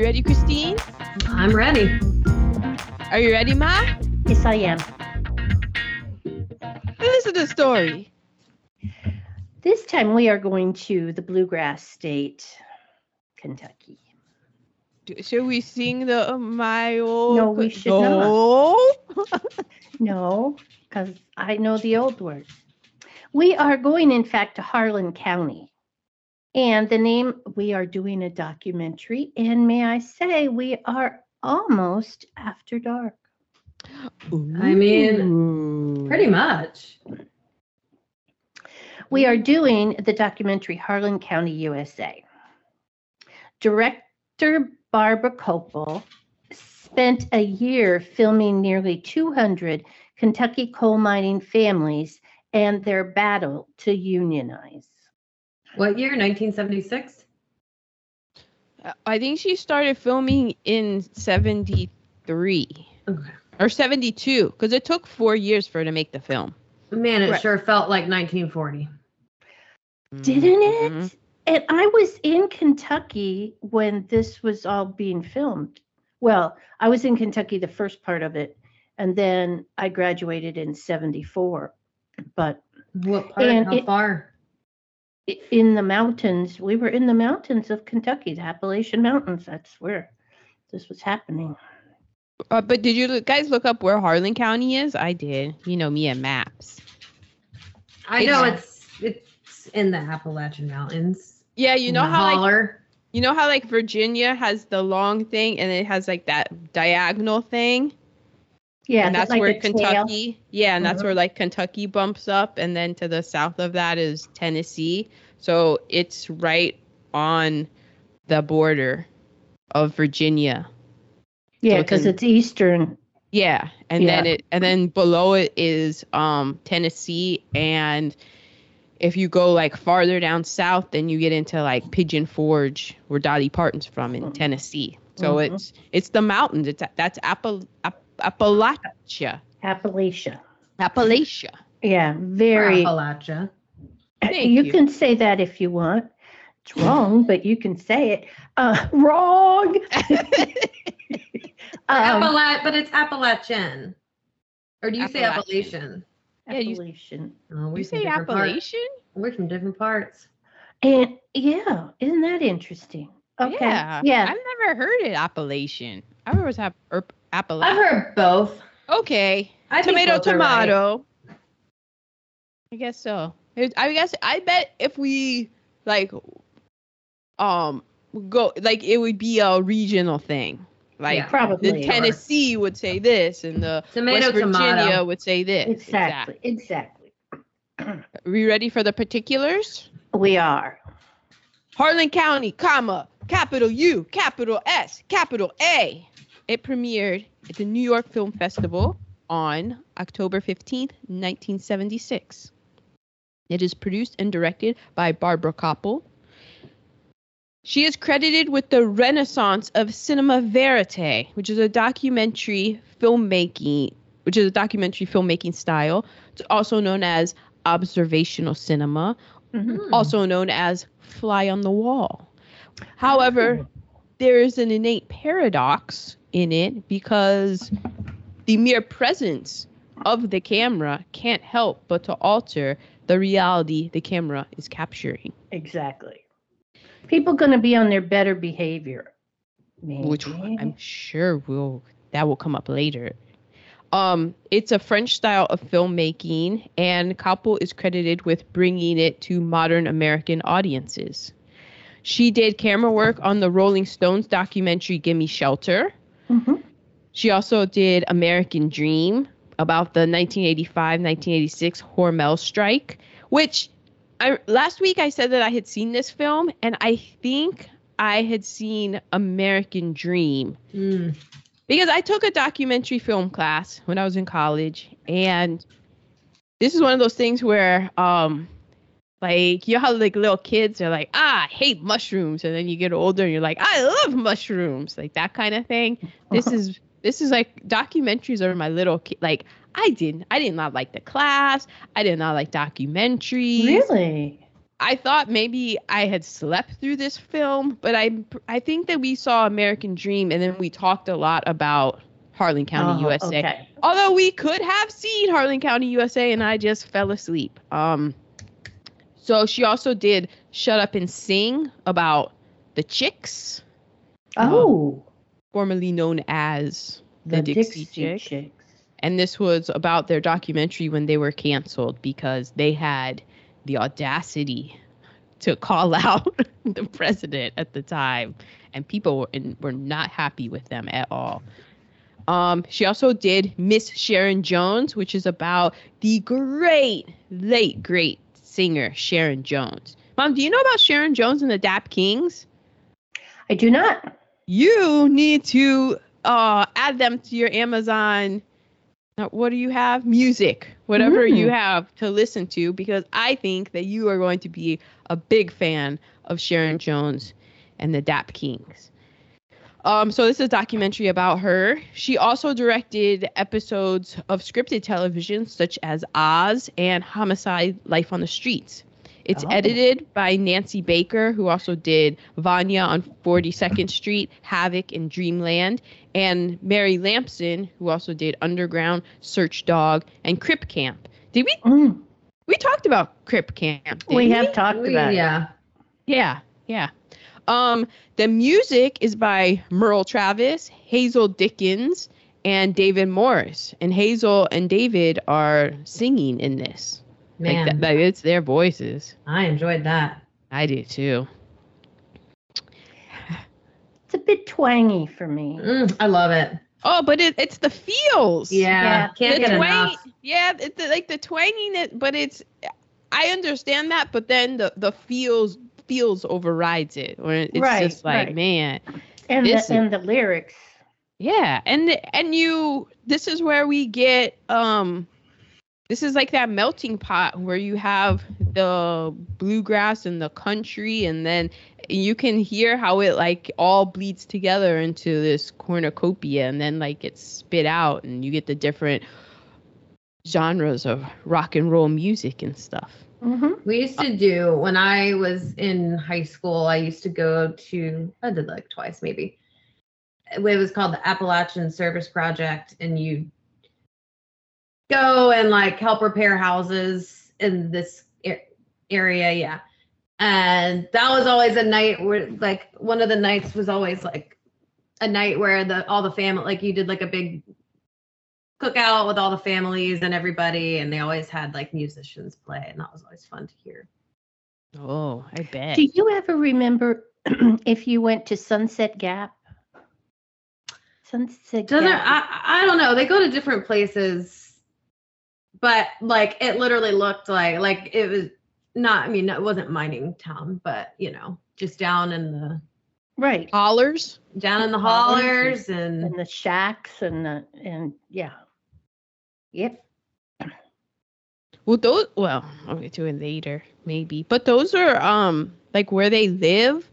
Are you ready, Christine? I'm ready. Are you ready, Ma? Yes, I am. Listen to the story. This time we are going to the Bluegrass State, Kentucky. Should we sing the um, my old? No, we should no. No, because I know the old words. We are going, in fact, to Harlan County. And the name, we are doing a documentary. And may I say, we are almost after dark. I mean, Pretty much. We are doing the documentary Harlan County, USA. Director Barbara Kopple spent a year filming nearly 200 Kentucky coal mining families and their battle to unionize. What year? 1976? I think she started filming in '73 Okay. or '72 because it took four years for her to make the film. Man, it Right. sure felt like 1940. Didn't it? Mhm. And I was in Kentucky when this was all being filmed. Well, I was in Kentucky the first part of it, and then I graduated in 74. But What part? And How it- far? I- in the mountains, we were in the mountains of Kentucky, the Appalachian Mountains. That's where this was happening. Uh, but did you guys look up where Harlan County is? I did. You know me and maps. I know it's it's in the Appalachian Mountains. Yeah, you know In the how like you know how like Virginia has the long thing and it has like that diagonal thing. Yeah, and that's like where a tail. Kentucky. Yeah, and that's Mhm. where like Kentucky bumps up, and then to the south of that is Tennessee. So it's right on the border of Virginia. Yeah, So because can- it's eastern. Yeah, and then it and then below it is um Tennessee, and if you go like farther down south, then you get into like Pigeon Forge, where Dolly Parton's from in Mhm. Tennessee. So Mhm. it's it's the mountains. It's that's Appal- App- Appalachia. Appalachia. Appalachia. Yeah, very. Appalachia. Thank you, you. can say that if you want. It's wrong, but you can say it. Uh, wrong. um, Appala- but it's Appalachian. Or do you say Appalachian. Appalachian? Yeah, you- Appalachian. Oh, we're you from say different parts. Appalachian? We're from different parts. And yeah, isn't that interesting? Okay. Yeah. Yeah. I've never heard it Appalachian. I've always have er, I've heard both. Okay. I think tomato, right. tomato. I guess so. It- I guess I bet if we like, um, go like it would be a regional thing. Like Yeah. Probably. the Tennessee would say this, and the Tomato, West Virginia tomato. would say this. Exactly. Exactly. Are we ready for the particulars? We are. Harlan County, comma, capital U, capital S, capital A. It premiered at the New York Film Festival on October 15th, 1976. It is produced and directed by Barbara Kopple. She is credited with the renaissance of cinema verite, which is a documentary filmmaking, which is a documentary filmmaking style. It's also known as observational cinema, Mhm. Hmm. also known as fly on the wall. However, there is an innate paradox in it because the mere presence of the camera can't help but to alter the reality the camera is capturing, Exactly. People going to be on their better behavior. Maybe. which I'm sure will that will come up later. Um, it's a French style of filmmaking, and Kopple is credited with bringing it to modern American audiences. She did camera work on the Rolling Stones documentary Gimme Shelter. Mhm. She also did American Dream about the 1985-1986 Hormel strike, which I last week I said that I had seen this film and I think I had seen American Dream Mm. because I took a documentary film class when I was in college and this is one of those things where um like you know how like little kids are like ah I hate mushrooms and then you get older and you're like I love mushrooms like that kind of thing this is this is like documentaries are my little kid like I didn't I did not like the class I did not like documentaries Really? I thought maybe I had slept through this film, but I I think that we saw American Dream and then we talked a lot about Harlan County, Oh, USA. Okay. Although we could have seen Harlan County, USA, and I just fell asleep. Um, so she also did Shut Up and Sing about the Chicks, Oh, formerly known as the, Dixie, Chicks. Chicks. And this was about their documentary when they were canceled because they had the audacity to call out the president at the time, and people were, were not happy with them at all. Um, she also did Miss Sharon Jones, which is about the great, late, great singer Sharon Jones. Mom, do you know about Sharon Jones and the Dap Kings? I do not. You need to uh, add them to your Amazon. What do you have? Music, whatever Mm. you have to listen to, because I think that you are going to be a big fan of Sharon Jones and the Dap Kings. Um, so this is a documentary about her. She also directed episodes of scripted television such as Oz and Homicide: Life on the Streets. It's Oh. edited by Nancy Baker, who also did Vanya on 42nd Street, Havoc, and Dreamland, and Mary Lampson, who also did Underground, Search Dog, and Crip Camp. Did we? Mm, We talked about Crip Camp. didn't we have talked We- about it. yeah. yeah, yeah. Um, the music is by Merle Travis, Hazel Dickens, and David Morris. And Hazel and David are singing in this. Man, Like, that, like it's their voices. I enjoyed that. I do too. It's a bit twangy for me. Mm, I love it. Oh, but it, it's the feels. Yeah, Yeah. can't the get twang- enough. Yeah, it's the, like the twanginess, but it's. I understand that, but then the the feels feels overrides it, or it's Right, just like, right. man, And the, is- and the lyrics. Yeah, and and you this is where we get um this is like that melting pot where you have the bluegrass and the country and then you can hear how it like all bleeds together into this cornucopia and then like it's spit out and you get the different genres of rock and roll music and stuff. hmm We used to do when I was in high school. I used to go to I did like twice maybe. It was called the Appalachian Service Project, and you go and like help repair houses in this area. Yeah, and that was always a night where like one of the nights was always like a night where the all the family like you did like a big cookout with all the families and everybody and they always had like musicians play and that was always fun to hear Oh, I bet. Do you ever remember if you went to Sunset Gap? Sunset doesn't Gap. I, I don't know they go to different places but like it literally looked like like it was not i mean it wasn't mining town but you know just down in the right. Hollers? down in the Hollers hollers and And the shacks and the and yeah. Yep. Well, those. Well, I'll get to it later, maybe. But those are um like where they live.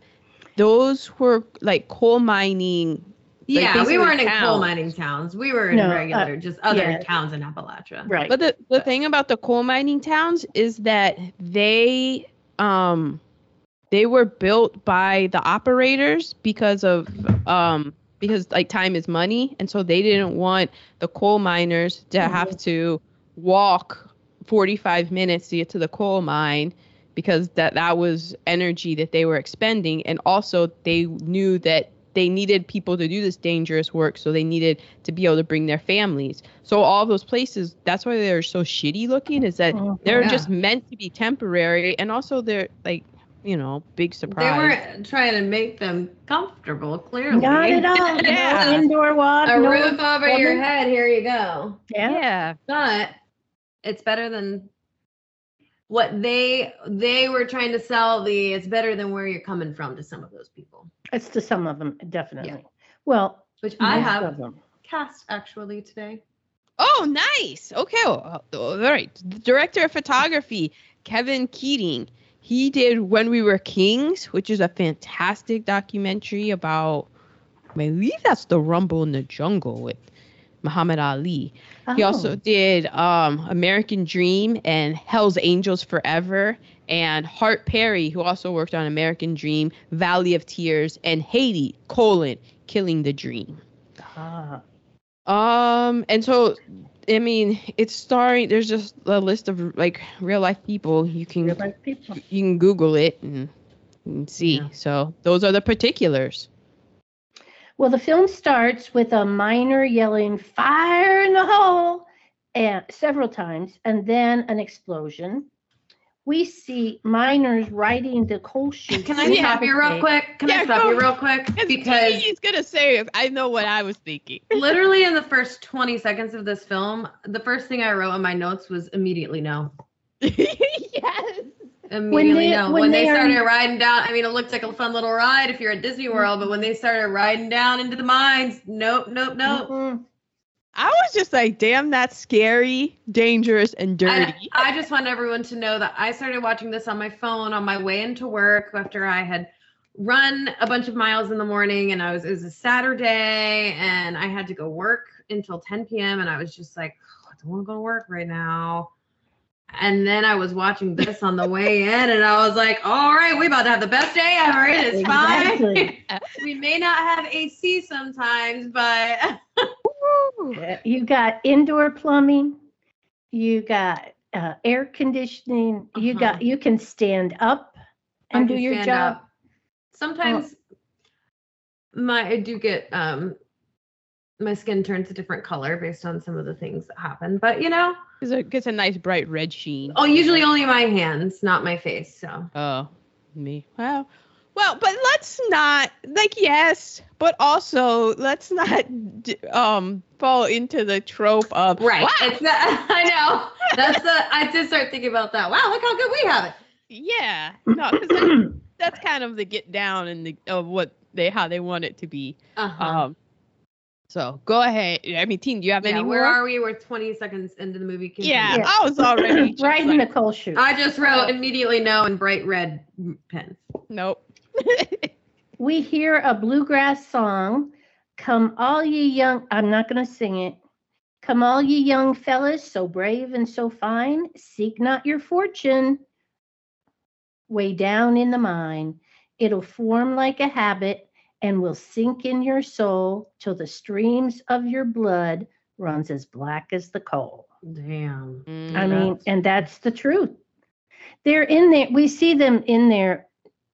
Those were like coal mining. Like, yeah we weren't in coal mining towns. We were in No, uh, regular just other yeah. towns in appalachia. Right. But the the thing about the coal mining towns is that they um they were built by the operators because of um because like time is money. And so they didn't want the coal miners to have to walk 45 minutes to get to the coal mine because that that was energy that they were expending. And also they knew that they needed people to do this dangerous work so they needed to be able to bring their families so all those places that's why they're so shitty looking is that Mhm. they're Yeah. just meant to be temporary and also they're like you know big surprise. they weren't trying to make them comfortable clearly Not at all. Yeah. No indoor walk. a no roof over your head here you go Yeah. yeah but it's better than what they they were trying to sell the it's better than where you're coming from to some of those people It's to some of them, definitely. Yeah. Well, which i have cast actually today Oh, nice. Okay. Well, uh, all right. The director of photography, Kevin Keating. He did When We Were Kings, which is a fantastic documentary about, I believe that's the Rumble in the Jungle with Muhammad Ali. He Oh, also did um, American Dream and Hell's Angels Forever and Hart Perry, who also worked on American Dream, Valley of Tears, and Haiti: colon Killing the Dream. Ah, Um, and so, I mean, it's starring. There's just a list of like real life people. You can people. you can Google it and, and see. Yeah. So those are the particulars. Well, the film starts with a miner yelling "fire in the hole" and several times, and then an explosion. We see miners riding the coal chute. Can I through stop you real quick? Can Yeah, I stop go. you real quick? Because he's gonna say if I know what I was thinking. literally in the first 20 seconds of this film, the first thing I wrote in my notes was immediately no. yes. Immediately they- no. when When, they, they are- started riding down, I mean, it looked like a fun little ride if you're at Disney World, but when they started riding down into the mines, nope, nope, nope. Mhm. I was just like, damn, that's scary, dangerous, and dirty. I, I just want everyone to know that I started watching this on my phone on my way into work after I had run a bunch of miles in the morning and I was it was a Saturday and I had to go work until 10 p.m. and I was just like, "Oh, I don't want to go to work right now. And then I was watching this on the way in and I was like, all right, we about to have the best day ever. It is Exactly. fine. we may not have AC sometimes, but You got indoor plumbing. You got uh, air conditioning. You Uh-huh. got you can stand up and do your job. up. Sometimes my I do get um my skin turns a different color based on some of the things that happen. But you know, It's a, gets a nice bright red sheen. oh usually only my hands, not my face. So Oh, me. Well, well, but let's not like yes, but also let's not um fall into the trope of right. Wow, not, I know. That's the I did start thinking about that. Wow, look how good we have it. yeah, no, 'cause that, that's kind of the get down and the of what they how they want it to be. Uh-huh. Um, so go ahead. I mean, team, do you have yeah, any where more? are we? We're 20 seconds into the movie. Yeah, Yeah. I was already just right in like, the coal chute. I just wrote immediately no in bright red pens. nope. we hear a bluegrass song. Come all ye young, I'm not going to sing it. Come all ye young fellas, so brave and so fine, seek not your fortune way down in the mine. It'll form like a habit and will sink in your soul till the streams of your blood runs as black as the coal. Damn. I Mm, mean, and that's the truth. They're in there. We see them in there.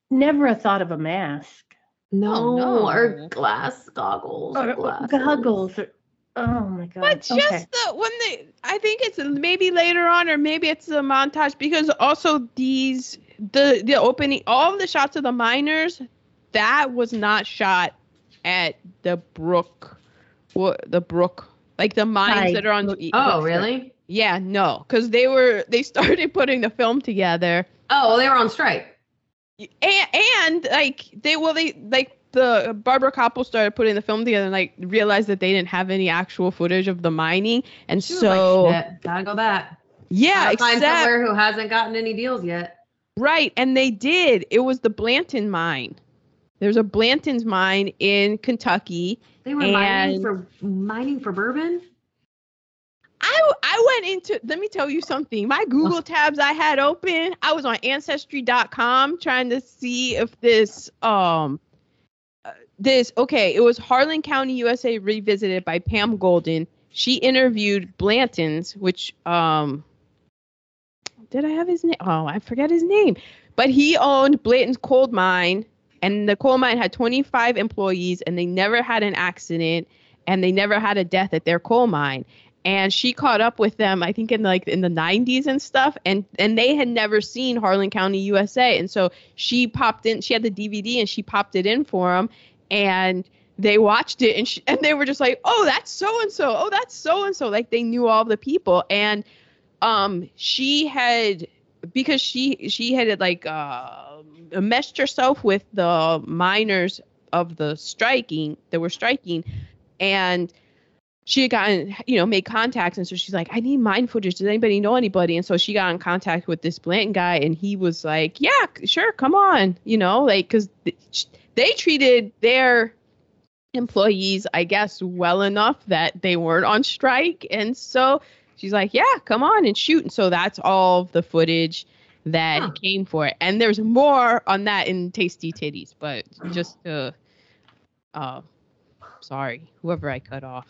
Never a thought of a mask No, no. or glass goggles. or Or glasses. goggles. Or, oh my god. But just okay. the when they, I think it's maybe later on, or maybe it's a montage because also these the the opening, all of the shots of the miners, that was not shot at the brook, what the brook, like the mines that are on. Oh, really? Yeah, no, because they were they started putting the film together, Oh, well, they were on strike. and and like they well they like the Barbara Kopple started putting the film together and like realized that they didn't have any actual footage of the mining, and She so like, Shit, gotta go back. yeah, Gotta find except somewhere who hasn't gotten any deals yet. Right, and they did. It was the Blanton mine. There's a Blanton's mine in Kentucky. They were mining for mining for bourbon. I I went into let me tell you something. My Google tabs I had open, I was on ancestry.com trying to see if this um uh, this okay, it was Harlan County, USA revisited by Pam Golden. She interviewed Blanton's, which um did I have his name? Oh, I forget his name. But he owned Blanton's coal mine, and the coal mine had 25 employees, and they never had an accident, and they never had a death at their coal mine. And she caught up with them, I think, in like in the 90s and stuff, and and they had never seen Harlan County, USA, and so she popped in. She had the DVD, and she popped it in for them, and they watched it, and she, and they were just like, "Oh, that's so and so. Oh, that's so and so." Like they knew all the people, and um she had because she she had like uh meshed herself with the miners of the striking that were striking and she had gotten you know made contacts and so she's like i need mine footage does anybody know anybody and so she got in contact with this blanton guy and he was like yeah sure come on you know like because they treated their employees i guess well enough that they weren't on strike and so she's like, yeah, come on and shoot. And so that's all the footage. That Huh. came for it. And there's more on that in Tasty Titties, but just to, uh, sorry, whoever I cut off.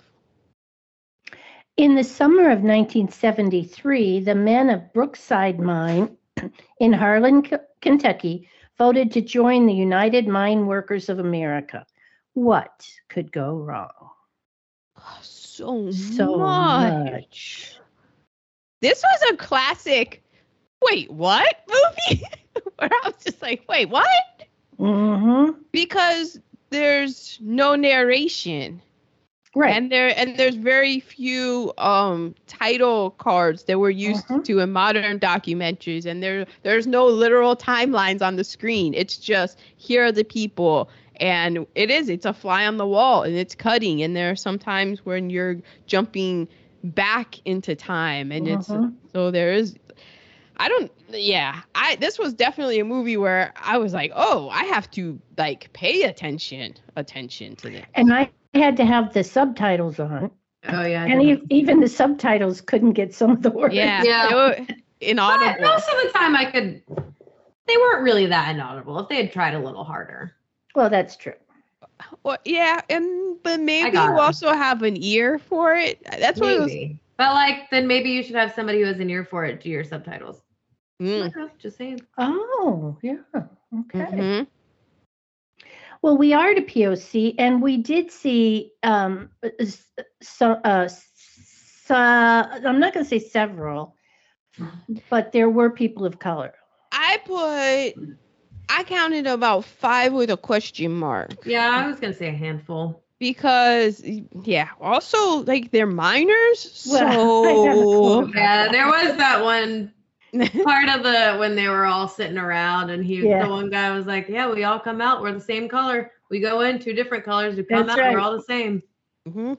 In the summer of 1973, the men of Brookside Mine in Harlan, K- Kentucky, voted to join the United Mine Workers of America. What could go wrong? So, So much. much. This was a classic. Wait, what movie? Where I was just like, wait, what? Mm-hmm. Because there's no narration. Right. and there and there's very few um title cards that we're used Mhm. to in modern documentaries and there there's no literal timelines on the screen it's just here are the people and it is it's a fly on the wall and it's cutting and there are sometimes when you're jumping back into time and it's Mhm. so there is I don't yeah I this was definitely a movie where I was like oh I have to like pay attention attention to this and I had to have the subtitles on, Oh yeah. And did. e- even the subtitles couldn't get some of the words. Yeah. Yeah. They were But inaudible. most of the time, I could. They weren't really that inaudible. If they had tried a little harder. Well, that's true. Well, yeah, and but maybe you it. also have an ear for it. That's what it was. Maybe. But like, then maybe you should have somebody who has an ear for it do your subtitles. Mm, I don't know, Just saying. Oh, yeah. Okay. mhm. Well, we are to POC, and we did see um, so, uh, so, I'm not going to say several, but there were people of color. I put. I counted about five with a question mark Yeah, I was gonna say a handful. because, yeah. Also, like they're miners, Well, I have a so clue. Yeah, there was that one part of the when they were all sitting around and he Yeah. the one guy was like, Yeah, we all come out, we're the same color. We go in two different colors, we come That's out, we're all the same. Mhm.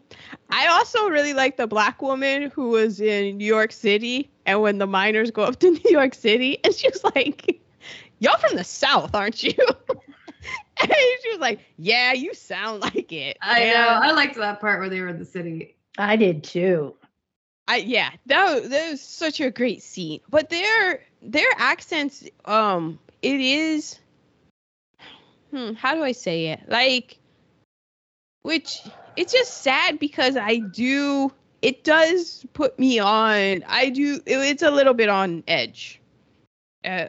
I also really like the black woman who was in New York City, and when the miners go up to New York City, and she was like, "Y'all from the South, aren't you?" and she was like, "Yeah, you sound like it." I And know. I liked that part where they were in the city. I did too. I yeah, that was, that was such a great scene. But their their accents, um, it is. Hmm, how do I say it? Like, which it's just sad because I do. It does put me on. I do. It, it's a little bit on edge. Uh,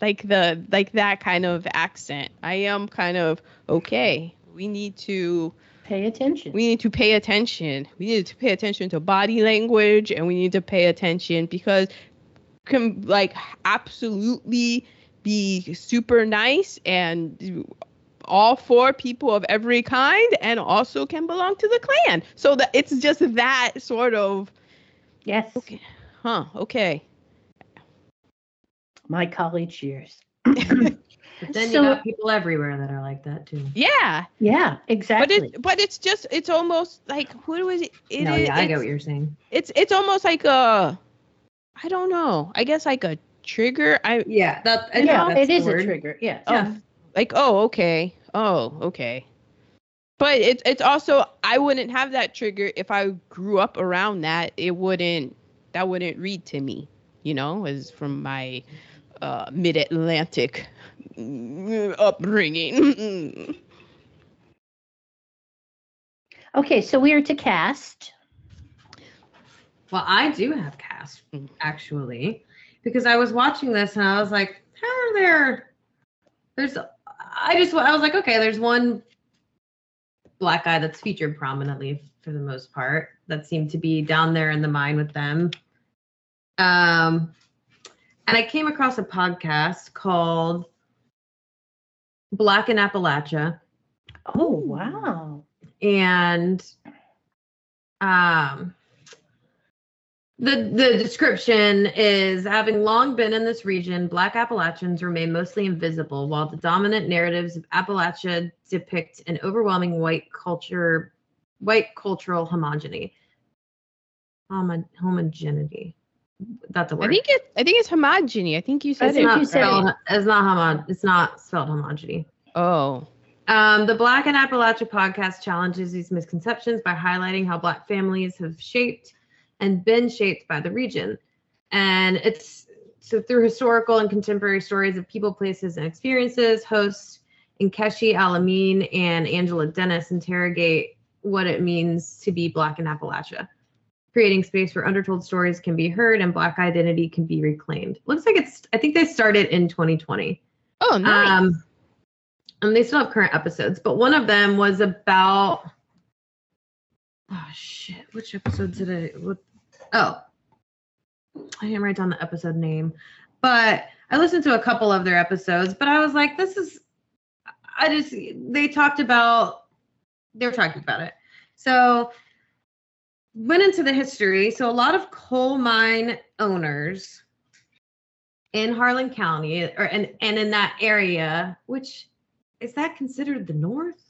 like the like that kind of accent. I am kind of okay. We need to Pay attention. we need to pay attention. We need to pay attention to body language and we need to pay attention because can like absolutely be super nice and all for people of every kind and also can belong to the Klan. So that it's just that sort of yes, okay. Huh, okay. my college years. But then So- you got people everywhere that are like that too. Yeah. Yeah, But exactly. but it's just it's almost like who was it? it no, yeah, I get what you're saying. it's it's almost like a I don't know. I guess like a trigger. I Yeah, that I yeah, that's it is the a word. trigger. Yes. Yeah. like oh okay. Oh, okay. But it's it's also I wouldn't have that trigger if I grew up around that. It wouldn't that wouldn't read to me, you know, as from my uh mid-Atlantic mm, upbringing. Okay, so we are to cast. Well, I do have cast actually, because I was watching this and I was like, how are there? There's, I just, I was like, okay, there's one black guy that's featured prominently for the most part that seemed to be down there in the mine with them. Um, and I came across a podcast called Black in Appalachia. Oh, wow. and um the the description is having long been in this region black appalachians remain mostly invisible while the dominant narratives of appalachia depict an overwhelming white culture white cultural homogeneity. Homo- homogeneity that's a I word I think it I think it's homogeny. I think you said it's it. not you said it's not homo it's not spelled homogeny Oh. Um, the Black in Appalachia podcast challenges these misconceptions by highlighting how Black families have shaped and been shaped by the region. And it's so through historical and contemporary stories of people, places, and experiences, hosts Nkechi Alameen and Angela Dennis interrogate what it means to be Black in Appalachia, creating space where undertold stories can be heard and Black identity can be reclaimed. Looks like it's, I think they started in 2020. Oh, nice. Um, and they still have current episodes, but one of them was about, oh shit, which episode did I, what, oh, I didn't write down the episode name, but I listened to a couple of their episodes, but I was like, this is, I just, they talked about, they were talking about it. So, went into the history. So, a lot of coal mine owners in Harlan County or and, and in that area, which is that considered the north?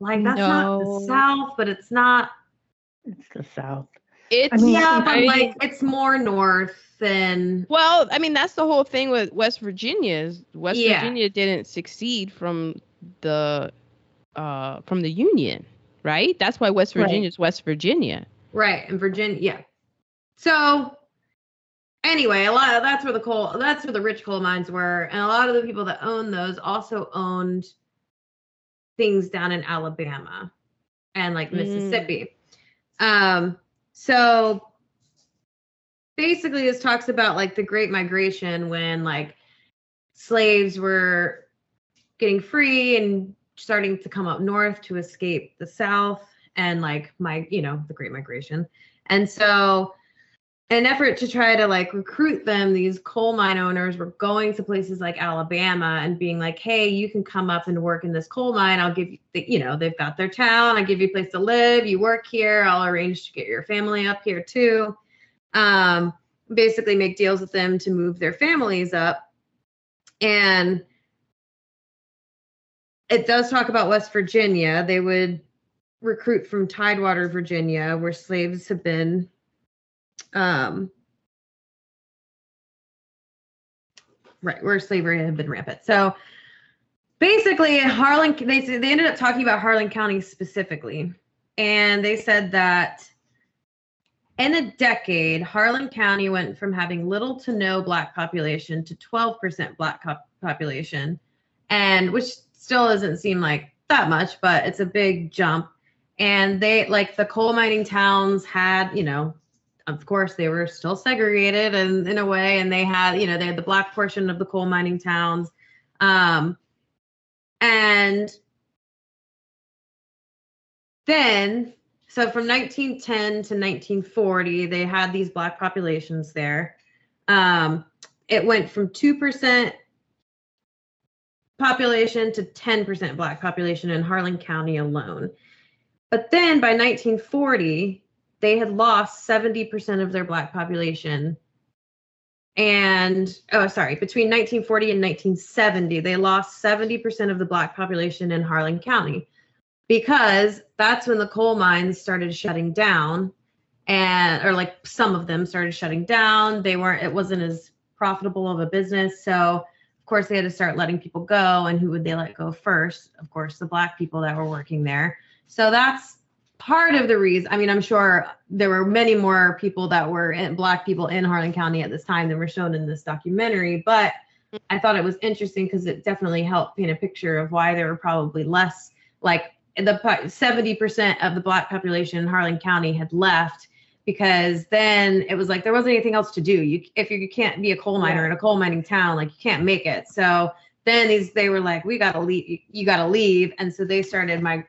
Like, that's not the south, but it's not It's the South. it's I mean, yeah, but I mean, like it's more north than well, I mean that's the whole thing with West Virginia is West Yeah. Virginia didn't succeed from the uh from the Union, right? That's why West Right. Virginia is West Virginia. right And Virginia. Yeah. So anyway, a lot of that's where the coal that's where the rich coal mines were, and a lot of the people that owned those also owned things down in Alabama and like Mm. Mississippi. Um, so basically this talks about like the great migration when like slaves were getting free and starting to come up north to escape the south and like my you know the great migration. And so an effort to try to like recruit them these coal mine owners were going to places like alabama and being like hey you can come up and work in this coal mine. I'll give you the, you know they've got their town. I give you a place to live. You work here. I'll arrange to get your family up here too. Um basically make deals with them to move their families up. And it does talk about west virginia. They would recruit from tidewater virginia where slaves have been um right where slavery had been rampant. So basically harlan they they ended up talking about harlan county specifically and they said that in a decade harlan county went from having little to no black population to 12% black cop- population and which still doesn't seem like that much but it's a big jump. And they like the coal mining towns had you know of course they were still segregated and in a way and they had you know they had the black portion of the coal mining towns. Um and then so from 1910 to 1940 they had these black populations there. Um it went from 2% population to 10% black population in harlan county alone. But then by 1940 they had lost 70% of their black population. And oh sorry between 1940 and 1970 they lost 70% of the black population in harlan county because that's when the coal mines started shutting down and or like some of them started shutting down. They weren't it wasn't as profitable of a business. So course they had to start letting people go and who would they let go first of course the black people that were working there so that's part of the reason. I mean, I'm sure there were many more people that were in, black people in Harlan County at this time than were shown in this documentary, but I thought it was interesting because it definitely helped paint a picture of why there were probably less like the 70% of the black population in Harlan County had left because then it was like there wasn't anything else to do. You if you can't be a coal miner in a coal mining town, like you can't make it. So then these they were like, we gotta leave. You, gotta leave, and so they started my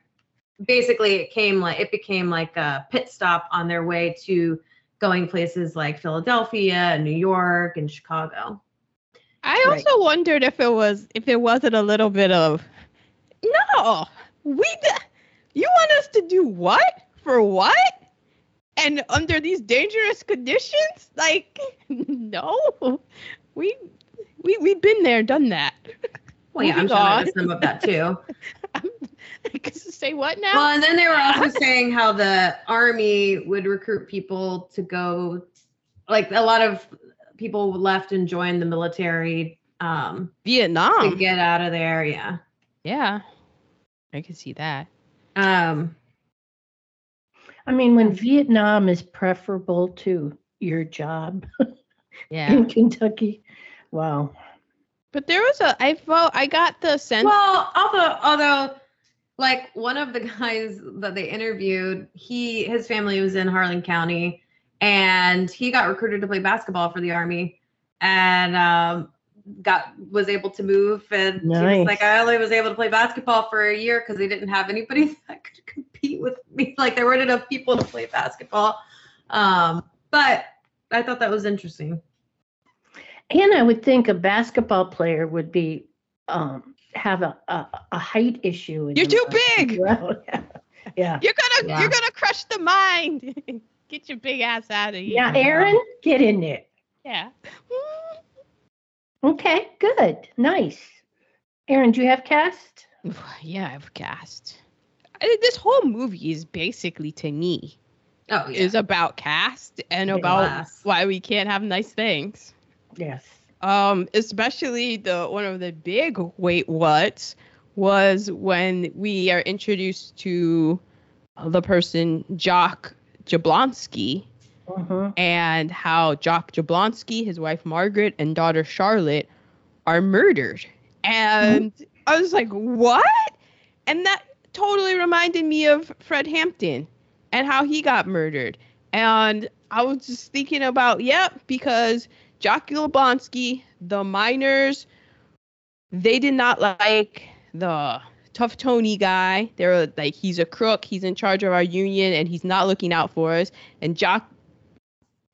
basically it came like it became like a pit stop on their way to going places like Philadelphia and New York and Chicago. I Right. also wondered if it was if it wasn't a little bit of no, we you want us to do what for what and under these dangerous conditions like no we we we've been there done that Well, yeah, I'm sure on. some of that too. say what now well, and then they were also saying how the army would recruit people to go, like a lot of people left and joined the military um, to vietnam get out of there. Yeah. yeah i can see that Um, I mean, when Vietnam is preferable to your job, Yeah. in Kentucky. Wow. But there was a I felt I got the sense Well, although although like one of the guys that they interviewed, he his family was in Harlan County and he got recruited to play basketball for the army and um got was able to move and he Nice. was like I only was able to play basketball for a year because they didn't have anybody that could compete with me. Like there weren't enough people to play basketball. Um, but I thought that was interesting. And I would think a basketball player would be um have a a, a height issue. You're too big. Well, yeah. Yeah. You're gonna Yeah. you're gonna crush the mind. Get your big ass out of here. Yeah, Aaron, get in there. Yeah. Okay, good. Nice. Aaron, do you have cast? Yeah, I've cast. This whole movie is basically to me Oh yeah. is about caste and about why we can't have nice things. Yes. Um, especially the one of the big wait what was when we are introduced to the person Jock Yablonski hmm and how Jock Yablonski, his wife Margaret, and daughter Charlotte are murdered. And I was like, what? And that totally reminded me of Fred Hampton and how he got murdered. And I was just thinking about, yep, because Jock Yablonski, the miners, they did not like the tough Tony guy. They were like, he's a crook, he's in charge of our union, and he's not looking out for us. And Jock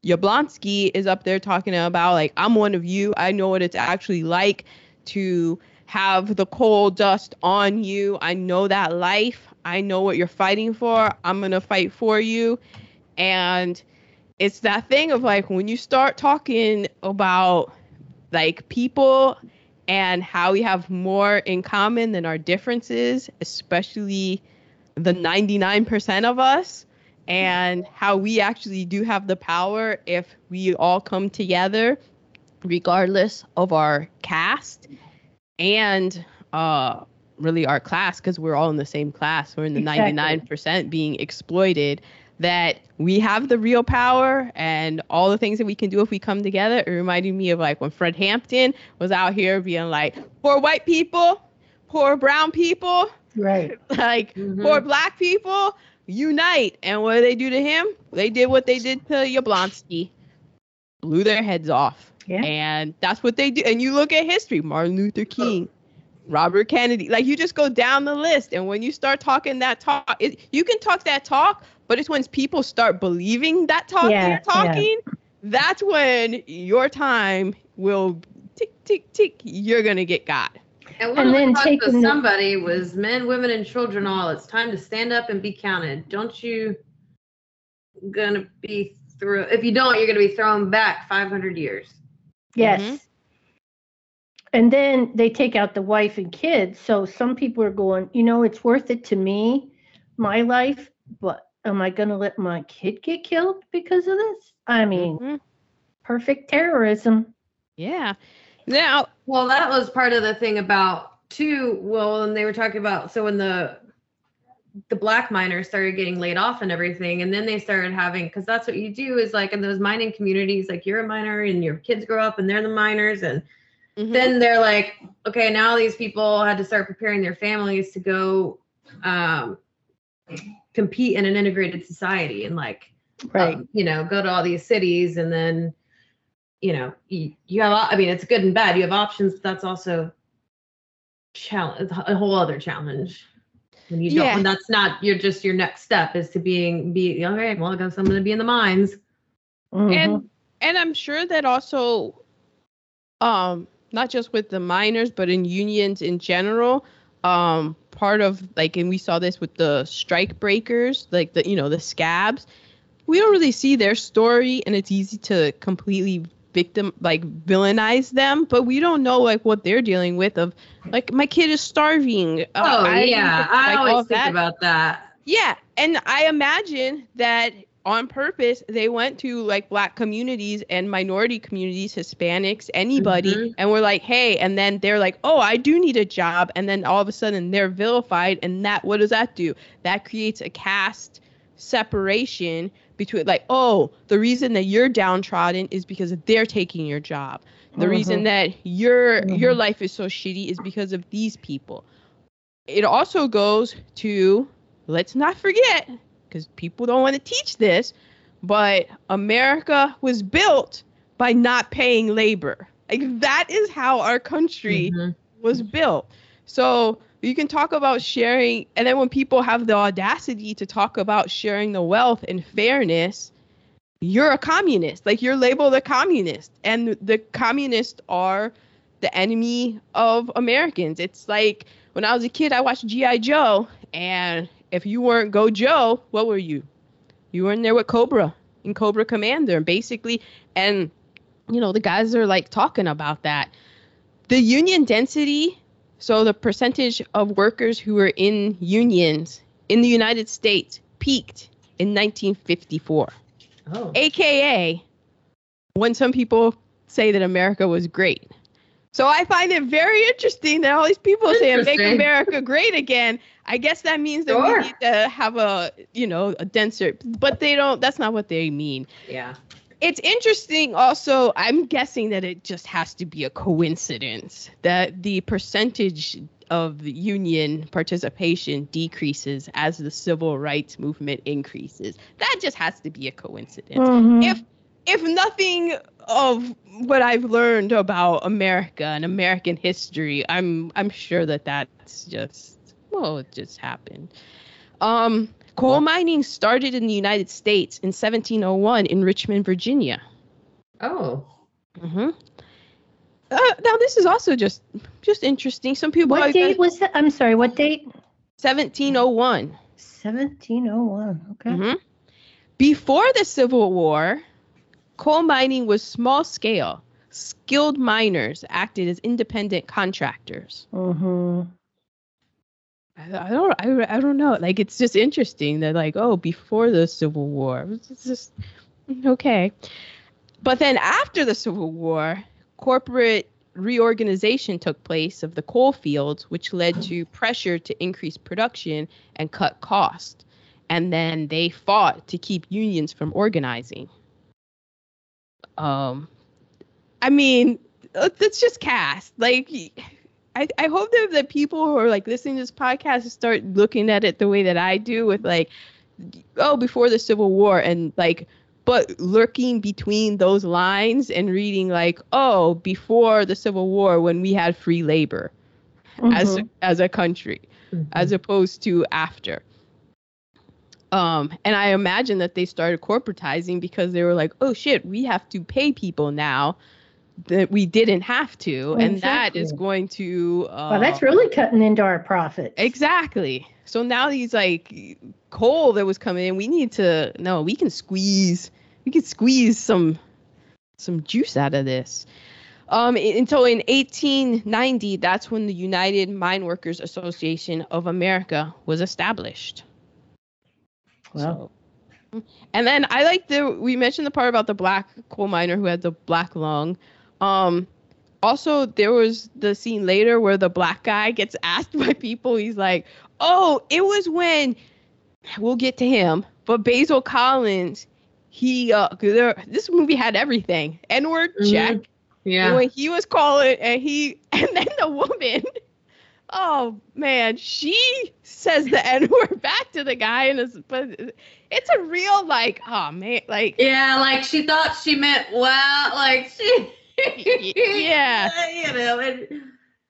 Yablonski is up there talking about like I'm one of you. I know what it's actually like to have the coal dust on you. I know that life. I know what you're fighting for. I'm going to fight for you. And it's that thing of like when you start talking about like people and how we have more in common than our differences, especially the 99% of us, and how we actually do have the power if we all come together, regardless of our caste and uh, really our class, because we're all in the same class. We're in the Exactly. 99% being exploited. That we have the real power and all the things that we can do if we come together. It reminded me of like when Fred Hampton was out here being like, poor white people, poor brown people, Right. like Mhm. poor black people unite and what did they do to him they did what they did to Yablonski blew their heads off Yeah. and that's what they do and you look at history martin luther oh. king robert kennedy like you just go down the list and when you start talking that talk it, you can talk that talk but it's when people start believing that talk Yeah, you're yeah. talking that's when your time will tick tick tick you're gonna get got And And one then of the quotes taking the- somebody was men, women, and children all. It's time to stand up and be counted. Don't you gonna be through if you don't, you're gonna be thrown back five hundred years. Yes. Mhm. And then they take out the wife and kids. So some people are going, you know, it's worth it to me, my life, but am I going to let my kid get killed because of this? I mean, Mhm. perfect terrorism. yeah now Well, that was part of the thing about too. Well, and they were talking about so when the the black miners started getting laid off and everything, and then they started having because that's what you do is like in those mining communities, like you're a miner and your kids grow up and they're the miners, and mhm. then they're like, okay, now these people had to start preparing their families to go um, compete in an integrated society and like Right. um, you know, go to all these cities and then, you know, you, you have, I mean, it's good and bad. You have options, but that's also challenge, a whole other challenge. When you don't, Yeah. when that's not, you're just your next step is to being, be, okay, well, I guess I'm going to be in the mines. Mhm. and and I'm sure that also, um, not just with the miners, but in unions in general, um, part of like, and we saw this with the strike breakers, like the you know the scabs. We don't really see their story, and it's easy to completely victim like villainize them, but we don't know like what they're dealing with. Of like, my kid is starving. uh, Oh, I yeah. I like, all always think that. about that. Yeah, and I imagine that on purpose they went to like black communities and minority communities, Hispanics, anybody, Mhm. and we're like, hey, and then they're like, oh, I do need a job, and then all of a sudden they're vilified, and that what does that do? That creates a caste separation between like, oh, the reason that you're downtrodden is because they're taking your job. The Mhm. reason that your your Mhm. life is so shitty is because of these people. It also goes to let's not forget because people don't want to teach this, but America was built by not paying labor. Like that is how our country Mhm. was built. So you can talk about sharing, and then when people have the audacity to talk about sharing the wealth and fairness, you're a communist. Like you're labeled a communist, and the communists are the enemy of Americans. It's like when I was a kid, I watched G.I. Joe, and if you weren't Go Joe, what were you? You were in there with Cobra and Cobra Commander, and basically, and you know, the guys are like talking about that. The union density, so the percentage of workers who were in unions in the United States peaked in 1954, Oh. aka when some people say that America was great. So I find it very interesting that all these people saying make. America great again. I guess that means that Sure. we need to have a, you know, a denser, but they don't, that's not what they mean Yeah. It's interesting also i'm guessing that it just has to be a coincidence that the percentage of union participation decreases as the civil rights movement increases. That just has to be a coincidence. Mhm. if if nothing of what i've learned about america and american history i'm i'm sure that that's just well it just happened. Um coal mining started in the united states in 1701 in richmond virginia Oh. hmm uh, now this is also just just interesting some people what are date was that? I'm sorry, what date? 1701 1701. Okay. Mhm. Before the Civil War, coal mining was small scale. Skilled miners acted as independent contractors. Mm-hmm. I, don't, I, I don't know. Like it's just interesting that like, oh, before the Civil War, it's just okay. But then after the Civil War, corporate reorganization took place of the coal fields, which led to pressure to increase production and cut cost. And then they fought to keep unions from organizing. Um, I mean, let's just cast like. I, I hope that the people who are like listening to this podcast start looking at it the way that I do with like, oh, before the Civil War and like, but lurking between those lines and reading like, oh, before the Civil War when we had free labor as Mhm. as a country as opposed to after. Um, and I imagine that they started corporatizing because they were like, oh shit, we have to pay people now that we didn't have to, and that is going to. Uh, well, that's really cutting into our profit. exactly. So now these like coal that was coming in, we need to no, we can squeeze, we can squeeze some some juice out of this. Um, until in 1890, that's when the United Mine Workers Association of America was established. Well, So- and then I like the we mentioned the part about the black coal miner who had the black lung. Um, also there was the scene later where the black guy gets asked by people. He's like, "Oh, it was when we'll get to him." But Basil Collins, he uh, there, this movie had everything. N-word Mhm. check. Yeah. When he was calling, and he and then the woman. Oh man, she says the N word back to the guy, and it's but it's a real like, oh man, like Yeah, like she thought she meant well, like she. Yeah. You know, and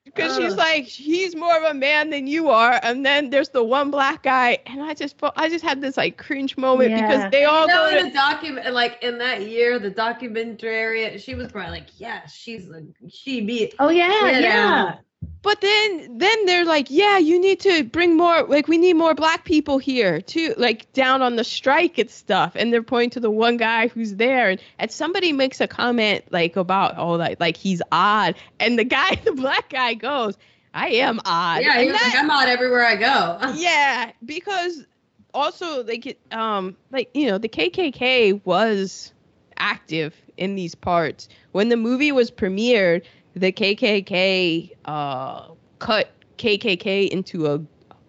because she's uh. like he's more of a man than you are, and then there's the one black guy, and I just I just had this like cringe moment Yeah. because they all you know, go in to the document, like in that year, the documentary, she was probably like, "Yeah, she's a she be." oh yeah, Yeah. yeah. But then then they're like, yeah, you need to bring more like we need more black people here too, like down on the strike and stuff. And they're pointing to the one guy who's there and, and somebody makes a comment like about oh like like he's odd. And the guy, the black guy goes, I am odd. Yeah, he And was that- like, "I'm odd everywhere I go." yeah, because also like um like you know the KKK was active in these parts when the movie was premiered. The KKK uh cut KKK into a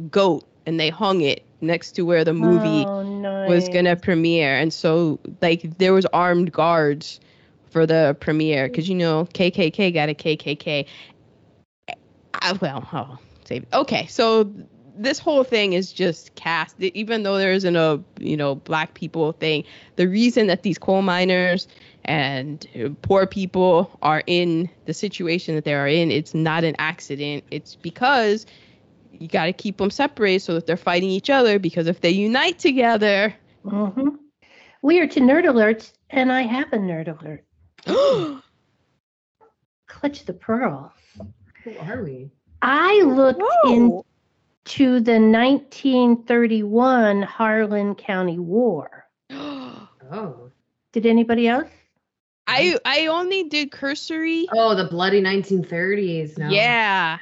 goat and they hung it next to where the movie Oh no, was gonna premiere, and so like there was armed guards for the premiere because you know KKK got a KKK. I, well, oh, save. Okay, so this whole thing is just cast. Even though there isn't a you know black people thing, the reason that these coal miners and uh, poor people are in the situation that they are in, it's not an accident. It's because you got to keep them separated so that they're fighting each other. Because if they unite together, Mhm. We are to nerd alerts, and I have a nerd alert. Clutch the pearl. Who are we? I looked Whoa. into the 1931 Harlan County War. Oh. Did anybody else? I I only did cursory. Oh, the bloody 1930s. No. Yeah.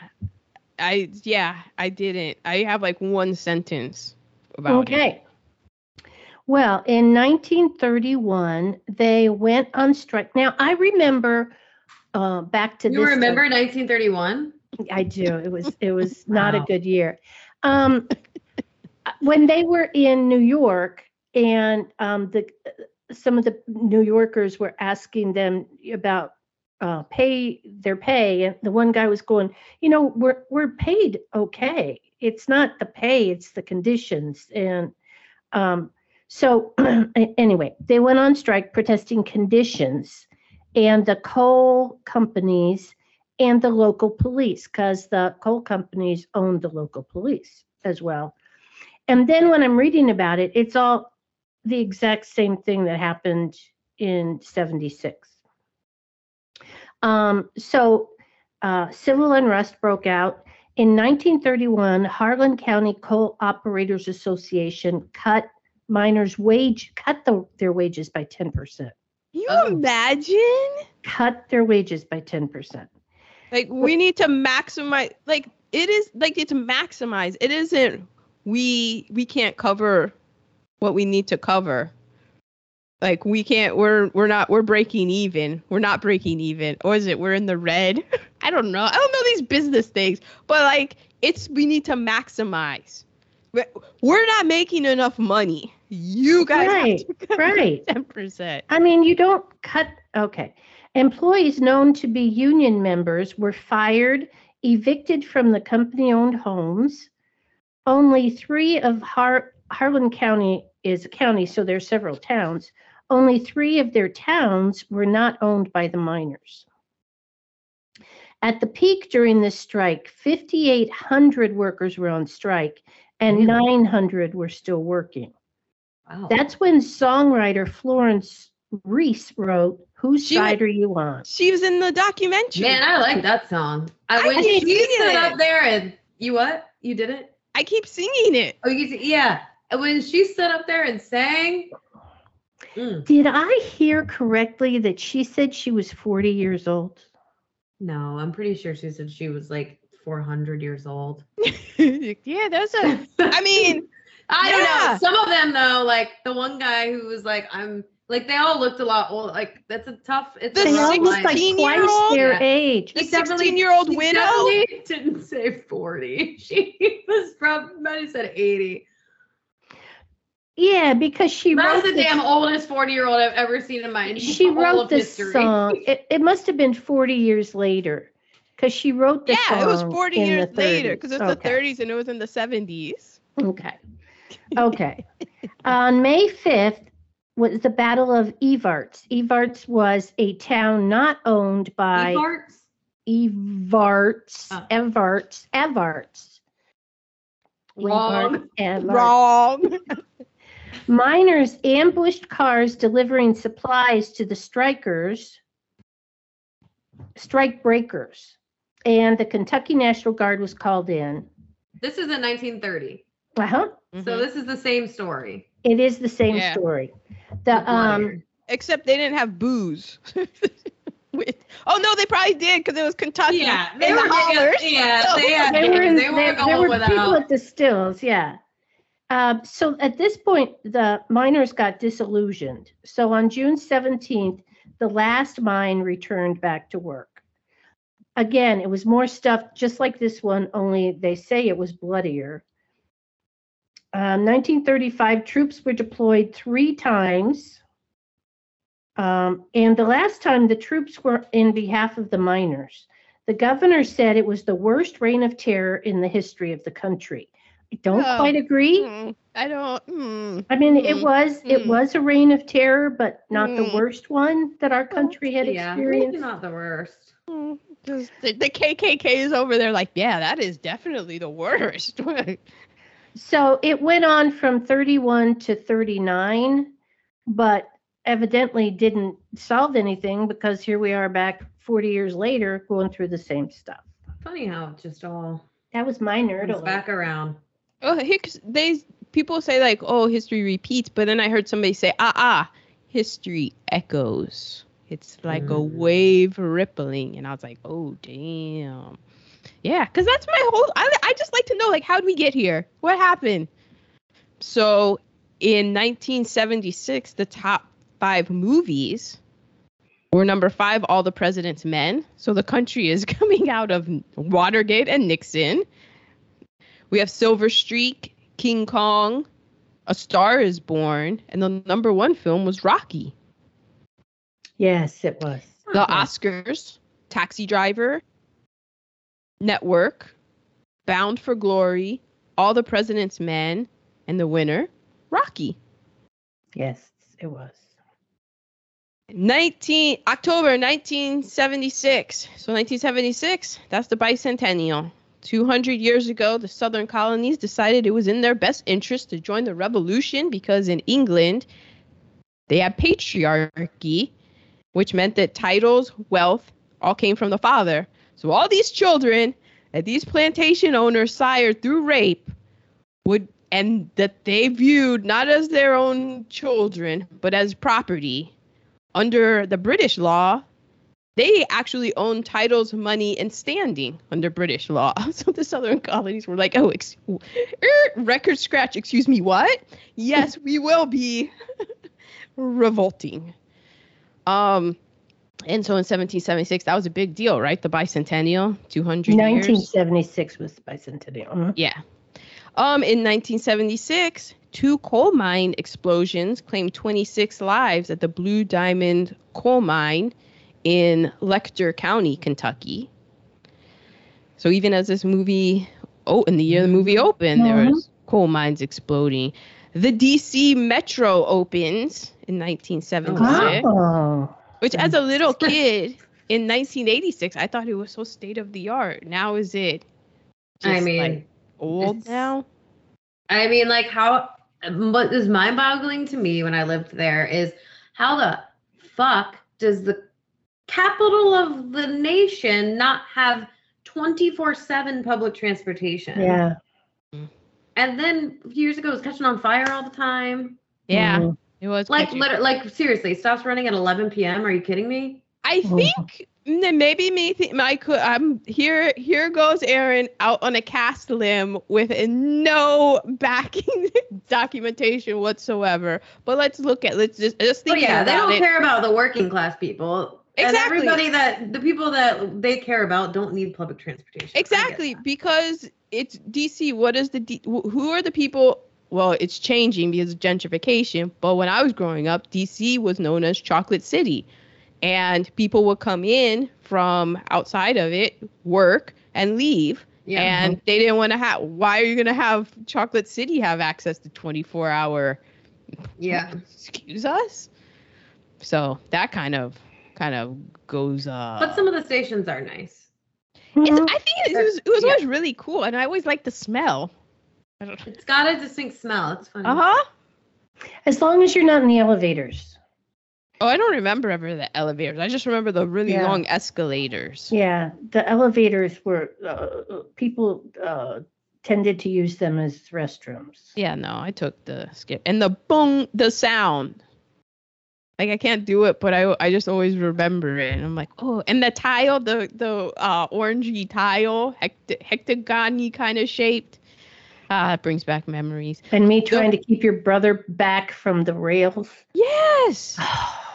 I yeah, I didn't. I have like one sentence about it. Okay. Well, in 1931, they went on strike. Now, I remember uh, back to You this. remember 1931? I do. It was it was not a good year. Um, when they were in New York, and um, the some of the New Yorkers were asking them about uh, pay their pay, and the one guy was going, you know, we're we're paid okay. It's not the pay; it's the conditions. And um, so, anyway, they went on strike protesting conditions, and the coal companies and the local police because the coal companies owned the local police as well. And then when I'm reading about it, it's all the exact same thing that happened in 76. Um, so uh, civil unrest broke out. In 1931, Harlan County Coal Operators Association cut miners' wage, cut the, their wages by 10%. You Oh. imagine? Cut their wages by 10%. Like we need to maximize like it is like it's maximize. It isn't we we can't cover what we need to cover. Like we can't we're we're not we're breaking even. We're not breaking even. Or is it we're in the red? I don't know. I don't know these business things. But like it's we need to maximize. We're- not making enough money. You guys Right, have to cut right. 10%. I mean, you don't cut. Okay. Employees known to be union members were fired, evicted from the company owned homes. Only three of Har- Harlan County is a county, so there's several towns. Only three of their towns were not owned by the miners. At the peak during this strike, 5,800 workers were on strike and Really? 900 were still working. Wow. That's when songwriter Florence Reese wrote, Whose She Side wa- Are You On? She was in the documentary. Man, I like that song. I, I when she stood it. up there and you what? You did it? I keep singing it. Oh, you see, yeah. And when she stood up there and sang, mm, Did I hear correctly that she said she was 40 years old? no, I'm pretty sure she said she was like 400 years old. yeah, there's a. I mean, I don't know. Some of them though, like the one guy who was like, I'm like they all looked a lot old. Like that's a tough. It's They all like 16 twice year old? their Yeah. age. the She 16 year old widow. didn't say 40. She was probably might have said 80. Yeah, because she That was wrote the damn oldest 40 year old I've ever seen in my she all wrote of this history. song. It, it must have been 40 years later because she wrote the Yeah, it was 40 years later 30s. because it's Okay. the 30s and it was in the 70s. Okay. Okay. On May 5th was the Battle of Evarts. Evarts was a town not owned by Evarts? Evarts. Oh. Evarts. Evarts. Wrong. Evarts, Evarts. Wrong. Miners ambushed cars delivering supplies to the strikers, strike breakers, and the Kentucky National Guard was called in. This is in 1930. Uh-huh. So Mhm. this is the same story. It is the same Yeah. story. The um. Except they didn't have booze. With, oh no, they probably did because it was Kentucky. yeah, and they the were hollers. yeah, they had they were in, they there, were there going were without. people at the stills, yeah. Um, so at this point, the miners got disillusioned. So on June 17th, the last mine returned back to work. Again, it was more stuff just like this one, only they say it was bloodier. Um, 1935, troops were deployed three times. Um, and the last time the troops were in behalf of the miners. The governor said it was the worst reign of terror in the history of the country. I don't Oh. quite agree. Mm, I don't. Mm. I mean, it Mm, was it mm. was a reign of terror, but not the Mm. worst one that our country had Yeah, maybe experienced. not the worst. Mm, just- The, the KKK is over there, like, yeah, that is definitely the worst. So it went on from 31 to 39, but evidently didn't solve anything because here we are back 40 years later going through the same stuff. Funny how it just all That was my nerd comes alert. back around. Oh, they people say like, oh, history repeats, but then I heard somebody say, ah, ah, history echoes. It's like a Mm. wave rippling, and I was like, oh, damn. Yeah, because that's my whole. I, I just like to know, like, how would we get here? What happened? So, in 1976, the top five movies were number five, All the President's Men. So the country is coming out of Watergate and Nixon. We have Silver Streak, King Kong, A Star is Born, and the number one film was Rocky. Yes, it was. The Oscars, Taxi Driver, Network, Bound for Glory, All the President's Men, and the winner, Rocky. Yes, it was. 19 October 1976. So 1976, that's the bicentennial. 200 years ago, the southern colonies decided it was in their best interest to join the revolution because in England, they had patriarchy, which meant that titles, wealth, all came from the father. So all these children that these plantation owners sired through rape would and that they viewed not as their own children, but as property under the British law, they actually owned titles, money, and standing under British law. So the Southern colonies were like, oh, ex- er, record scratch, excuse me, what? Yes, we will be revolting. Um, and so in 1776, that was a big deal, right? The bicentennial, 200 years. 1976 was the bicentennial. Mhm. Yeah. Um, in 1976, two coal mine explosions claimed 26 lives at the Blue Diamond coal mine in Letcher County, Kentucky. So even as this movie, oh, in the year the movie mm-hmm. opened, there was mm-hmm. coal mines exploding. The DC Metro opens in 1976, Oh, which as a little kid in 1986, I thought it was so state of the art. Now is it? I mean, like, old now. I mean, like how what is mind-boggling to me when I lived there is how the fuck does the capital of the nation not have 24/7 public transportation? yeah. And then a few years ago it was catching on fire all the time. Yeah, Mhm. it was Like catchy. liter- like seriously, stops running at 11 p.m. Are you kidding me? I Mhm. think mm, maybe me th- my could I'm here here goes Aaron out on a cast limb with no backing documentation whatsoever. But let's look at let's just just think Oh think yeah, they don't it. care about the working class people. And everybody that the people that they care about don't need public transportation. Exactly because it's DC. What is the D, who are the people? Well, it's changing because of gentrification. But when I was growing up, DC was known as Chocolate City, and people would come in from outside of it, work, and leave. Yeah. And they didn't want to have. Why are you going to have Chocolate City have access to 24 hour? yeah. Excuse us. So that kind of kind of goes. Uh, But some of the stations are nice. it's, Mhm. I think it was, it was Yeah. always really cool, and I always liked the smell. It's got a distinct smell. It's funny. Uh huh. As long as you're not in the elevators. Oh, I don't remember ever the elevators. I just remember the really Yeah. long escalators. Yeah, the elevators were uh, people uh, tended to use them as restrooms. Yeah, no, I took the skip and the boom, the sound. Like I can't do it, but I I just always remember it, and I'm like, oh, and the tile, the the uh, orangey tile, hect- hectagony kind of shaped. Ah, it brings back memories. And me trying to keep your brother back from the rails. Yes.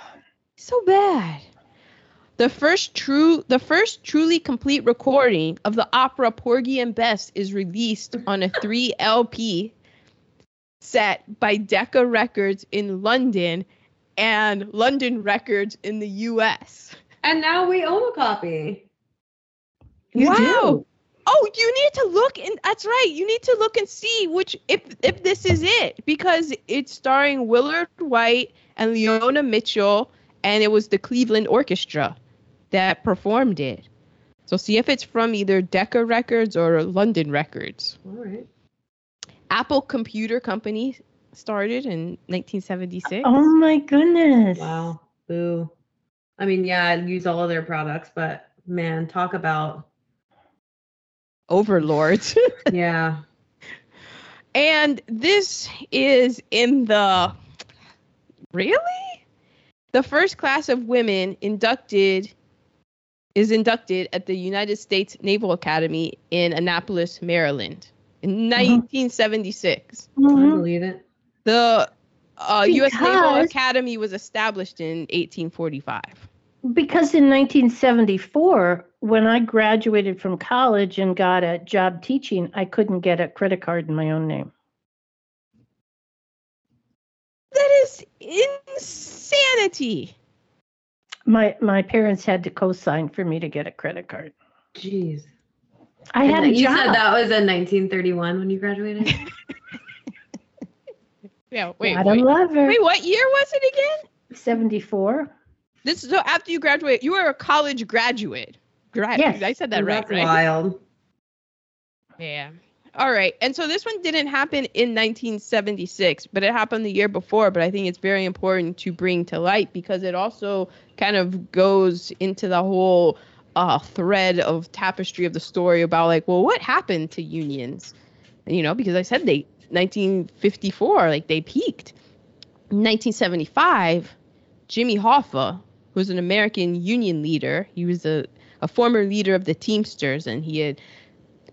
so bad. The first true the first truly complete recording of the opera Porgy and Bess is released on a 3 LP set by Decca Records in London and London Records in the US. And now we own a copy. You wow. do. Oh, you need to look and that's right. You need to look and see which if if this is it because it's starring Willard White and Leona Mitchell and it was the Cleveland Orchestra that performed it. So see if it's from either Decca Records or London Records. All right. Apple Computer Company started in 1976. Oh my goodness. Wow. Boo. I mean, yeah, I use all of their products, but man, talk about Overlords. yeah. and this is in the really the first class of women inducted is inducted at the United States Naval Academy in Annapolis, Maryland in 1976. I Mhm. believe it. The uh, U.S. Naval Academy was established in 1845. Because in 1974, when I graduated from college and got a job teaching, I couldn't get a credit card in my own name. That is insanity. My my parents had to co-sign for me to get a credit card. Jeez. I had a And you job. said that was in 1931 when you graduated? Yeah, wait, Gotta wait. love her. Wait, what year was it again? 74. This is so after you graduate, you were a college graduate. Grad- Yes. I said that right, That's right? wild. Yeah. All right. And so this one didn't happen in 1976, but it happened the year before. But I think it's very important to bring to light because it also kind of goes into the whole uh, thread of tapestry of the story about like, well, what happened to unions? You know, because I said they 1954, like they peaked. In 1975, Jimmy Hoffa, who was an American union leader, he was a, a former leader of the Teamsters, and he had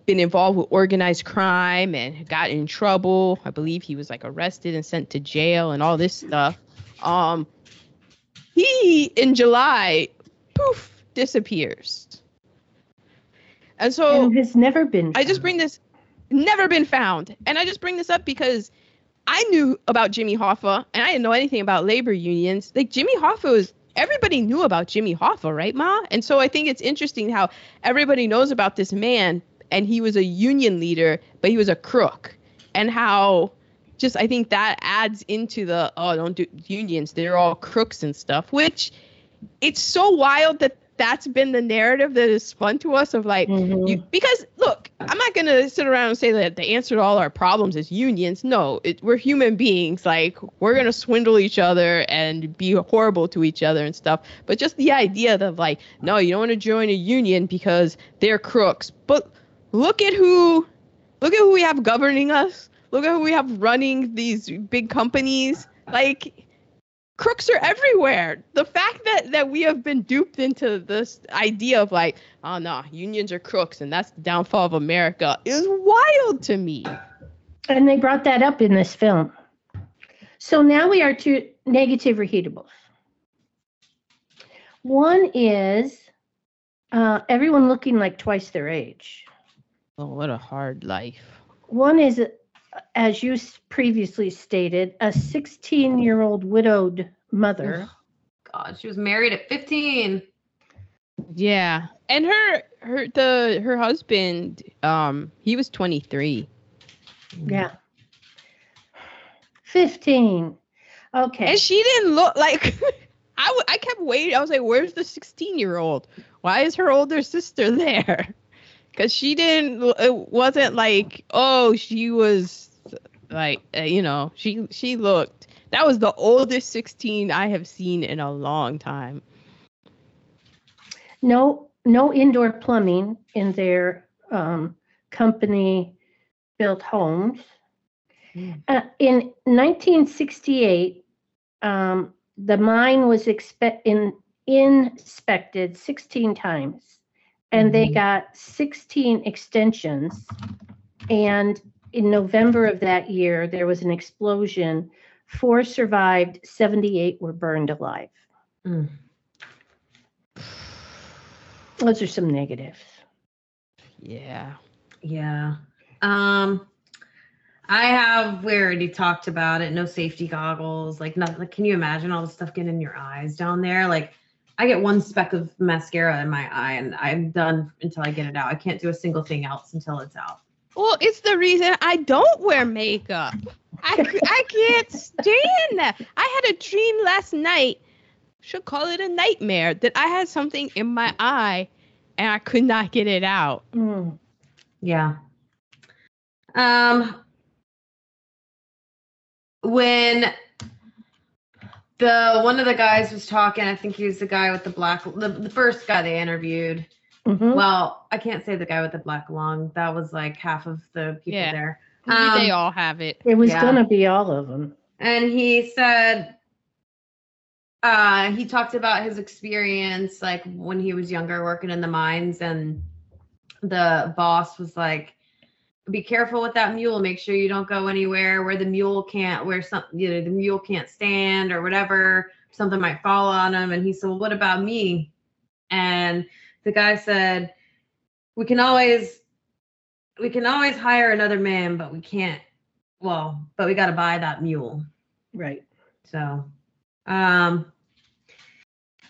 been involved with organized crime and got in trouble. I believe he was like arrested and sent to jail and all this stuff. Um, he in July, poof, disappears. And so and has never been. I just bring this, never been found. And I just bring this up because I knew about Jimmy Hoffa and I didn't know anything about labor unions. Like Jimmy Hoffa was, everybody knew about Jimmy Hoffa, right, Ma? And so I think it's interesting how everybody knows about this man and he was a union leader, but he was a crook. And how just I think that adds into the, oh, don't do unions, they're all crooks and stuff, which it's so wild that that's been the narrative that is spun to us of like Mhm. you, because look i'm not going to sit around and say that the answer to all our problems is unions. No it, we're human beings. Like we're going to swindle each other and be horrible to each other and stuff. But just the idea of like no you don't want to join a union because they're crooks. But look at who look at who we have governing us. Look at who we have running these big companies. Like crooks are everywhere. The fact that that we have been duped into this idea of like, oh no, unions are crooks and that's the downfall of America is wild to me. And they brought that up in this film. So now we are to negative reheatables. One is uh, everyone looking like twice their age. Oh, what a hard life. One is, as you previously stated, a 16 year old widowed mother. God, she was married at 15. Yeah. And her her the her husband um he was 23. Yeah. 15. Okay. And she didn't look like I, w- I kept waiting. I was like, where's the 16 year old? Why is her older sister there? Because she didn't, it wasn't like, oh, she was like, uh, you know, she she looked. That was the oldest 16 I have seen in a long time. no no indoor plumbing in their um, company built homes. Mm. Uh, in 1968, um, the mine was expe- in, inspected 16 times, and they Mhm. got 16 extensions. And in November of that year, there was an explosion. Four survived, 78 were burned alive. Mm. Those are some negatives. Yeah. Yeah. Um, I have. We already talked about it. No safety goggles. Like, not. Like, can you imagine all the stuff getting in your eyes down there? Like, I get one speck of mascara in my eye, and I'm done until I get it out. I can't do a single thing else until it's out. Well, it's the reason I don't wear makeup. I, I can't stand that. I had a dream last night. Should call it a nightmare that I had something in my eye and I could not get it out. Mm. Yeah. Um when the one of the guys was talking, I think he was the guy with the black the, the first guy they interviewed. Mhm. Well, I can't say the guy with the black lung. That was like half of the people Yeah. there. Maybe they Um, all have it. It was Yeah. gonna be all of them. and he said uh he talked about his experience like when he was younger working in the mines and the boss was like be careful with that mule. Make sure you don't go anywhere where the mule can't where something you know the mule can't stand or whatever. Something might fall on him. And he said well what about me? And the guy said we can always we can always hire another man but we can't well but we got to buy that mule. Right. so, um,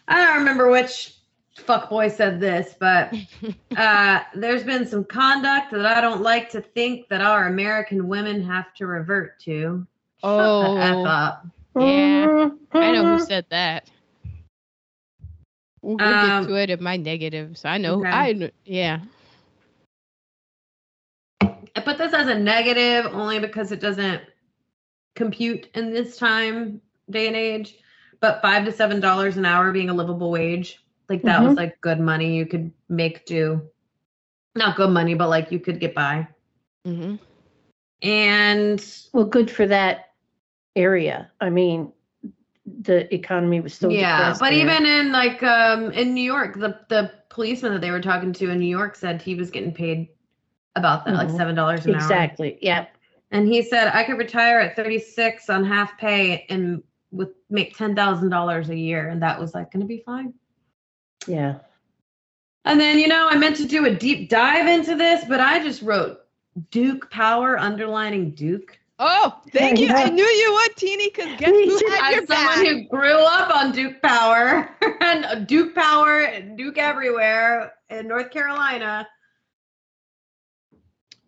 I don't remember which fuckboy said this, but uh, there's been some conduct that I don't like to think that our American women have to revert to. Shut Oh. the f up. Yeah. I know who said that. We'll, we'll Um, get to it in my negatives. I know. okay. I yeah. I put this as a negative only because it doesn't compute in this time, day and age. But five to seven dollars an hour being a livable wage, like that was like good money you could make do. Not good money, but like you could get by. hmm And Well, good for that area. I mean, the economy was still yeah, but there. even in like um in New York, the the policeman that they were talking to in New York said he was getting paid about that, like Mhm. seven dollars an hour. exactly. Yeah. And he said I could retire at 36 on half pay and with make ten thousand dollars a year, and that was like gonna be fine. Yeah. And then you know I meant to do a deep dive into this, but I just wrote Duke Power underlining Duke. Oh, thank you. I knew you would, Teeny, because guess Me who too. had your As someone back? who grew up on Duke Power and Duke Power, and Duke everywhere in North Carolina.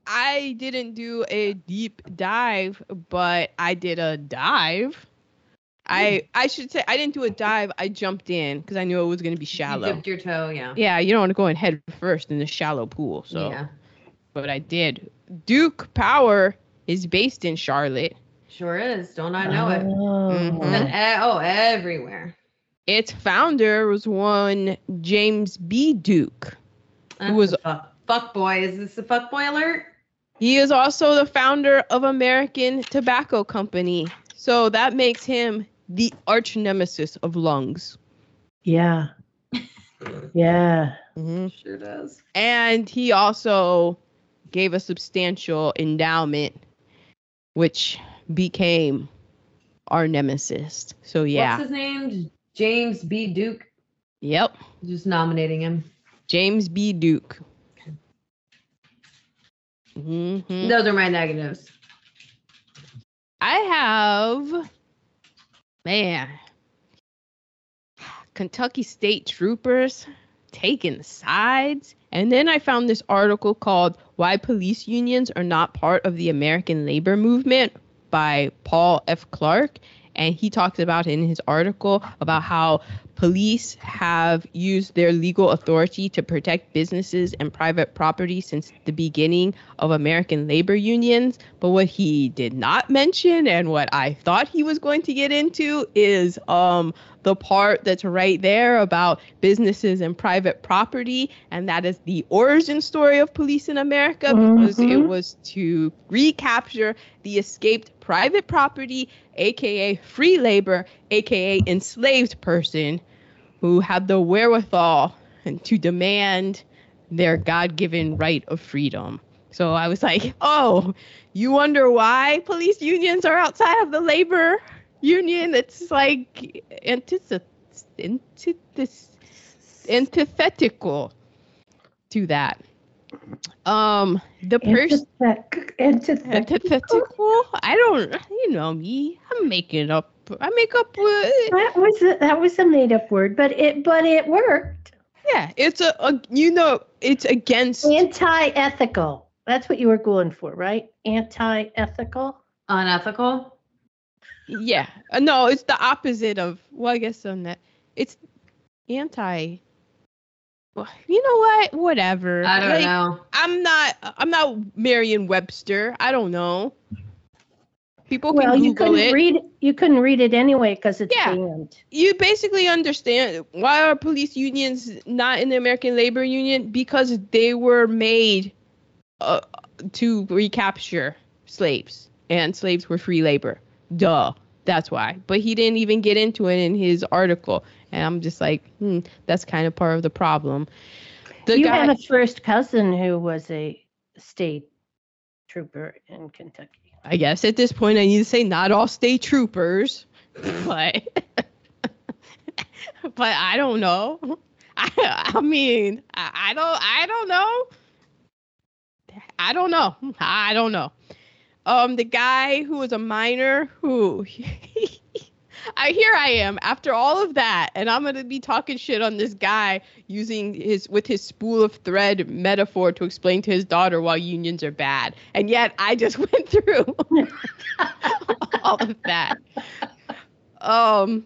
I didn't do a deep dive, but I did a dive. I I should say I didn't do a dive. I jumped in because I knew it was going to be You shallow. dipped your toe, yeah. Yeah, you don't want to go in head first in the shallow pool. So, yeah, but I did. Duke Power is based in Charlotte. sure is. Don't I know it? Oh. Mhm. E- oh, everywhere. Its founder was one James B. Duke. That's was- a fuck, fuck boy. Is this a fuck boy alert? He is also the founder of American Tobacco Company. So that makes him the arch nemesis of lungs. Yeah. Yeah. Sure does. And he also gave a substantial endowment, which became our nemesis. So yeah. What's his name? James B. Duke. Yep. Just nominating him. James B. Duke. hmm Those are my negatives. I have, man, Kentucky State Troopers taking sides. And then I found this article called Why Police Unions Are Not Part of the American Labor Movement by Paul F. Clark. And he talks about in his article about how police have used their legal authority to protect businesses and private property since the beginning of American labor unions. But what he did not mention and what I thought he was going to get into is um the part that's right there about businesses and private property and that is the origin story of police in America because it Mhm. was to recapture the escaped private property aka free labor aka enslaved person who had the wherewithal and to demand their god-given right of freedom so i was like oh you wonder why police unions are outside of the labor union it's like antith- antith- antithetical to that Um, the person antithetical. I don't. You know me. I'm making up. I make up. Uh, That was a, that was a made up word, but it but it worked. yeah, it's a, a. You know, it's against. Anti-ethical. That's what you were going for, right? Anti-ethical. Unethical. Yeah. Uh, no, it's the opposite of. Well, I guess on that, it's anti. Well, you know what? Whatever. I don't Like, know. I'm not. I'm not Merriam-Webster. I don't know. People can Well, you couldn't it. read you couldn't read it anyway because it's Yeah. banned. you basically understand why are police unions not in the American Labor Union? Because they were made uh, to recapture slaves, and slaves were free labor. Duh. That's why. But he didn't even get into it in his article, and I'm just like, hmm, that's kind of part of the problem. The you guy, have a first cousin who was a state trooper in Kentucky. I guess at this point, I need to say not all state troopers, but but I don't know. I, I mean, I, I don't I don't know. I don't know. I don't know. Um, the guy who was a minor who. I here I am after all of that, and I'm gonna be talking shit on this guy using his with his spool of thread metaphor to explain to his daughter why unions are bad, and yet I just went through all of that. Um,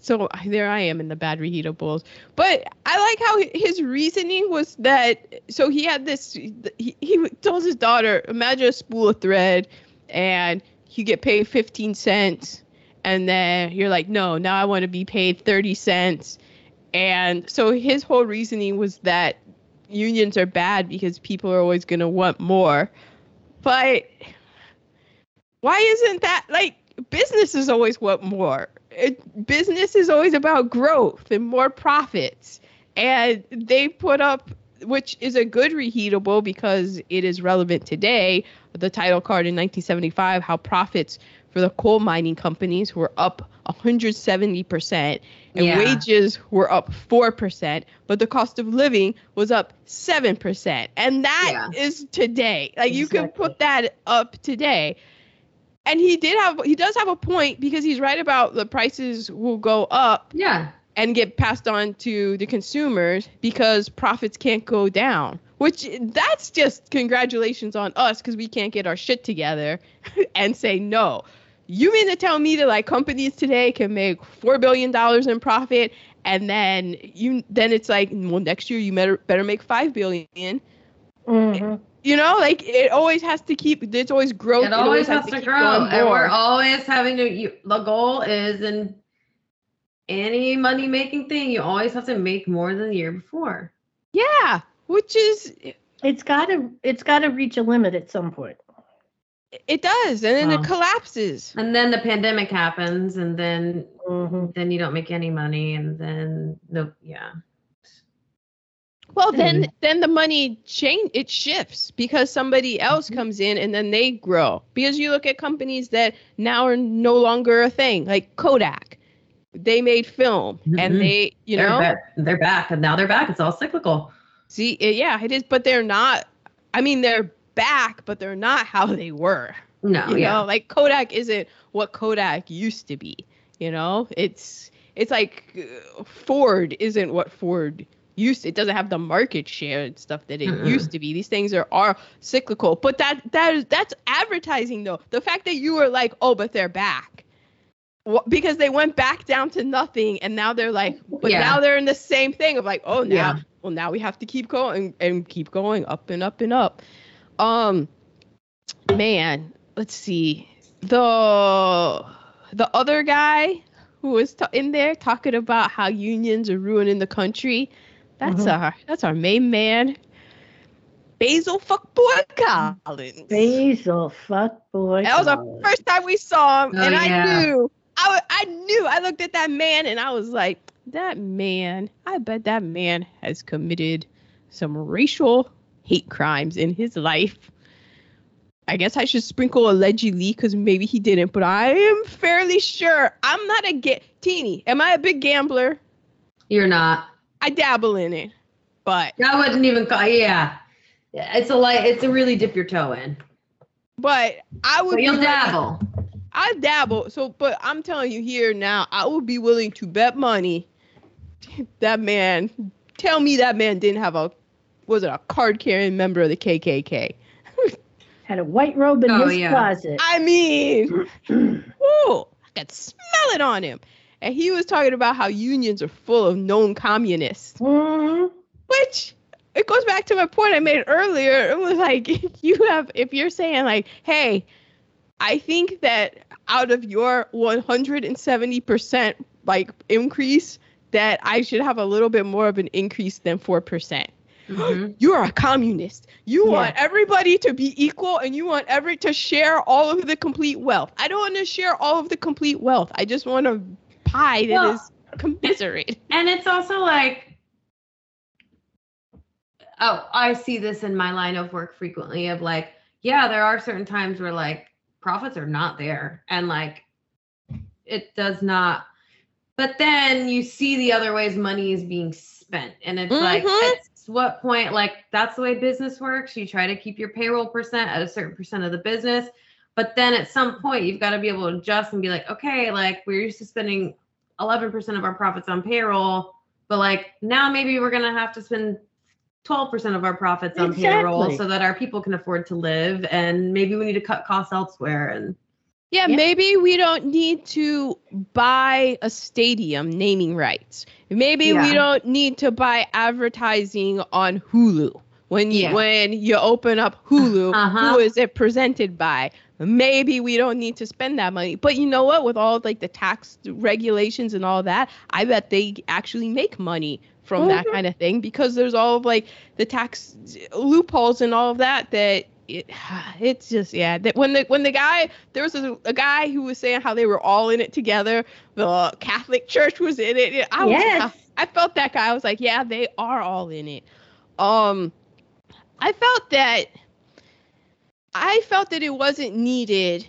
so there I am in the bad reheatables. But I like how his reasoning was that so he had this he, he tells his daughter, imagine a spool of thread and you get paid 15 cents and then you're like, "No, now I want to be paid 30 cents." And so his whole reasoning was that unions are bad because people are always going to want more. But why isn't that like businesses always want more? It, business is always about growth and more profits. And they put up, which is a good reheatable because it is relevant today, the title card in 1975, how profits for the coal mining companies were up 170% and Yeah. wages were up 4%, but the cost of living was up 7%. And that is Yeah. today. Like you can put that up today. And he did have he does have a point because he's right about the prices will go up Yeah. and get passed on to the consumers because profits can't go down. Which that's just congratulations on us because we can't get our shit together and say no. You mean to tell me that like companies today can make four billion dollars in profit and then you then it's like well next year you better better make five billion. Mhm. You know, like it always has to keep. It's always growth. It always has to keep grow. And we're always having to you, the goal is in any money making thing, you always have to make more than the year before. yeah, which is It's got to it's got to reach a limit at some point. It does, and then Wow. it collapses. And then the pandemic happens and then Mhm. then you don't make any money and then no yeah. Well, then Hmm. then the money change it shifts because somebody else Mhm. comes in and then they grow. Because you look at companies that now are no longer a thing, like Kodak. They made film and Mhm. they, you they're know, back, they're back and now they're back. It's all cyclical. see, it- yeah, it is, but they're not. I mean, they're back, but they're not how they were. No, you yeah. know like kodak isn't what kodak used to be you know it's it's like uh, ford isn't what ford used it doesn't have the market share and stuff that it Mm-mm. used to be these things are are cyclical but that that is that's advertising though the fact that you were like oh but they're back because they went back down to nothing and now they're like but Yeah. now they're in the same thing of like oh now Yeah. well now we have to keep going and keep going up and up and up um man let's see the the other guy who was ta- in there talking about how unions are ruining the country that's Mhm. our that's our main man basil fuckboy collins Basil, fuck boy. that was the first time we saw him Oh, and i yeah. knew I, I knew i looked at that man and i was like that man i bet that man has committed some racial hate crimes in his life i guess i should sprinkle allegedly because maybe he didn't but i am fairly sure i'm not a ga- teeny am i a big gambler You're not. i dabble in it but I wouldn't even call yeah. It's a like it's a really dip your toe in. But I would But you'll like- dabble. I dabble. So, but I'm telling you here now, I would be willing to bet money that man. Tell me that man didn't have a was it a card carrying member of the KKK? Had a white robe in Oh, his yeah. closet. I mean, ooh, I could smell it on him. And he was talking about how unions are full of known communists, Mhm. which it goes back to my point I made earlier. It was like you have if you're saying like, hey, I think that out of your 170% like increase, that I should have a little bit more of an increase than 4%. Mhm. You are a communist. You Yeah. want everybody to be equal and you want every to share all of the complete wealth. I don't want to share all of the complete wealth. I just want a pie that Well, is commiserate. And it's also like, oh, I see this in my line of work frequently of like, yeah, there are certain times where like profits are not there and like it does not. But then you see the other ways money is being spent. And it's like, Mhm. At what point, like, that's the way business works. You try to keep your payroll percent at a certain percent of the business. But then at some point, you've got to be able to adjust and be like, okay, like, we're used to spending 11% of our profits on payroll, but like now maybe we're going to have to spend 12% of our profits on payroll so that our people can afford to live. And maybe we need to cut costs elsewhere. And Yeah, Yeah. maybe we don't need to buy a stadium naming rights. Maybe we don't need to buy advertising on Hulu. When you Yeah. when you open up Hulu, Uh-huh. who is it presented by? Maybe we don't need to spend that money. But you know what? With all like the tax regulations and all that, I bet they actually make money from that Mhm. kind of thing because there's all of like the tax loopholes and all of that that it, it's just yeah that when the when the guy there was a, a guy who was saying how they were all in it together the catholic church was in it i was Yes. I, felt that guy i was like yeah they are all in it. Um i felt that i felt that it wasn't needed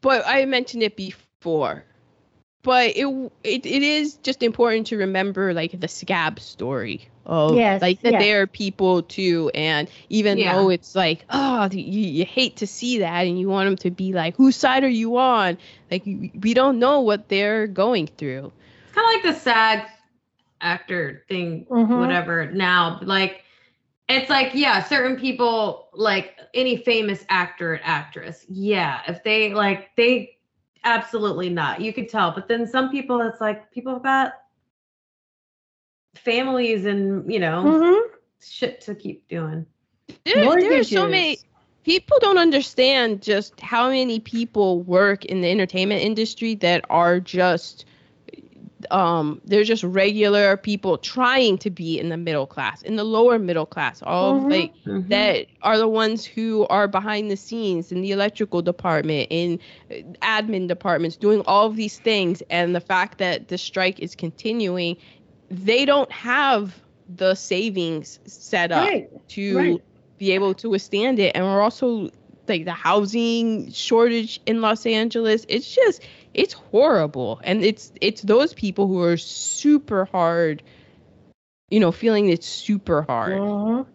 but i mentioned it before. But it, it it is just important to remember like the scab story of Yes, like that yes. there are people too and even Yeah. though it's like oh you, you hate to see that and you want them to be like whose side are you on like we don't know what they're going through it's kind of like the SAG actor thing, Mhm. whatever. Now, like, it's like, yeah, certain people, like any famous actor or actress, yeah, if they like, they absolutely not. You could tell. But then some people, it's like people have got families and you know Mhm. shit to keep doing. there, there are so many people don't understand just how many people work in the entertainment industry that are just um they're just regular people trying to be in the middle class in the lower middle class all Mhm. like Mhm. that are the ones who are behind the scenes in the electrical department in uh, admin departments doing all of these things and the fact that the strike is continuing they don't have the savings set up Right. to right. be able to withstand it and we're also like the housing shortage in Los Angeles it's just it's horrible and it's it's those people who are super hard you know feeling it's super hard Mhm.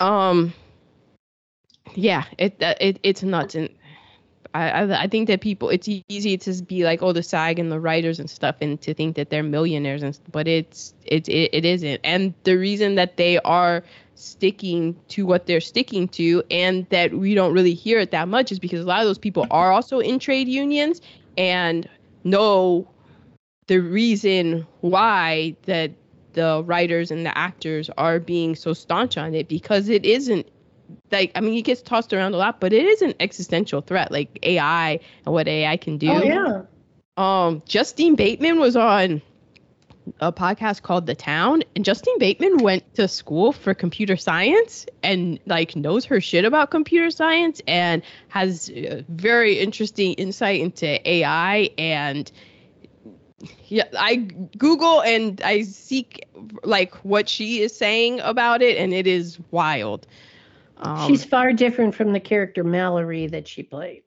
um yeah it it it's nuts and I, I think that people it's easy to be like oh the SAG and the writers and stuff and to think that they're millionaires and but it's it's it, it isn't. And the reason that they are sticking to what they're sticking to and that we don't really hear it that much is because a lot of those people are also in trade unions and know the reason why that the writers and the actors are being so staunch on it because it isn't like I mean it gets tossed around a lot, but it is an existential threat like AI and what AI can do. Oh yeah. Um Justine Bateman was on a podcast called The Town and Justine Bateman went to school for computer science and like knows her shit about computer science and has very interesting insight into AI and yeah, I Google and I seek like what she is saying about it, and it is wild. Um, She's far different from the character Mallory that she played.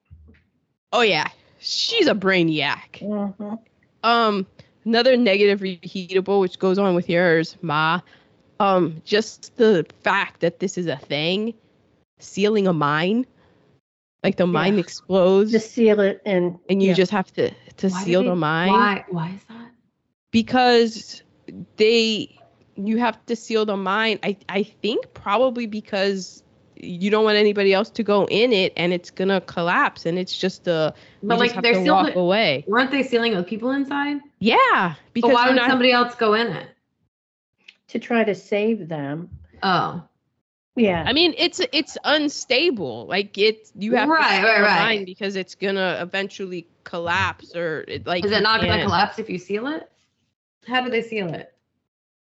oh yeah, she's a brainiac. Mhm. Um, another negative reheatable, which goes on with yours, Ma. um just the fact that this is a thing, sealing a mine, like the mine explodes Just seal it and. and you yeah. just have to to Why seal they- the mine Why? Why is that? because they you have to seal the mine. I I think probably because you don't want anybody else to go in it and it's gonna collapse and it's just a But like they're to sealed. walk it- away. Weren't they sealing it with people inside? Yeah, because But why would not- somebody else go in it? To try to save them. Oh, Yeah. I mean, it's it's unstable. Like it, you have Right, to seal right, right. because it's gonna eventually collapse or it, like. is it not going to can't- collapse if you seal it? How do they seal it?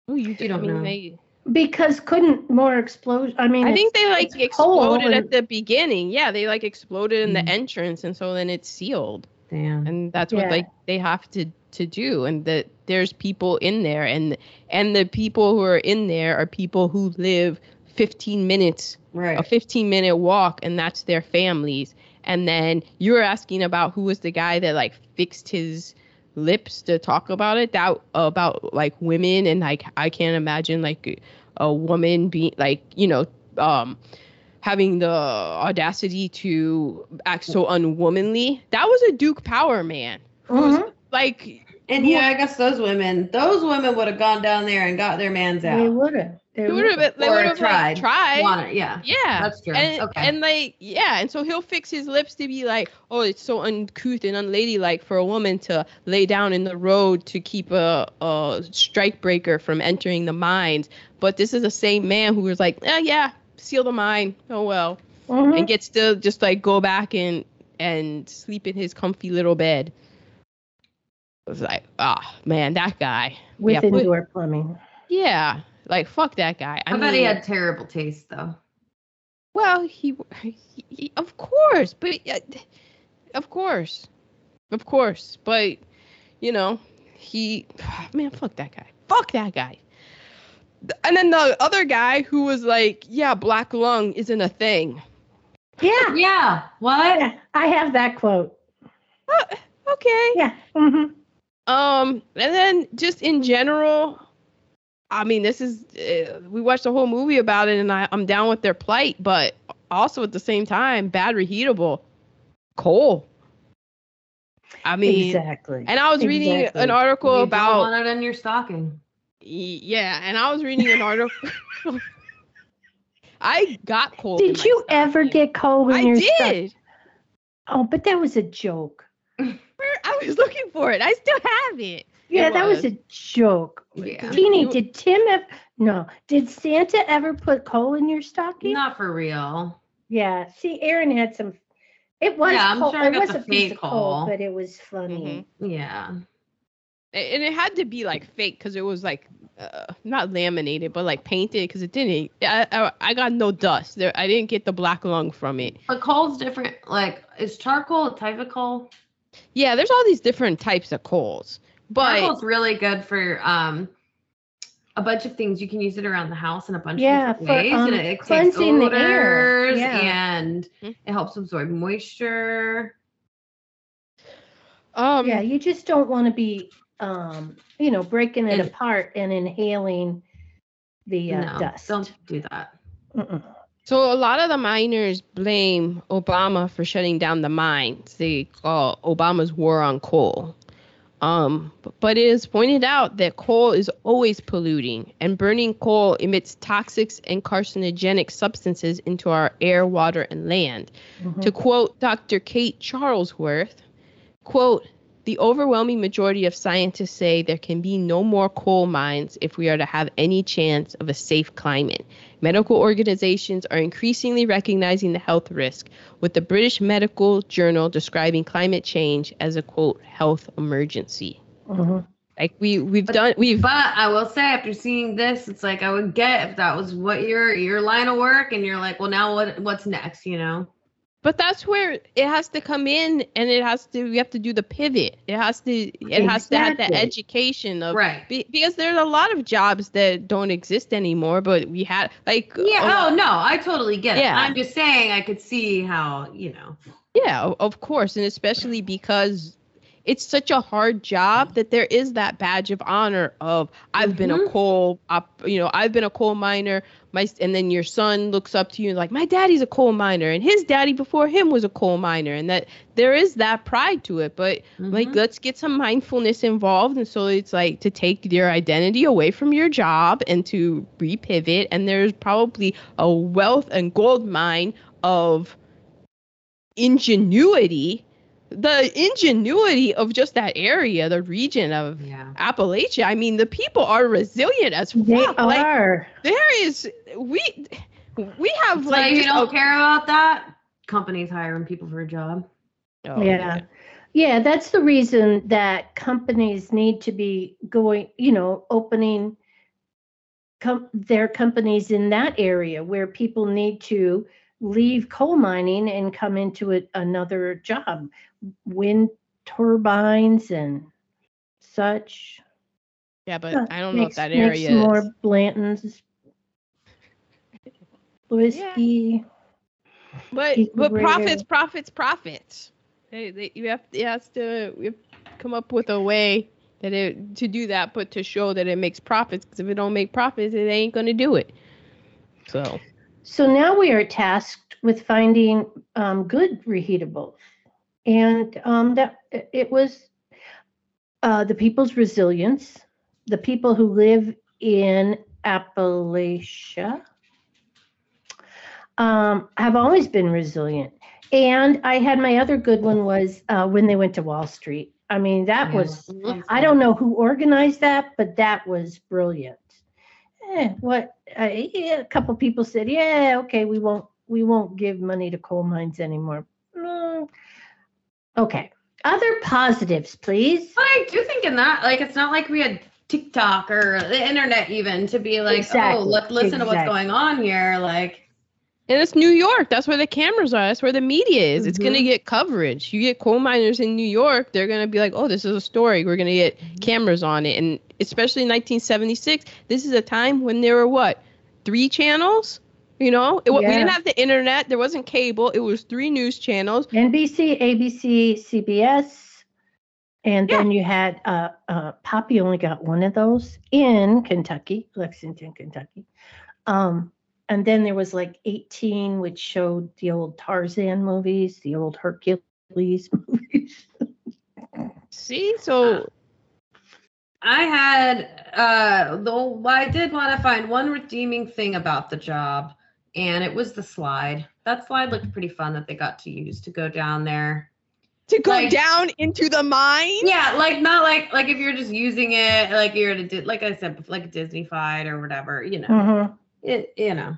Oh, you, You don't I mean, know. They, Because couldn't more explosion, I mean. I think they like it's cold exploded at the beginning. Yeah, they like exploded in the Mm. entrance, and so then it's sealed, Damn. and that's what Yeah. like they have to to do. And that there's people in there, and and the people who are in there are people who live 15 minutes right. a 15 minute walk and that's their families and then you were asking about who was the guy that like fixed his lips to talk about it that about like women and like i can't imagine like a woman being like you know um having the audacity to act so unwomanly that was a duke power man who's Mhm. like And yeah, I guess those women, those women would have gone down there and got their man's out. They would have. They they would would have they Or would have tried. like, tried Want it, yeah. Yeah, That's true. And, Okay. and like, yeah, and so he'll fix his lips to be like, oh, it's so uncouth and unladylike for a woman to lay down in the road to keep a, a strike breaker from entering the mines. But this is the same man who was like, eh, yeah, seal the mine. Oh well, Mhm. and gets to just like go back and and sleep in his comfy little bed. It was like, ah, man, that guy. With yeah, put- indoor plumbing. Yeah, like fuck that guy. I, I, bet he had terrible taste though. Well, he, he, he- of course, but uh, of course, of course, but you know, he, man, fuck that guy, fuck that guy. And then the other guy who was like, yeah, black lung isn't a thing. Yeah. Yeah. What? yeah. I have that quote. Uh, okay. Yeah. hmm Um, and then just in general, I mean, this is uh, we watched the whole movie about it, and I, I'm down with their plight, but also at the same time, bad reheatable coal. I mean, exactly. and I was reading Exactly. an article you about don't want it in your stocking. yeah, and I was reading an article. I got coal. in Did my you ever get cold in I your stuff? did. Oh, but that was a joke. Where I was looking for it. I still have it. Yeah, It that was was. a joke. Yeah. Jeannie, did Tim ever? No. Did Santa ever put coal in your stocking? Not for real. Yeah. See, Aaron had some. It was. Yeah, I'm coal. sure I it got was the a piece fake of coal, coal. but it was funny. Yeah. And it had to be like fake because it was like uh, not laminated but like painted because it didn't I, I, I got no dust there i didn't get the black lung from it But coal's different. Like, is charcoal a type of coal? yeah there's all these different types of coals but Charcoal's really good for um a bunch of things. You can use it around the house in a bunch Yeah, of different for, ways, um, and it, it takes cleansing the air. Yeah. and Mhm. it helps absorb moisture. um yeah, you just don't want to be, um, you know, breaking it And- apart and inhaling the uh, no, dust. don't do that. Mm-mm. so a lot of the miners blame obama for shutting down the mines they call obama's war on coal um, but it is pointed out that coal is always polluting, and burning coal emits toxic and carcinogenic substances into our air, water, and land. Mhm. To quote Dr. Kate Charlesworth, quote, the overwhelming majority of scientists say there can be no more coal mines if we are to have any chance of a safe climate. Medical organizations are increasingly recognizing the health risk, with the British Medical Journal describing climate change as a quote health emergency. Mhm. Like we we've But- done we've But I will say, after seeing this, it's like I would get if that was what your your line of work, and you're like, well, now what what's next? You know? But that's where it has to come in, and it has to. We have to do the pivot. It has to. It has to have the education of Right. be, because there's a lot of jobs that don't exist anymore. But we had like Yeah. a- Oh no, I totally get it. Yeah. I'm just saying, I could see how you know. yeah, of course, and especially because it's such a hard job that there is that badge of honor of I've been a Mhm. coal op, you know I've been a coal miner my and then your son looks up to you and like my daddy's a coal miner and his daddy before him was a coal miner and that there is that pride to it but like Mhm. let's get some mindfulness involved and so it's like to take your identity away from your job and to repivot and there's probably a wealth and gold mine of ingenuity the ingenuity of just that area the region of yeah. appalachia i mean the people are resilient as They fuck like are. there is we we have So like you don't a- care about that, companies hiring people for a job. Oh, Yeah. Yeah, that's the reason that companies need to be going, you know, opening com- their companies in that area where people need to leave coal mining and come into it, another job, wind turbines and such. yeah but Uh, i don't know if makes- that makes area more is Blanton's whiskey. But but profits, profits, profits. They, they, you have it has to we have come up with a way that it to do that, but to show that it makes profits. Because if it don't make profits, it ain't gonna do it. So So now we are tasked with finding um, good reheatables, and um, that it was uh, the people's resilience, the people who live in Appalachia um, have always been resilient. And I had my other good one was uh, when they went to Wall Street. I mean, that Yeah. was I don't know who organized that, but that was brilliant. Eh, what uh, yeah, a couple people said, yeah, okay, we won't we won't give money to coal mines anymore. Mm, okay, other positives, please. But I do think in that, like, it's not like we had TikTok or the internet even to be like, oh, Exactly, let listen to what's going on here. Like, and it's New York. That's where the cameras are. That's where the media is. It's gonna Mhm. get coverage. You get coal miners in New York, they're gonna be like, oh, this is a story. We're gonna get cameras on it. And especially in 1976, this is a time when there were what three channels. You know, it, wa- we didn't have the internet. There wasn't cable. It was three news channels. NBC, ABC, CBS, and then you had uh, uh, Poppy only got one of those in Kentucky, Lexington, Kentucky. Um, and then there was like 18, which showed the old Tarzan movies, the old Hercules movies. See, so I had, uh, though I did want to find one redeeming thing about the job, and it was the slide. That slide looked pretty fun that they got to use to go down there. to go Like- down into the mine. Yeah, like not like like if you're just using it, like you're at a di- like I said, like a Disney fight or whatever, you know, Mhm. It, you know.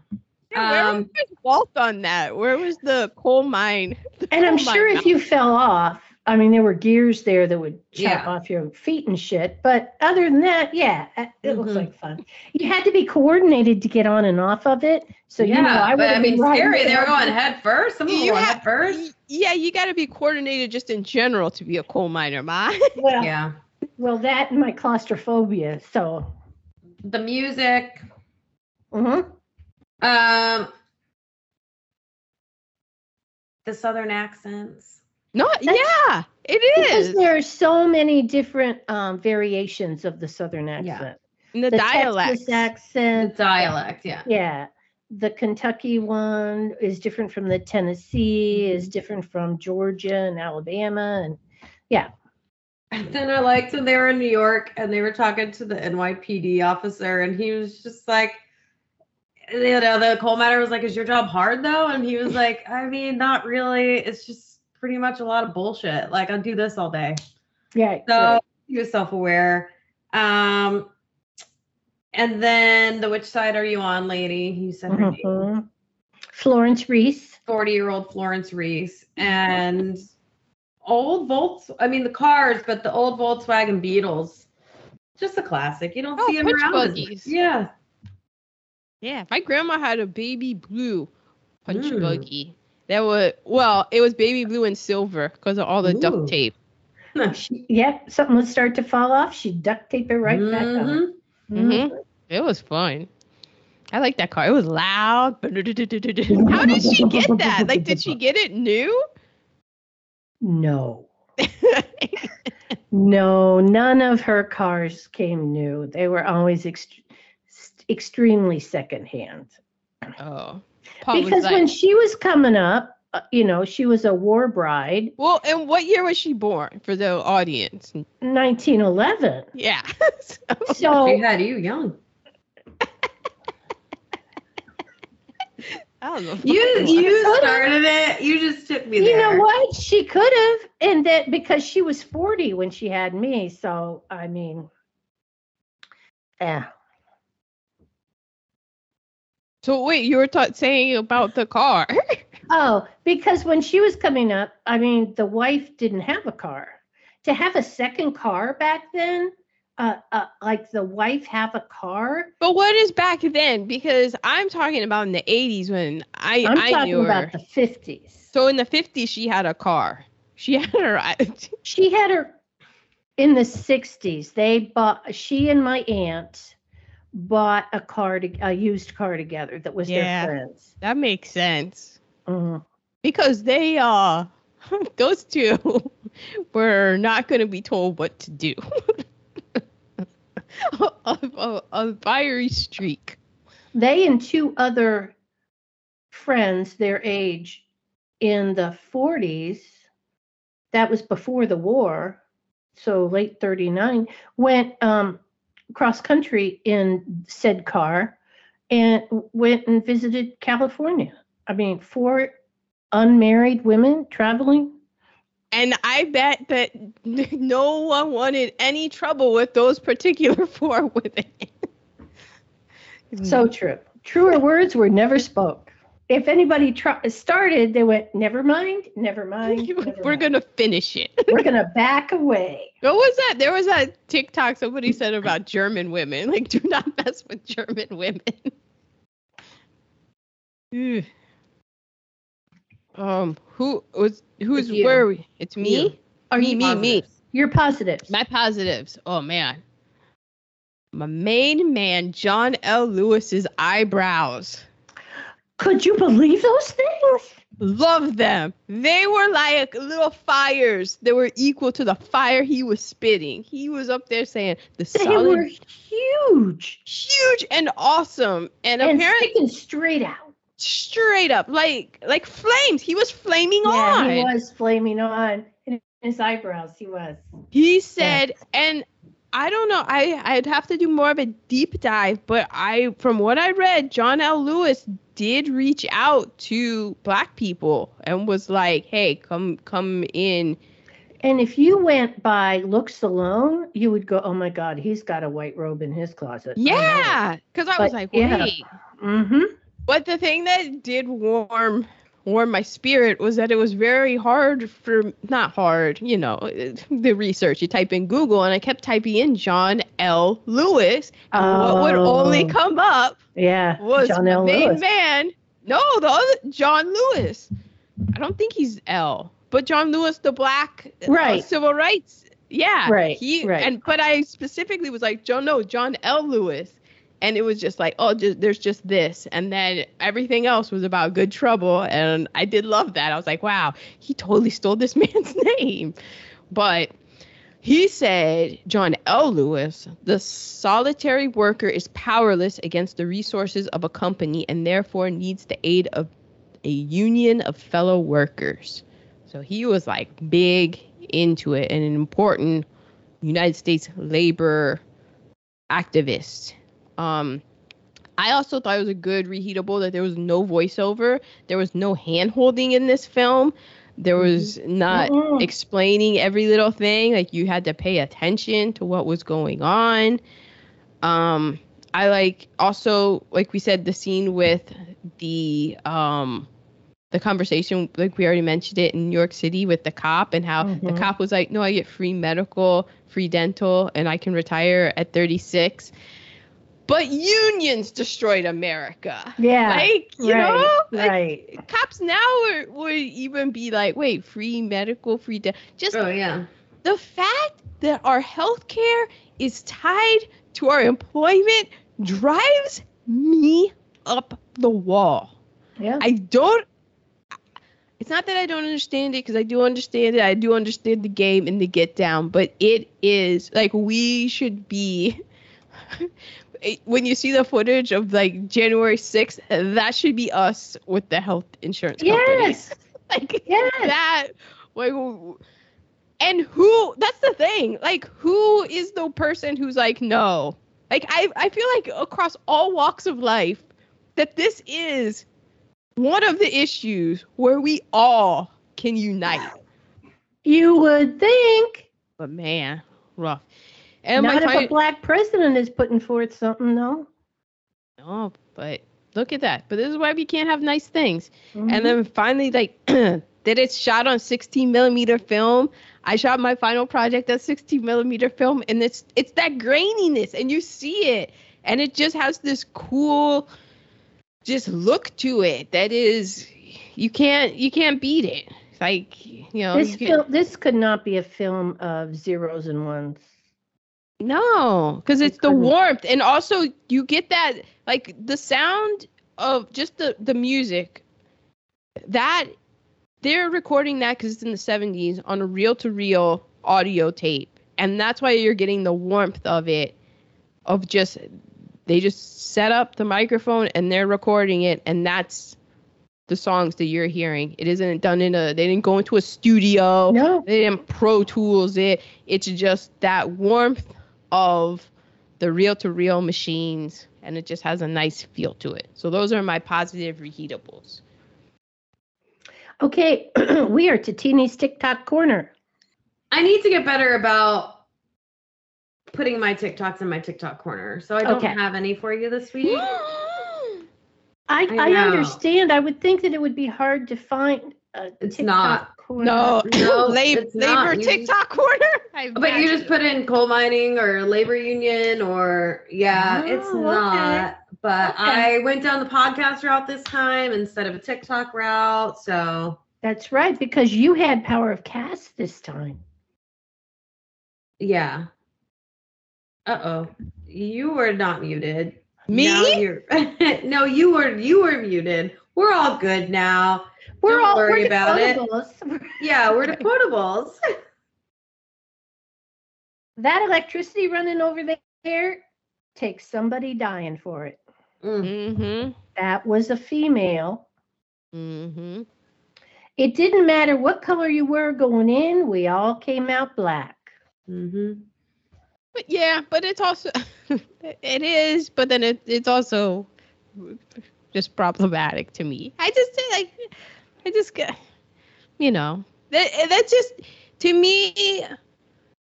Yeah, where Um, was Walt on that? Where was the coal mine? The And I'm coal mine sure if mountain? you fell off, I mean, there were gears there that would chop Yeah. off your feet and shit. But other than that, yeah, it it looks like fun. You had to be coordinated to get on and off of it. So you know, I but would I mean, scary. They were going head first. Some of them You were going head first. Yeah, you got to be coordinated just in general to be a coal miner, ma. Well, Yeah, well, that and my claustrophobia. So, the music. Mhm. Um, the southern accents. No, That's- yeah, it is. because there are so many different um, variations of the Southern accent. And the, the dialects. Texas The accent, dialect, yeah. yeah. The Kentucky one is different from the Tennessee, Mm-hmm. is different from Georgia and Alabama, and yeah. And then I liked when they were in New York and they were talking to the NYPD officer, and he was just like, you know, the coal miner was like, "Is your job hard though?" And he was like, "I mean, not really. It's just pretty much a lot of bullshit. Like I do this all day." yeah. So he was self-aware. Um, and then the which side are you on, lady? You said her name. Mhm. Florence Reese. 40-year-old Florence Reese and old Volts. I mean the cars, but the old Volkswagen Beetles. Just a classic. You don't Oh, see them around. as- buggies. Yeah. Yeah, my grandma had a baby blue punch Mm. buggy. That was well, it was baby blue and silver because of all the Ooh. duct tape. She, yep, something would start to fall off. She'd duct tape it right back on. Mhm. Mhm. It was fun. I like that car. It was loud. How did she get that? Like, did she get it new? No. No, none of her cars came new. They were always ext- extremely secondhand. Oh. Paul because like- when she was coming up, uh, you know, she was a war bride, well, and what year was she born for the audience? 1911. Yeah. So- So She had you young. I don't know. You you started it. You just took me you there. know what? She could have, and that because she was 40 when she had me. So I mean, yeah. So wait, you were saying about the car. Oh, because when she was coming up, I mean, the wife didn't have a car. To have a second car back then, uh, uh like the wife have a car. but what is back then? Because I'm talking about in the 80s when I I'm I talking knew her. about the 50s. So in the 50s, she had a car. She had her. She had her in the 60s. They bought, she and my aunt bought a car, to, a used car together that was Yeah. their friends. That makes sense Mhm. because they uh those two were not going to be told what to do. a, a, a fiery streak. They and two other friends their age in the 40s, that was before the war, so late 39, went um, cross country in said car and went and visited California. I mean, four unmarried women traveling. And I bet that no one wanted any trouble with those particular four women. So true. Truer words were never spoke. If anybody tr- started, they went, never mind, never mind. never we're gonna finish it. We're gonna back away. What was that? There was a TikTok somebody said about German women. Like, do not mess with German women. Um, who was who's It's where are we? It's me. You. Are me, you me, me. You're positives. My positives. Oh man. My main man, John L. Lewis's eyebrows. Could you believe those things? Love them. They were like little fires that were equal to the fire he was spitting. He was up there saying the They solid, were huge huge and awesome, and, and apparently sticking straight out. straight up like like flames. He was flaming Yeah, on. he was flaming on. In his eyebrows, he was. He said, and I don't know. I I'd have to do more of a deep dive, but I from what I read, John L. Lewis did reach out to black people and was like, "Hey, come come in." And if you went by looks alone, you would go, "Oh my God, he's got a white robe in his closet." Yeah, because I was But, like, yeah. "Wait." Mm-hmm. But the thing that did warm warm my spirit was that it was very hard for not hard, you know, the research. You type in Google, and I kept typing in John L. Lewis. and what would only Oh. come up Yeah. was John L. main Lewis. man. No, the other John Lewis. I don't think he's L, but John Lewis, the black uh, civil rights. Yeah, Right, He right. and but I specifically was like, John, no, John L. Lewis, and it was just like, oh, just, there's just this, and then everything else was about good trouble, and I did love that. I was like, wow, he totally stole this man's name, but he said, John L. Lewis, the solitary worker is powerless against the resources of a company and therefore needs the aid of a union of fellow workers. So he was like big into it and an important United States labor activist. Um, I also thought it was a good reheatable that there was no voiceover, there was no hand holding in this film. There was not Mm-mm. explaining every little thing. Like you had to pay attention to what was going on. Um, I like also like we said the scene with the um the conversation like we already mentioned it in New York City with the cop and how the Mhm. cop was like, "No, I get free medical, free dental, and I can retire at 36." But unions destroyed America. Yeah. Like, you right, know, like, right. cops now are, would even be like, "Wait, free medical, free dental." Just Oh yeah. the fact that our healthcare is tied to our employment drives me up the wall. Yeah. I don't it's not that I don't understand it because I do understand it. I do understand the game and the get down, but it is like we should be. when you see the footage of like January 6th, that should be us with the health insurance company. Yes. like Yes. that. Like, and who? That's the thing. Like, who is the person who's like, no? Like, I I feel like across all walks of life, that this is one of the issues where we all can unite. You would think. But man, rough. And Not my if fi- a black president is putting forth something, though. no. but look at that. But this is why we can't have nice things. Mhm. And then finally, like, that it's shot on 16 millimeter film. I shot my final project at 16 millimeter film, and it's it's that graininess, and you see it, and it just has this cool, just look to it that is, you can't you can't beat it. Like you know, this you can- fil- this could not be a film of zeros and ones. No, because it's the warmth, and also you get that like the sound of just the the music. That they're recording that because it's in the '70s on a reel-to-reel audio tape, and that's why you're getting the warmth of it. Of just they just set up the microphone and they're recording it, and that's the songs that you're hearing. It isn't done in a. They didn't go into a studio. No. They didn't Pro Tools it. It's just that warmth of the reel to reel machines, and it just has a nice feel to it. So those are my positive reheatables. Okay, we are to Teeny's TikTok corner. I need to get better about putting my TikToks in my TikTok corner. So I don't Okay. have any for you this week. I, I I, understand. I would think that it would be hard to find a It's TikTok not. corner. no, No, labor, it's not. labor You- TikTok corner. I But you just put in coal mining or labor union or yeah, it's Oh, okay. not. But Okay. I went down the podcast route this time instead of a TikTok route. So That's right, because you had Power of Cast this time. yeah. Uh oh. You were not muted. me. No, you were you were muted. We're all good now. We're Don't all worry we're about it. Yeah, we're the potables. That electricity running over there takes somebody dying for it. Mm. Mm-hmm. That was a female. Mm-hmm. It didn't matter what color you were going in, we all came out black. hmm But yeah, but it's also it is, but then it, it's also just problematic to me. I just like I just you know that eh, that's just to me.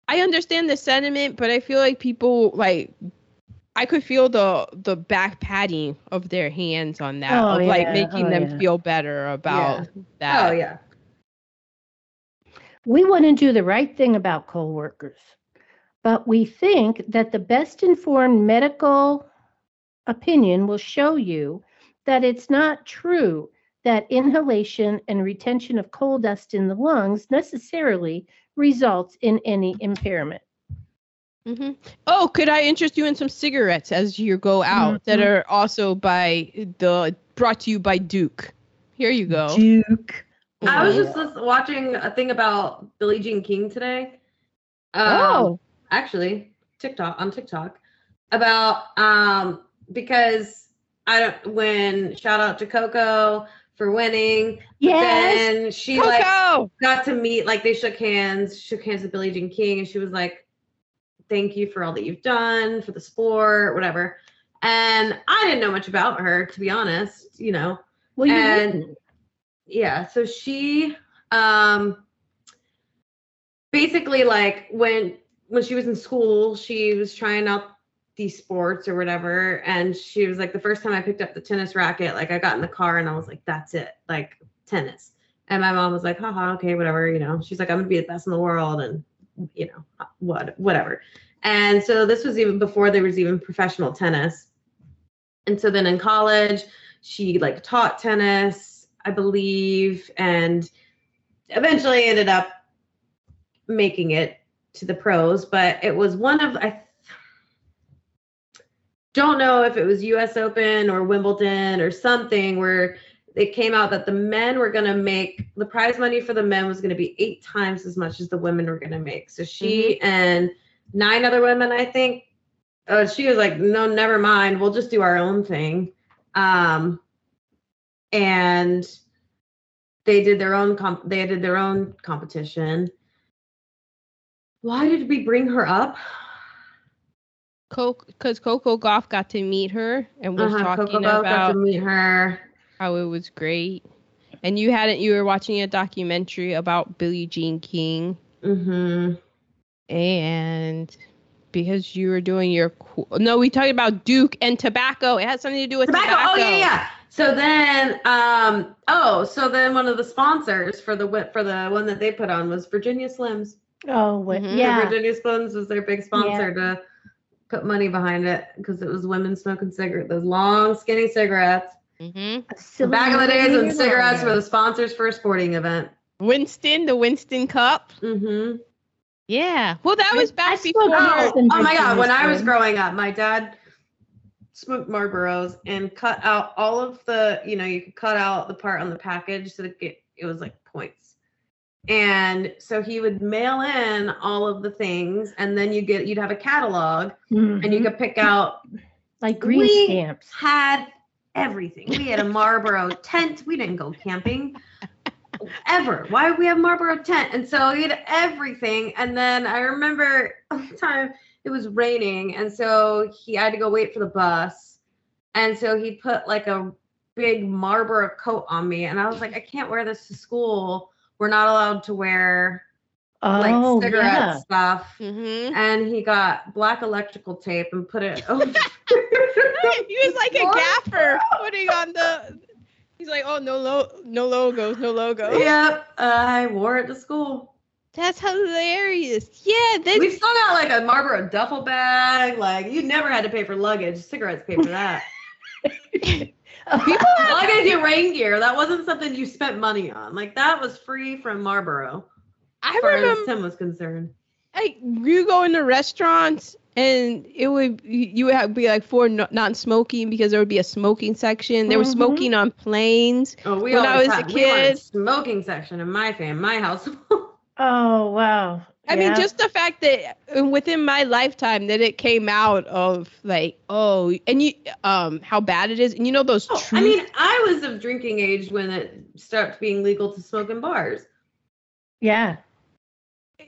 I understand the sentiment, but I feel like people like I could feel the the back patting of their hands on that, Oh, of like making Oh, them yeah. feel better about that. Oh yeah. We want to do the right thing about coal workers, but we think that the best informed medical opinion will show you that it's not true that inhalation and retention of coal dust in the lungs necessarily results in any impairment. hmm Oh, could I interest you in some cigarettes as you go out that Mhm. are also by the brought to you by Duke? Here you go. Duke. I was just watching a thing about Billie Jean King today. Um, Oh. actually, TikTok on TikTok about um because I don't when shout out to Coco for winning. Yes. Then she like Coco. got to meet like they shook hands, shook hands with Billie Jean King, and she was like, "Thank you for all that you've done for the sport, whatever." And I didn't know much about her to be honest, you know Well, you and- wouldn't. yeah so she um basically like when when she was in school she was trying out these sports or whatever. And she was like the first time i picked up the tennis racket like i got in the car and i was like that's it like tennis. And my mom was like haha okay whatever you know. She's like i'm gonna be the best in the world and you know uh, what whatever. And so this was even before there was even professional tennis. And so then in college she like taught tennis i believe and eventually ended up making it to the pros. But it was one of i don't know if it was us open or wimbledon or something where it came out that the men were going to make the prize money for the men was going to be eight times as much as the women were going to make. So she Mm-hmm. and nine other women, I think, uh, she was like, no, never mind. We'll just do our own thing. Um, and they did their own comp- they did their own competition. Why did we bring her up? Because Coco Gauff got to meet her and was Uh-huh, talking Coco Bell got about to meet her. how it was great. And you hadn't you were watching a documentary about Billie Jean King Mm-hmm. and because you were doing your no we talked about Duke and tobacco. It had something to do with tobacco. tobacco. Oh yeah, yeah. So then, um, oh, so then one of the sponsors for the for the one that they put on was Virginia Slims. Oh, what, Mhm. So yeah. Virginia Slims was their big sponsor to put money behind it because it was women smoking cigarettes, those long, skinny cigarettes. Mhm. Back in the days when cigarettes were the sponsors for a sporting event. Winston, the Winston Cup. Mm-hmm. Yeah. Well, that was I back smoked before. Yes, Oh, oh my God. When I was growing up, my dad smoked Marlboros and cut out all of the, you know, you could cut out the part on the package so that it, it was like points. And so he would mail in all of the things and then you get, you'd have a catalog and you Mhm. could pick out, like green we stamps. had everything. We had a Marlboro tent. We didn't go camping ever. Why would we have Marlboro tent? And so he had everything. And then I remember one time it was raining, and so he had to go wait for the bus. And so he put like a big Marlboro coat on me, and I was like, I can't wear this to school. We're not allowed to wear like Oh, cigarette yeah. stuff. Mhm. And he got black electrical tape and put it over. he was like a gaffer putting on the. He's like, oh no, lo- no logos, no logo. yep, I wore it to school. That's hilarious. Yeah, that's We still got like a Marlboro duffel bag. Like you never had to pay for luggage. Cigarettes pay for that. people have. luggage and rain gear. That wasn't something you spent money on. Like that was free from Marlboro. I As far as remember, Tim was concerned. like, you go into restaurants and it would you would have, be like for no, non-smoking because there would be a smoking section. They were Mhm. smoking on planes. Oh, we When I always was a had, we wanted smoking section in my fam, my house. Oh, wow. I mean, just the fact that uh, within my lifetime that it came out of like, oh, and you, um, how bad it is, and you know those. Oh, truth- I mean, I was of drinking age when it stopped being legal to smoke in bars. Yeah.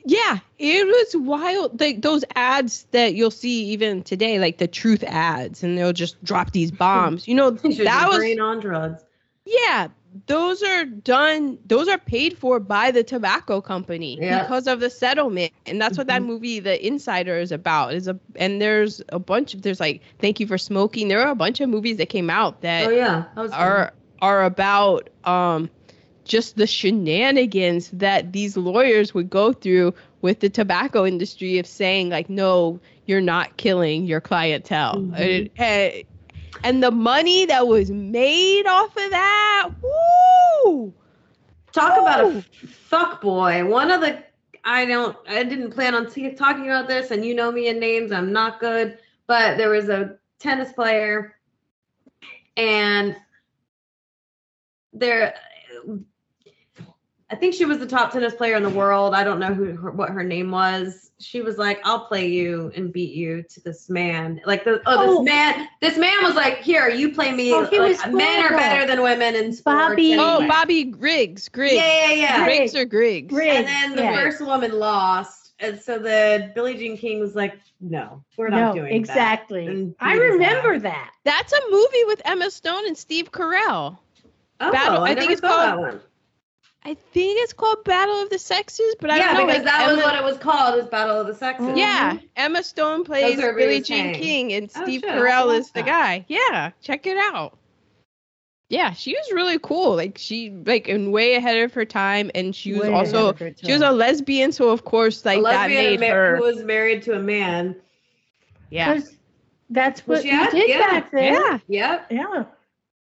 yeah, it was wild. Like those ads that you'll see even today, like the truth ads, and they'll just drop these bombs. You know, You should that was brain on drugs. yeah. Those are done. Those are paid for by the tobacco company Yeah. because of the settlement, and that's what that Mhm. movie, The Insider, is about. Is a and there's a bunch of there's like Thank You for Smoking. There are a bunch of movies that came out that Oh yeah, that was fun. are are about um just the shenanigans that these lawyers would go through with the tobacco industry of saying like no you're not killing your clientele Mhm. and, and the money that was made off of that woo Talk about a fuck boy. One of the I don't I didn't plan on t- talking about this, and you know me in names. I'm not good, but there was a tennis player, and there. I think she was the top tennis player in the world. I don't know who her, what her name was. She was like, "I'll play you and beat you to this man." Like the oh, this Oh. man, this man was like, "Here, you play me." Oh, he like, was men are better than women in sports. Bobby- and- oh bobby griggs griggs yeah, yeah, yeah. griggs or griggs Griggs. And then the yeah. first woman lost, and so the Billie Jean King was like, "No, we're not no, doing exactly. And I remember ass. that. that's a movie with emma stone and steve carell. Oh, Battle- I, I never think it's called- that one. I think it's called battle of the sexes but i yeah, don't know Yeah, because like, that was what it was called, was Battle of the Sexes. Mm-hmm. Yeah, Emma Stone plays what we Billie Jean saying. King, and Oh, Steve shit, I'll Carell is the that. guy. Yeah, check it out. Yeah, she was really cool. Like she like and way ahead of her time, and she was Way also ahead of her she was a lesbian, so of course a like that made ma- her. who was married to a man. Yeah, That's Was what she you at? did Yeah. back then. yeah, Yep. Yeah.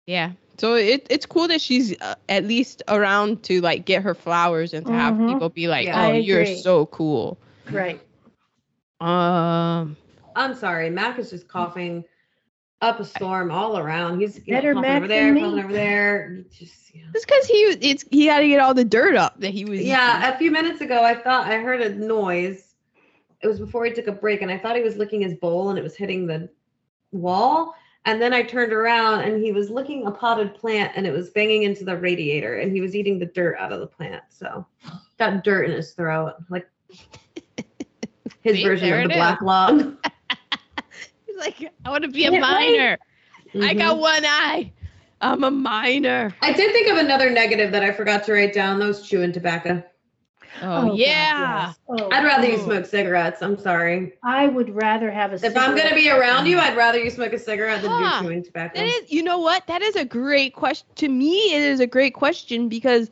yeah. So it it's cool that she's uh, at least around to like get her flowers and to have Mhm. people be like, Yeah. "Oh, you're so cool." Right. Um, I'm sorry, Mac is just coughing up a storm all around. He's you know, Mac over there, than me. over there. He Just, yeah. It's because he it's he had to get all the dirt up that he was. yeah, a few minutes ago, I thought I heard a noise. It was before he took a break, and I thought he was licking his bowl and it was hitting the wall. And then I turned around and he was licking a potted plant and it was banging into the radiator and he was eating the dirt out of the plant. So got dirt in his throat, like his See, version of the black log. He's like, I want to be a Isn't right? miner. I Mhm. got one eye. I'm a miner. I did think of another negative that I forgot to write down. Those chewing tobacco. Oh, God, yeah. yes. Oh, I'd rather you smoke cigarettes. I'm sorry. I would rather have a. Cigarette. If I'm gonna be around you, I'd rather you smoke a cigarette than Huh. do chewing tobacco. That is, you know what? That is a great question. To me, it is a great question because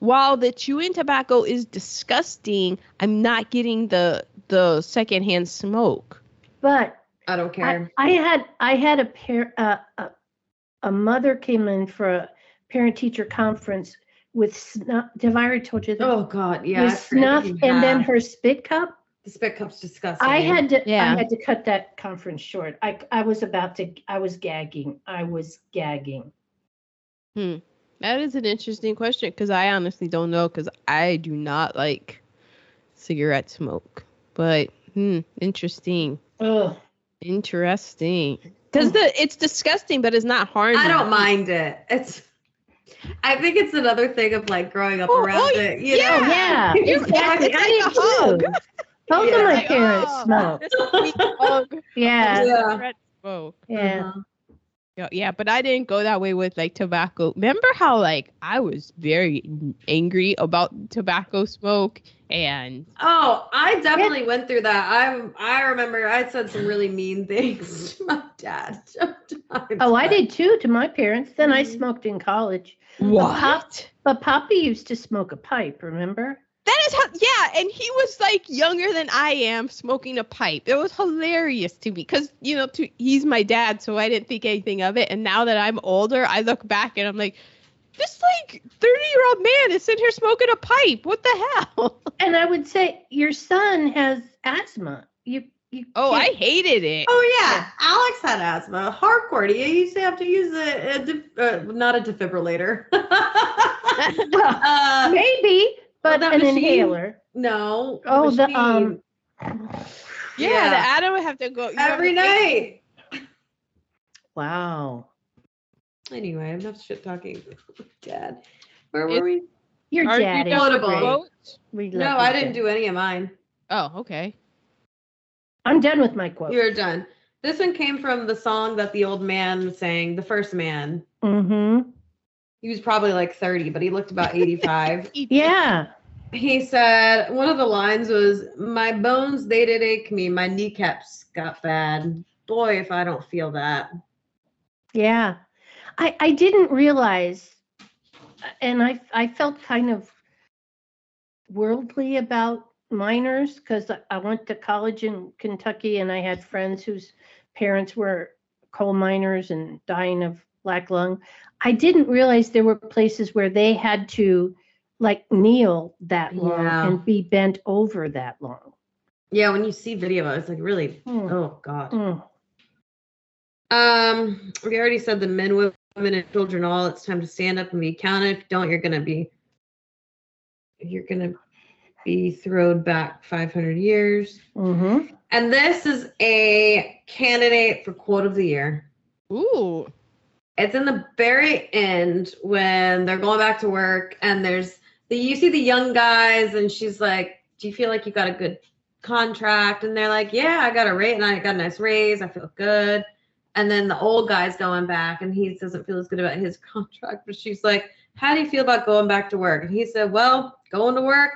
while the chewing tobacco is disgusting, I'm not getting the the secondhand smoke. But I don't I, care. I had I had a pair uh, a, a mother came in for a parent teacher conference with snuff. Have I already told you that? oh God, yeah. with snuff you and then her spit cup. the spit cup's disgusting. I had to Yeah. I had to cut that conference short. I I was about to I was gagging. I was gagging. Hmm. That is an interesting question because I honestly don't know because I do not like cigarette smoke. But hmm, interesting, Ugh. interesting. Because the it's disgusting, but it's not harmful. I don't mind it. It's. I think it's another thing of like growing up Oh, around oh, it. You yeah. Know? yeah, You're- exactly. it's I like did a hug. too. Both Yeah. of my parents oh, smoke. this is sweet hug. Yeah, Yeah. Cigarette smoke. yeah. Uh-huh. Yeah, yeah, but I didn't go that way with like tobacco. Remember how like I was very angry about tobacco smoke and Oh, I definitely went through that. I I remember I said some really mean things to my dad. sometimes, Oh, I did too to my parents. Then I Mhm. smoked in college. what? But Poppy used to smoke a pipe, remember? That is how yeah, and he was like younger than I am smoking a pipe. It was hilarious to me cuz you know to, he's my dad, so I didn't think anything of it. And now that I'm older, I look back and I'm like this like 30-year-old man is sitting here smoking a pipe. What the hell? And I would say your son has asthma. You you Oh, I can't- hated it. Oh yeah, Alex had asthma. Hardcore. He used to have to use a, a def- uh, not a defibrillator. uh, maybe, but that an machine- inhaler. no. Oh, the, um, yeah, yeah. the Adam would have to go you every to night. Wow. Anyway, enough shit talking. Dad, where It's- were we? Your Are you dad is done with great. We No, your I didn't dad. do any of mine. Oh, okay. I'm done with my quote. You're done. This one came from the song that the old man sang, the first man. Mm-hmm. He was probably like 30, but he looked about 85. Yeah. he said one of the lines was, My bones they did ache me, my kneecaps got bad. Boy, if I don't feel that. Yeah. I I didn't realize and I I felt kind of worldly about miners because I went to college in Kentucky and I had friends whose parents were coal miners and dying of black lung. I didn't realize there were places where they had to like kneel that long Yeah. and be bent over that long. Yeah, when you see video, it's like really, Hmm. oh God. Mm. Um, we already said the men, women, and children all. It's time to stand up and be counted. If you don't, you're gonna be you're gonna be thrown back 500 years. Mm-hmm. And this is a candidate for quote of the year. Ooh. It's in the very end when they're going back to work, and there's the you see the young guys, and she's like, "Do you feel like you got a good contract?" And they're like, "Yeah, I got a rate, and I got a nice raise. I feel good." And then the old guy's going back, and he doesn't feel as good about his contract. But she's like, "How do you feel about going back to work?" And he said, "Well, going to work,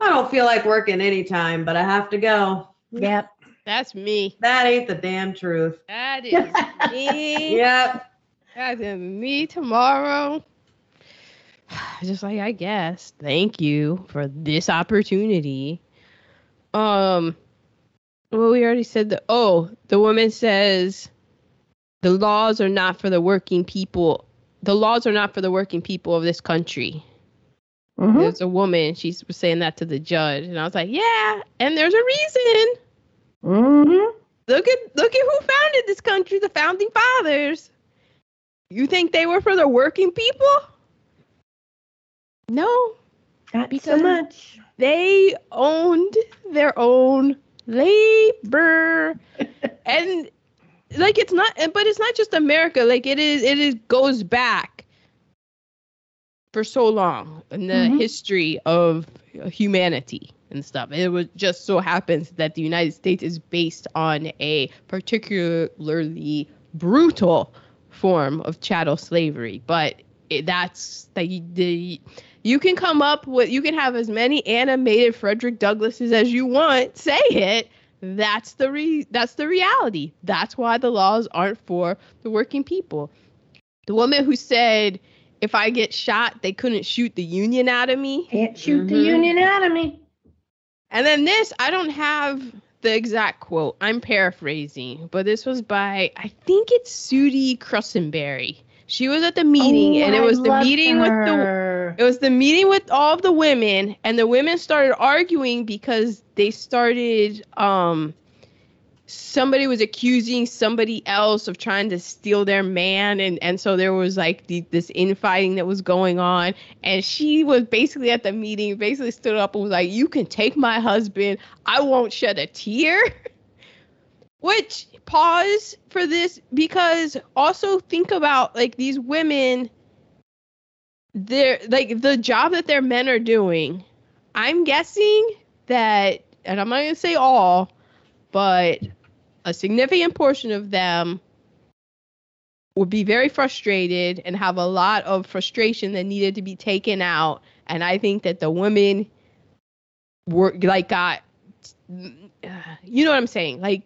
I don't feel like working anytime, but I have to go." Yep. That's me. That ain't the damn truth. That is me. Yep. That is me tomorrow. Just like I guess. Thank you for this opportunity. Um well we already said that oh, the woman says the laws are not for the working people. The laws are not for the working people of this country. Mhm. There's a woman, she's saying that to the judge, and I was like, Yeah, and there's a reason. Mm-hmm. look at look at who founded this country, the founding fathers. You think they were for the working people? No, Not so much. they owned their own labor and like it's not but it's not just america like it is it is goes back for so long in the Mhm. history of humanity and stuff it was just so happens that the united states is based on a particularly brutal form of chattel slavery but it, that's the, the you can come up with you can have as many animated Frederick Douglasses as you want say it that's the re that's the reality that's why the laws aren't for the working people the woman who said if I get shot they couldn't shoot the union out of me Can't shoot the Mhm. union out of me. and then this I don't have the exact quote I'm paraphrasing but this was by I think it's Sudie Crussenberry she was at the meeting Oh, and it I was the love meeting with the it was the meeting with all of the women, and the women started arguing because they started um somebody was accusing somebody else of trying to steal their man and and so there was like the, this infighting that was going on and she was basically at the meeting basically stood up and was like you can take my husband. I won't shed a tear. Which pause for this because also think about like these women they're like the job that their men are doing i'm guessing that and i'm not going to say all but a significant portion of them would be very frustrated and have a lot of frustration that needed to be taken out and i think that the women were like got you know what i'm saying like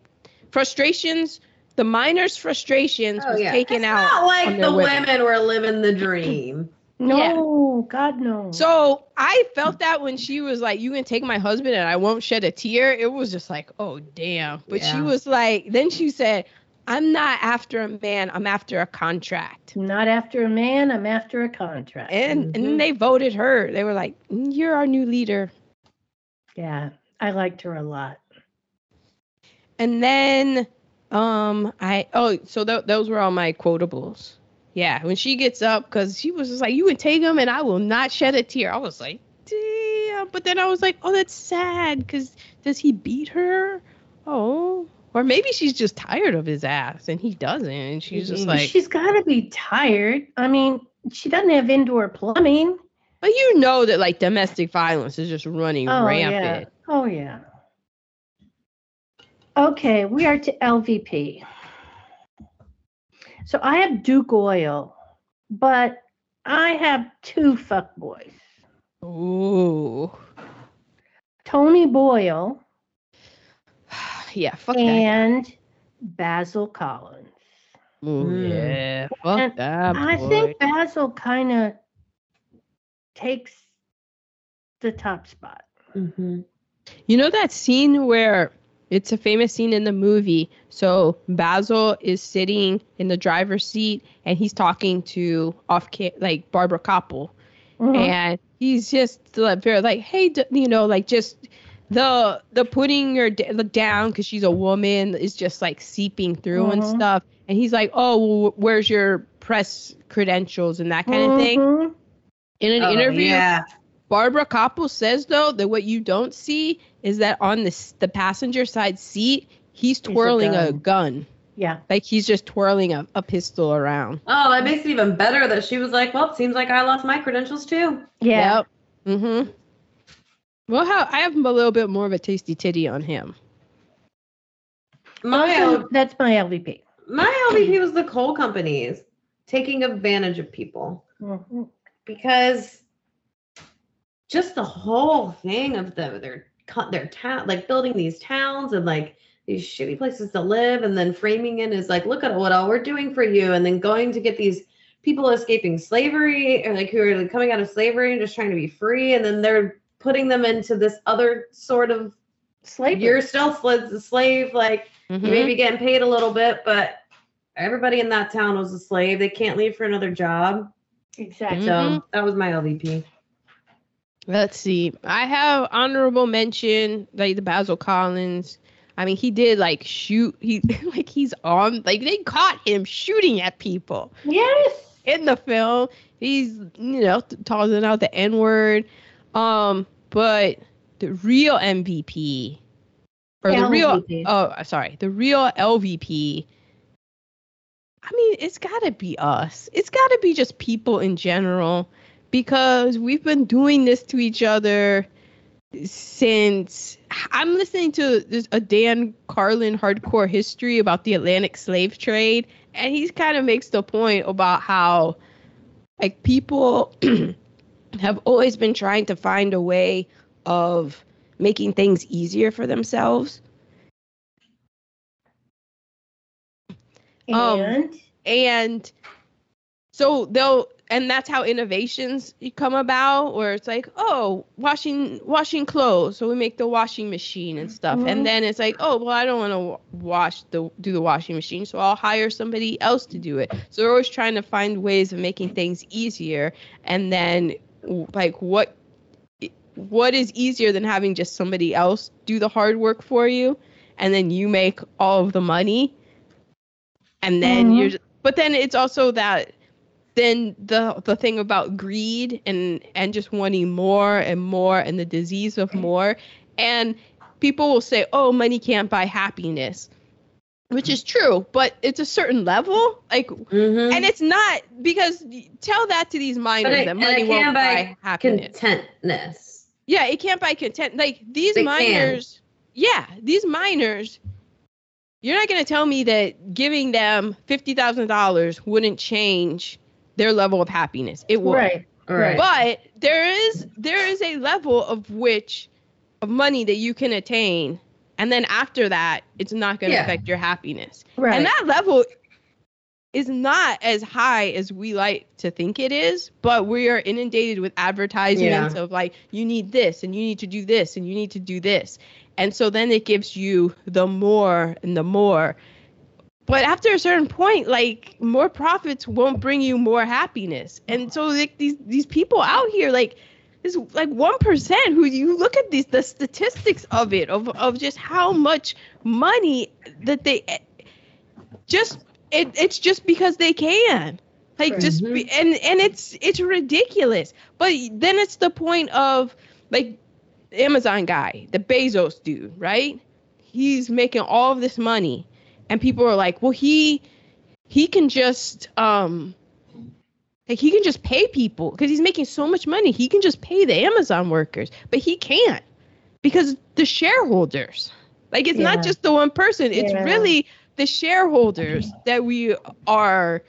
frustrations the miners frustrations Oh, was yeah. taken it's out Not like the women. women were living the dream. No, God no. So I felt that when she was like, "You can take my husband and I won't shed a tear." It was just like, "Oh damn!" But she was like, then she said, "I'm not after a man. I'm after a contract." Not after a man. I'm after a contract. And and Mhm. then they voted her. They were like, "Mm, "You're our new leader." yeah, I liked her a lot. And then, um, I oh, so th- those were all my quotables. Yeah, when she gets up, because she was just like, "You can take him, and I will not shed a tear." I was like, "Damn!" But then I was like, "Oh, that's sad." Because does he beat her? Oh, or maybe she's just tired of his ass, and he doesn't, and she's just like, she's got to be tired. I mean, she doesn't have indoor plumbing. "But you know that like domestic violence is just running Oh rampant." yeah. Oh yeah. Okay, we are to LVP. So I have Duke Oil, but I have two fuckboys. Ooh, Tony Boyle yeah, fuck that. and Basil Collins. Ooh, Mm. yeah, fuck And that. I boy. think Basil kind of takes the top spot. Mm-hmm. You know that scene where it's a famous scene in the movie. So Basil is sitting in the driver's seat and he's talking to off ca- like Barbara Kopple, Mhm. and he's just like very like, hey, d- you know, like just the the putting her d- down because she's a woman is just like seeping through and Mhm. stuff. And he's like, oh, well, where's your press credentials and that kind of thing. Mhm. In an Oh, interview, Yeah. Barbara Kopple says though that what you don't see is that on the the passenger side seat, he's a twirling a gun. gun. Yeah. Like he's just twirling a, a pistol around. Oh, that makes it even better that she was like, well, it seems like I lost my credentials too. Yeah. Yep. Mm-hmm. Well, how I have a little bit more of a tasty titty on him. My Also, that's my LVP. my LVP was the coal companies taking advantage of people Mhm. because just the whole thing of the their their town like building these towns and like these shitty places to live and then framing it as like look at what all we're doing for you and then going to get these people escaping slavery or like who are like coming out of slavery and just trying to be free and then they're putting them into this other sort of Slavery. you're still a slave like Mhm. you may be getting paid a little bit, but everybody in that town was a slave. They can't leave for another job. exactly. So that was my LVP. Let's see. I have honorable mention like the Basil Collins. I mean, he did like shoot. He like he's on like they caught him shooting at people Yes. in the film. He's you know tossing out the N word. Um, but the real MVP or the real LVP. oh sorry the real LVP. I mean, it's got to be us. It's got to be just people in general because we've been doing this to each other since I'm listening to this, a Dan Carlin hardcore history about the Atlantic slave trade, and he kind of makes the point about how like people have always been trying to find a way of making things easier for themselves. Um, And and so they'll and that's how innovations come about where it's like oh washing washing clothes. So we make the washing machine and stuff. Mhm. and then it's like oh well i don't want to wash the do the washing machine so i'll hire somebody else to do it. So we're always trying to find ways of making things easier. And then like what what is easier than having just somebody else do the hard work for you? And then you make all of the money. And then Mhm. you're but then it's also that then the the thing about greed and and just wanting more and more and the disease of more and people will say oh money can't buy happiness which is true but it's a certain level like Mhm. and it's not because tell that to these miners it- that money won't buy happiness contentness. yeah, it can't buy content. Like these They can. yeah, these miners You're not gonna tell me that giving them fifty thousand dollars wouldn't change their level of happiness. It would. right. Right. But there is there is a level of which of money that you can attain, and then after that, it's not gonna Yeah. affect your happiness. Right. And that level is not as high as we like to think it is, but we are inundated with advertisements of like, you need this and you need to do this and you need to do this. And so then it gives you the more and the more. But after a certain point, like more profits won't bring you more happiness. And so like these these people out here, like this like one percent who you look at these the statistics of it, of of just how much money that they eh, just it, it's just because they can. Like just be, mm-hmm. and and it's it's ridiculous. But then it's the point of like amazon guy the bezos dude right? He's making all of this money and people are like well he he can just um like he can just pay people because he's making so much money he can just pay the amazon workers but he can't because the shareholders like it's Yeah. not just the one person it's Yeah. really the shareholders that we are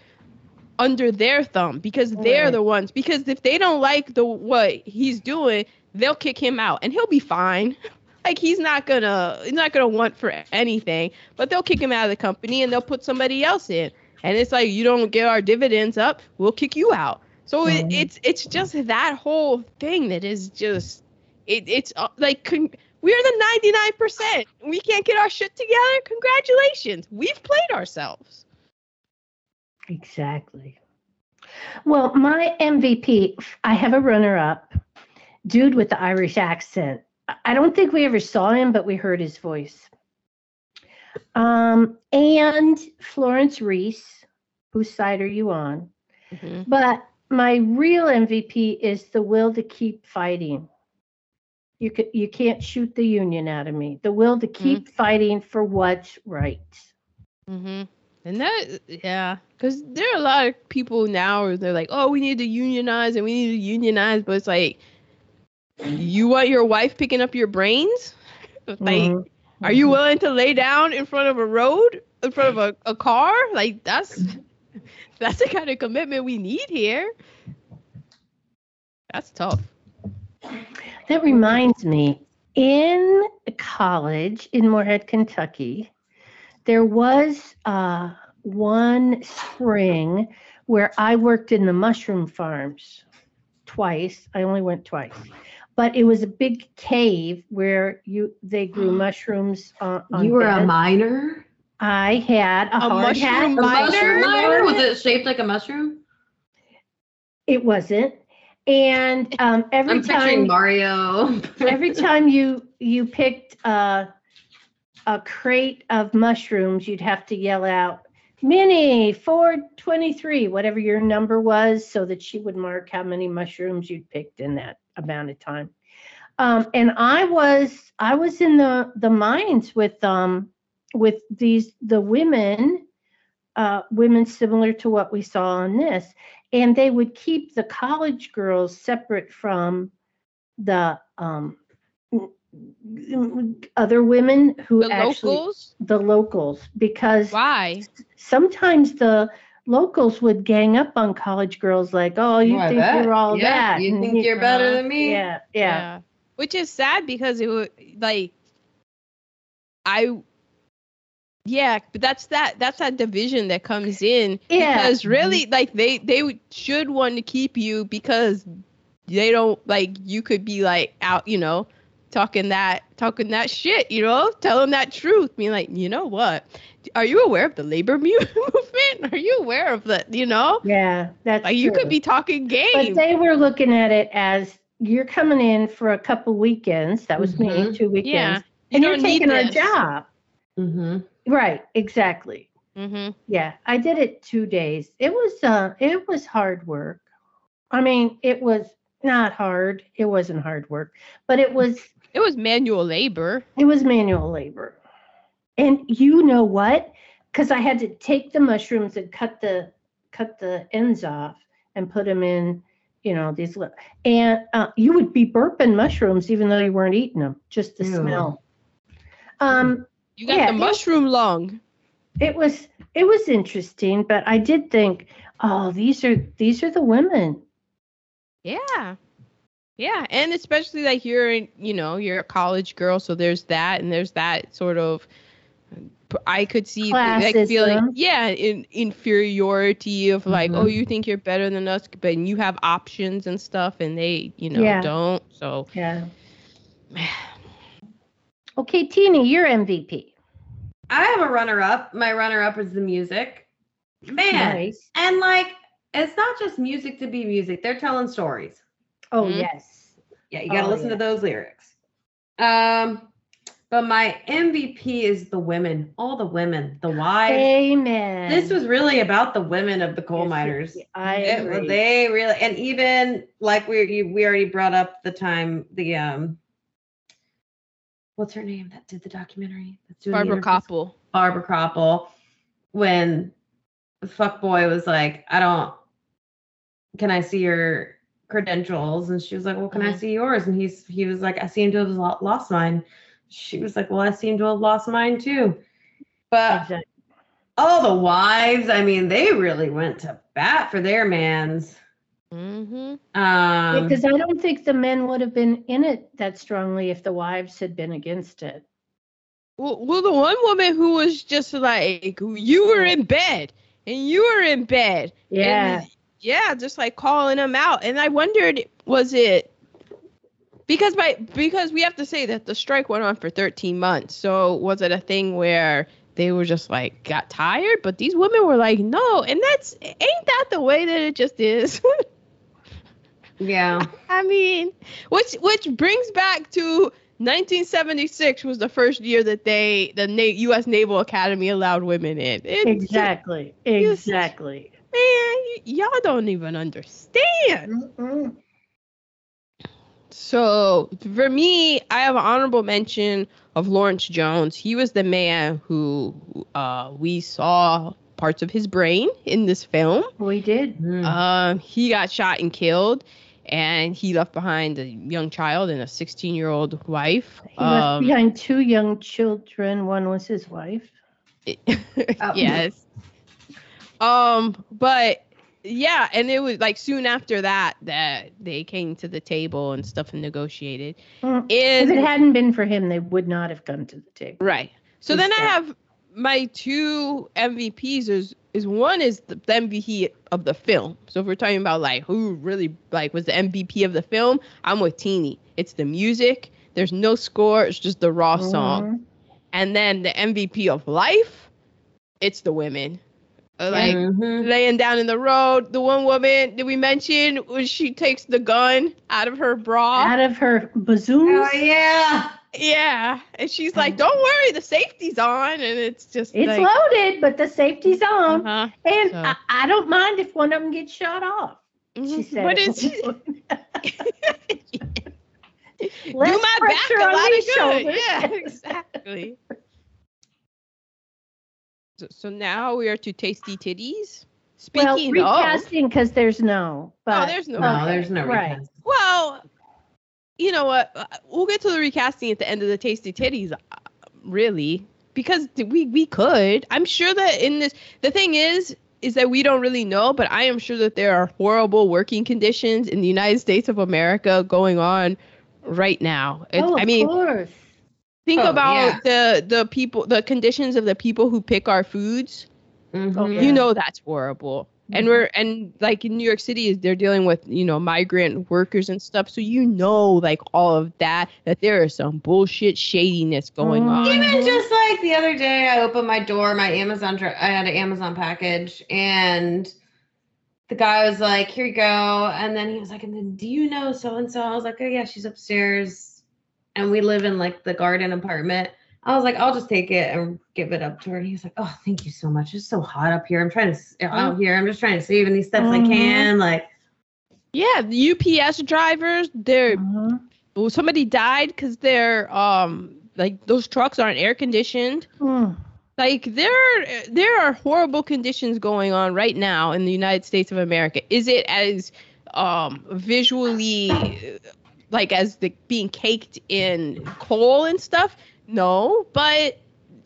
under their thumb because they're Right. the ones because if they don't like the what he's doing they'll kick him out and he'll be fine like he's not gonna he's not gonna want for anything but they'll kick him out of the company and they'll put somebody else in. And it's like you don't get our dividends up we'll kick you out. So it, it's it's just that whole thing that is just it, it's uh, like con- we're the 99% we can't get our shit together. Congratulations. We've played ourselves. Exactly. Well, my MVP, I have a runner up, dude with the Irish accent. I- don't think we ever saw him, but we heard his voice. Um, and Florence Reese, whose side are you on? Mhm. But my real MVP is the will to keep fighting. You could, you can't shoot the union out of me. The will to keep fighting for what's right. Mm-hmm. And that, yeah, because there are a lot of people now they're like, oh, we need to unionize and we need to unionize, but it's like, you want your wife picking up your brains? Like, Mhm. are you willing to lay down in front of a road, in front of a, a car? Like, that's that's the kind of commitment we need here. That's tough. That reminds me, in college in Morehead, Kentucky, there was uh, one spring where I worked in the mushroom farms twice. I only went twice, but it was a big cave where you they grew mushrooms. On, on you were a miner? I had a, A hard hat. mushroom A Miner? mushroom miner? Was it shaped like a mushroom? It wasn't, and um, every I'm picturing time Mario. every time you you picked uh, a crate of mushrooms, you'd have to yell out, Minnie, 423, whatever your number was, so that she would mark how many mushrooms you'd picked in that amount of time. Um, and I was I was in the the mines with um with these the women uh, women similar to what we saw on this, and they would keep the college girls separate from the um, other women who The actually locals? the locals because Why? sometimes the locals would gang up on college girls like oh you Oh, think bet. you're all Yeah, that you think you're better than me? yeah yeah Which is sad because it would like I yeah, but that's that that's that division that comes in Yeah. because mm-hmm. really like they they should want to keep you because they don't like you could be like out, you know, talking that talking that shit, you know, telling that truth, being like, you know what? Are you aware of the labor movement? Are you aware of the, you know? yeah that's Like you could be talking game. but they were looking at it as you're coming in for a couple weekends that was me Mhm. two weekends yeah. and you're taking our job Mm-hmm. right exactly Mm-hmm. yeah i did it two days it was uh it was hard work i mean it was not hard it wasn't hard work but it was It was manual labor. it was manual labor and you know what because i had to take the mushrooms and cut the cut the ends off and put them in you know these li- and uh, you would be burping mushrooms even though you weren't eating them just the Ew. smell um You got Yeah, the it- mushroom lung. it was it was interesting but i did think oh these are these are the women Yeah. Yeah. And especially like you're in, you know, you're a college girl, so there's that and there's that sort of I could see like feeling yeah, in inferiority of like, Mm-hmm. oh, you think you're better than us, but you have options and stuff and they, you know, Yeah. don't. So yeah okay teeny you're mvp I have a runner up. My runner up is the music. Man. nice And like, it's not just music to be music. They're telling stories. Oh Mhm. yes Yeah, you gotta Oh, listen yeah. to those lyrics. Um, but my MVP is the women, all the women, the wives. amen This was really about the women of the coal Yes, miners. I It- agree. they really, and even like we we already brought up the time the um, what's her name that did the documentary? That's doing Barbara interviews? Kopple. Barbara Kopple, when the fuck boy was like, I don't, can I see your credentials? And she was like, Well, can I Mhm. see yours? And he's he was like, I seem to have lost mine. She was like, Well, I seem to have lost mine too. But Exactly. all the wives, I mean, they really went to bat for their mans. Mm-hmm. Um, because I don't think the men would have been in it that strongly if the wives had been against it. Well, well, the one woman who was just like, you were in bed and you were in bed. Yeah. And, yeah, just like calling them out. And I wondered, was it because by because we have to say that the strike went on for 13 months. So was it a thing where they were just like got tired? But these women were like, no, and that's ain't that the way that it just is. yeah. I mean, which which brings back to 1976 was the first year that they the Na- U.S. Naval Academy allowed women in. It- Exactly. Exactly. Man, y- y'all don't even understand. Mm-mm. So for me, I have an honorable mention of Lawrence Jones. He was the man who uh, we saw parts of his brain in this film. We did. Mm. Um, he got shot and killed, and he left behind a young child and a 16 year old wife. He left Um, behind two young children. One was his wife. Oh. yes. Um, but yeah, and it was like soon after that that they came to the table and stuff and negotiated. Mm. If it hadn't been for him, they would not have come to the table. right. So then I have my two MVPs is is one is the, the MVP of the film. So if we're talking about like who really like was the MVP of the film, I'm with Teeny. It's the music. There's no score. It's just the raw song. Mhm. And then the MVP of life, it's the women. Uh, Like Mhm. laying down in the road. The one woman did we mention when she takes the gun out of her bra? Out of her bazooms. Oh yeah. Yeah, and she's like, "Don't worry, the safety's on," and it's just It's like, loaded, but the safety's on. uh-huh. And So- I, I don't mind if one of them gets shot off. She Mhm. said. But it it's do Less my back a on lot of these good. shoulders. Yeah, exactly. So, so now we are to tasty titties. well, Speaking of, recasting because there's no. But oh, there's no. No, there's no right. recast. Well, you know what? Uh, We'll get to the recasting at the end of the tasty titties. uh, Really, because we we could. I'm sure that in this, the thing is, is that we don't really know, but I am sure that there are horrible working conditions in the United States of America going on right now. It's, oh, I mean, of course. Think Oh, about the the people, the conditions of the people who pick our foods. Mhm. Oh, You know that's horrible. And Mhm. we're and like in New York City, they're dealing with you know migrant workers and stuff. So you know like all of that that there is some bullshit shadiness going Mhm. on. Even just like the other day, I opened my door, my Amazon, I had an Amazon package, and the guy was like, "Here you go," and then he was like, "And then do you know so and so?" I was like, "Oh yeah, she's upstairs," and we live in like the garden apartment. I was like, "I'll just take it and give it up to her." And he was like, "Oh, thank you so much. It's so hot up here. I'm trying to s- out here. I'm just trying to save any steps I Mhm. can." Like, Yeah, the UPS drivers, they're Mhm. well, somebody died because they're um like those trucks aren't air conditioned. Mm. Like there there are horrible conditions going on right now in the United States of America. Is it as um visually like as the being caked in coal and stuff? No, but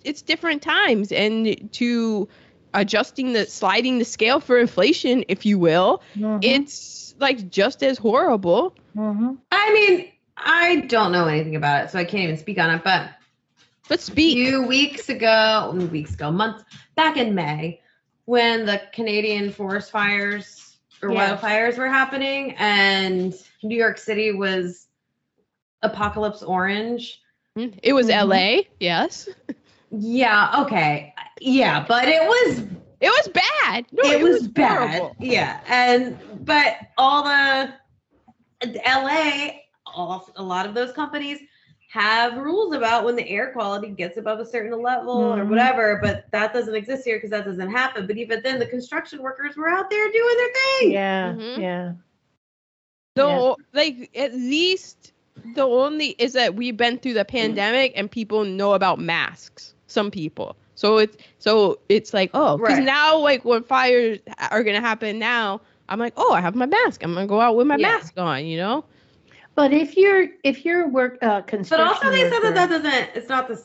it's different times and to adjusting the sliding the scale for inflation, if you will, Mhm. it's like just as horrible. Mhm. I mean, I don't know anything about it, so I can't even speak on it, but. But speak. A few weeks ago, weeks ago, months back in May, when the Canadian forest fires or Yeah. wildfires were happening, and New York City was apocalypse orange. It was Mhm. LA, yes. Yeah, okay, yeah, but it was It was bad. No, it, was, bad. horrible. Yeah, and but all the LA, all, a lot of those companies have rules about when the air quality gets above a certain level or Mhm. whatever, but that doesn't exist here because that doesn't happen. But even then, the construction workers were out there doing their thing. Yeah. Mhm. Yeah. So like at least the only is that we've been through the pandemic and people know about masks. Some people. So it's so it's like oh because Right. now like when fires are gonna happen now I'm like oh I have my mask I'm gonna go out with my Yeah. mask on you know But if you're if you're work uh But also, they said that that doesn't. It's not the.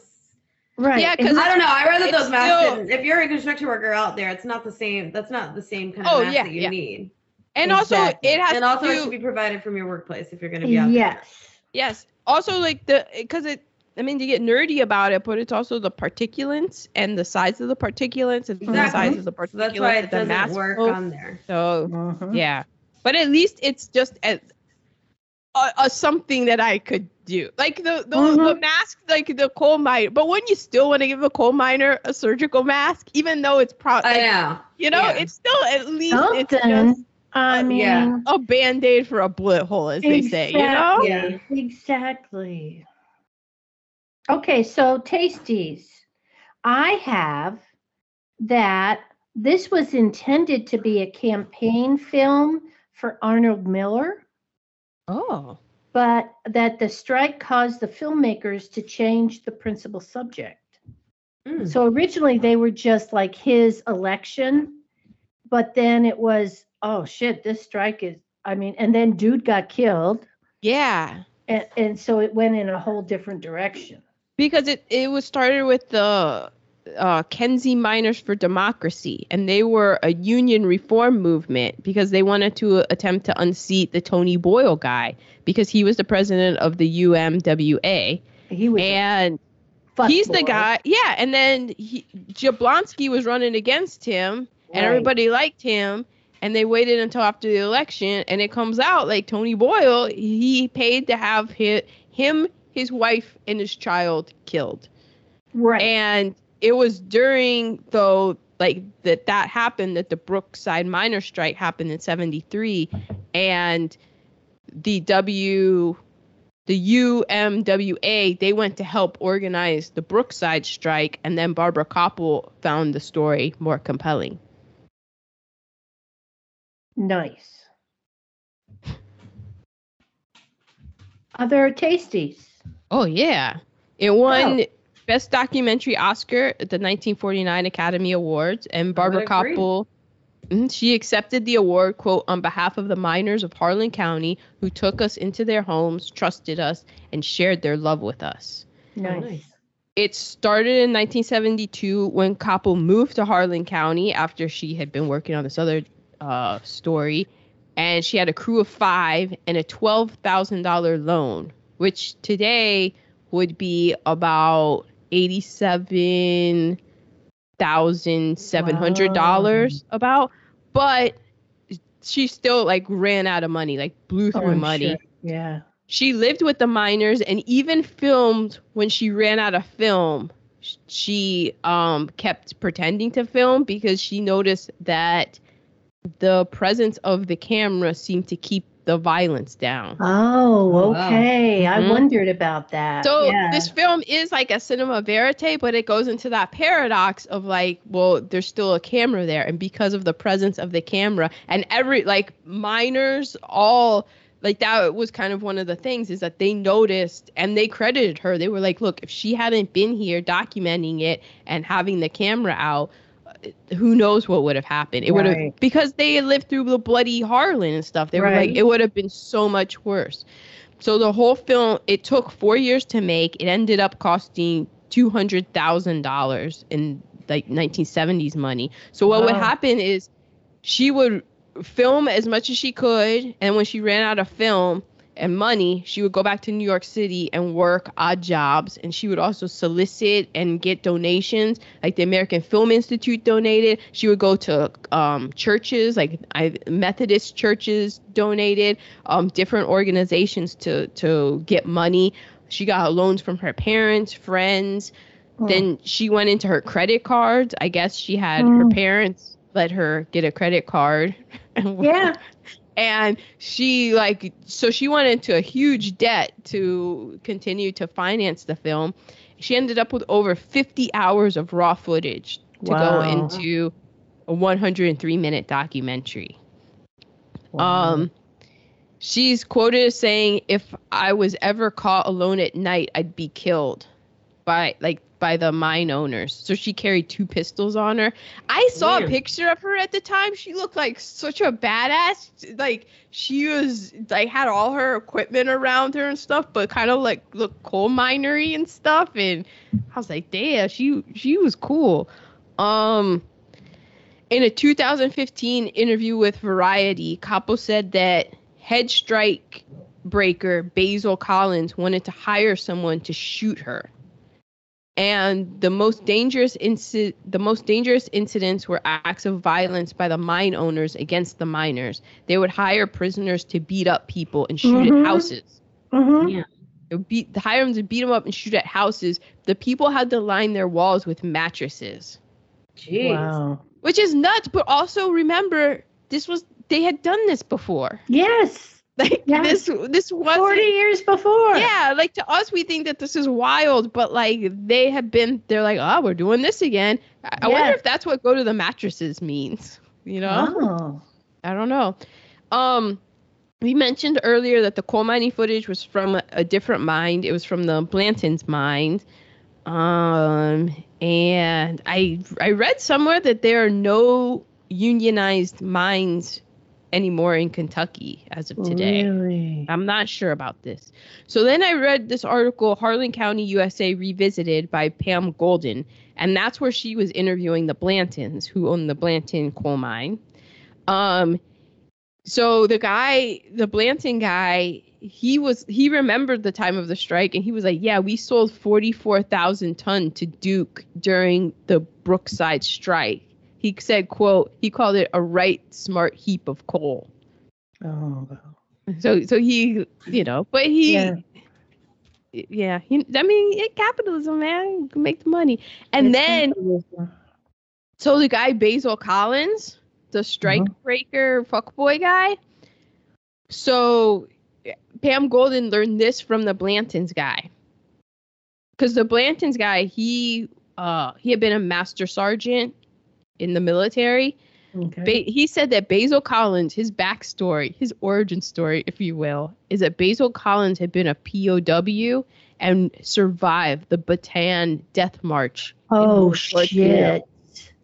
right. Yeah, because I don't know. I read that those masks. still- if you're a construction worker out there, it's not the same. That's not the same kind of Oh, mask yeah, that you yeah. need. And also it has And also, to it should be provided from your workplace if you're going to be out there. yes. Yes. Also, like the because it. I mean, to get nerdy about it, but it's also the particulates and the size of the particulates and the size of the So particulates that's why it the doesn't mask work holds. on there. So Mhm. yeah, but at least it's just as a, a something that I could do, like the the, the Mhm. mask, like the coal miner. But wouldn't you still want to give a coal miner a surgical mask, even though it's pro? I like, know. You know, yeah. it's still at least it's just I mean, yeah. a band aid for a bullet hole, as they say. You know. Yeah. Exactly. Okay, so tasties. I have that this was intended to be a campaign film for Arnold Miller, Oh. but that the strike caused the filmmakers to change the principal subject. Mm. So originally they were just like his election, but then it was, oh shit, this strike is, I mean, and then dude got killed. Yeah. And, and so it went in a whole different direction. because it, it was started with the uh, Kenzie Miners for Democracy, and they were a union reform movement because they wanted to attempt to unseat the Tony Boyle guy because he was the president of the UMWA, He was and he's the guy. Yeah, and then he, Yablonski was running against him, and Right. everybody liked him. And they waited until after the election, and it comes out like Tony Boyle, he paid to have his, him, his wife, and his child killed Right. and it was during though like that that happened that the brookside miner strike happened in 73 and the w the UMWA, they went to help organize the Brookside strike, and then Barbara Kopple found the story more compelling. Nice. Other tasties. Oh yeah, it won Wow. Best Documentary Oscar at the 1949 Academy Awards, and Barbara would. Kopple. mhm, She accepted the award, quote, on behalf of the miners of Harlan County who took us into their homes, trusted us, and shared their love with us. Nice. It started in 1972 when Kopple moved to Harlan County after she had been working on this other uh, story. And she had a crew of five and a $12,000 loan, which today would be about $87,700 about. But she still like ran out of money, like blew Oh, through I'm money. Yeah. she lived with the miners and even filmed when she ran out of film she um kept pretending to film because she noticed that the presence of the camera seemed to keep the violence down Oh, Oh, wow. okay. I Mhm. wondered about that. so yeah. this film is like a cinema verite but it goes into that paradox of like well there's still a camera there and because of the presence of the camera and every like miners all like that was kind of one of the things is that they noticed and they credited her they were like look if she hadn't been here documenting it and having the camera out who knows what would have happened. It would have because they had lived through the bloody harlan and stuff they were like it would have been so much worse. So the whole film, it took four years to make. It ended up costing two hundred thousand dollars in like nineteen seventies money. So what would happen is she would film as much as she could, and when she ran out of film and money, she would go back to New York City and work odd jobs. And she would also solicit and get donations, like the American Film Institute donated. She would go to um, churches, like I, Methodist churches donated, um, different organizations to to get money. She got loans from her parents, friends. Mm. Then she went into her credit cards. I guess she had her Mm. parents let her get a credit card. yeah. And she like so she went into a huge debt to continue to finance the film she ended up with over 50 hours of raw footage to Wow. go into a 103 minute documentary Wow. um she's quoted as saying if i was ever caught alone at night i'd be killed by like by the mine owners. So she carried two pistols on her. I saw a picture of her at the time. She looked like such a badass. Like she was like had all her equipment around her and stuff but kind of like looked coal minery and stuff. And i was like damn she she was cool. Um in a 2015 interview with Variety, Kopple said that head strike breaker Basil Collins wanted to hire someone to shoot her. And the most dangerous inci- the most dangerous incidents were acts of violence by the mine owners against the miners. They would hire prisoners to beat up people and shoot Mhm. at houses. Mhm. They would beat hire them to beat them up and shoot at houses. The people had to line their walls with mattresses Jeez. Wow. which is nuts but also remember this was they had done this before Yes. like Yeah. this this wasn't 40 years before. yeah like to us we think that this is wild but like they have been they're like oh we're doing this again i, I wonder if that's what go to the mattresses means you know Oh. i don't know um we mentioned earlier that the coal mining footage was from a, a different mine it was from the blanton's mine um and i i read somewhere that there are no unionized mines anymore in kentucky as of today Really? I'm not sure about this. So then I read this article, Harlan County, USA Revisited by Pam Golden, and that's where she was interviewing the Blantons, who own the Blanton coal mine. Um, so the guy, the Blanton guy, he was he remembered the time of the strike, and he was like, "Yeah, we sold forty four thousand ton to Duke during the Brookside strike." He said, "quote He called it a right smart heap of coal." Oh. So so he, you know, but he, Yeah. yeah, he, I mean, it, capitalism, man, you can make the money. And It's then, capitalism. so the guy Basil Collins, the strike breaker fuckboy guy. So Pam Golden learned this from the Blantons guy. Because the Blantons guy, he uh he had been a master sergeant in the military. Okay. Ba- he said that Basil Collins, his backstory, his origin story, if you will, is that Basil Collins had been a POW and survived the Bataan Death March. oh shit.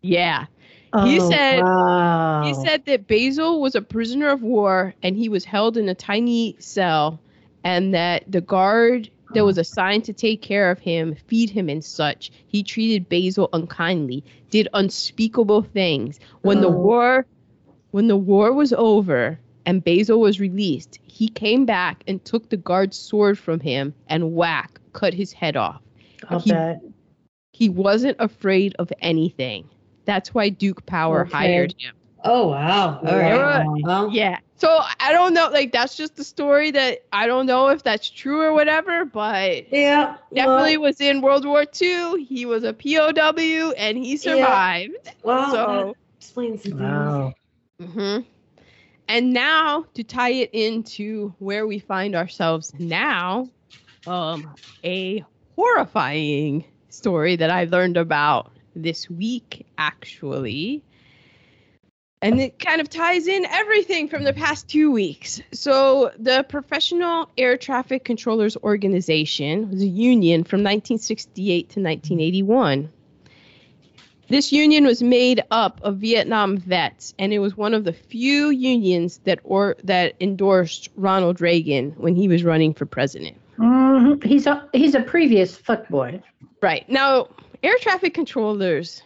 Yeah. Oh, He said- wow. He said that Basil was a prisoner of war and he was held in a tiny cell, and that the guard that was mm. assigned to take care of him, feed him, and such, he treated Basil unkindly, did unspeakable things. When the Oh. war, when the war was over and Basil was released, he came back and took the guard's sword from him and whack, cut his head off. I'll he- bet. He wasn't afraid of anything. That's why Duke Power Okay. hired him. Oh wow. All right. Wow. Yeah. So I don't know. Like that's just the story that I don't know if that's true or whatever, but Yeah. definitely was in World War II. He was a POW and he survived. Well, So- that explains some things. Wow. hmm And now to tie it into where we find ourselves now, um, a horrifying story that I learned about this week, actually. And it kind of ties in everything from the past two weeks. So, the Professional Air Traffic Controllers Organization was a union from 1968 to 1981. This union was made up of Vietnam vets, and it was one of the few unions that or that endorsed Ronald Reagan when he was running for president. Mhm. He's a he's a previous fuckboy. Right. Now, air traffic controllers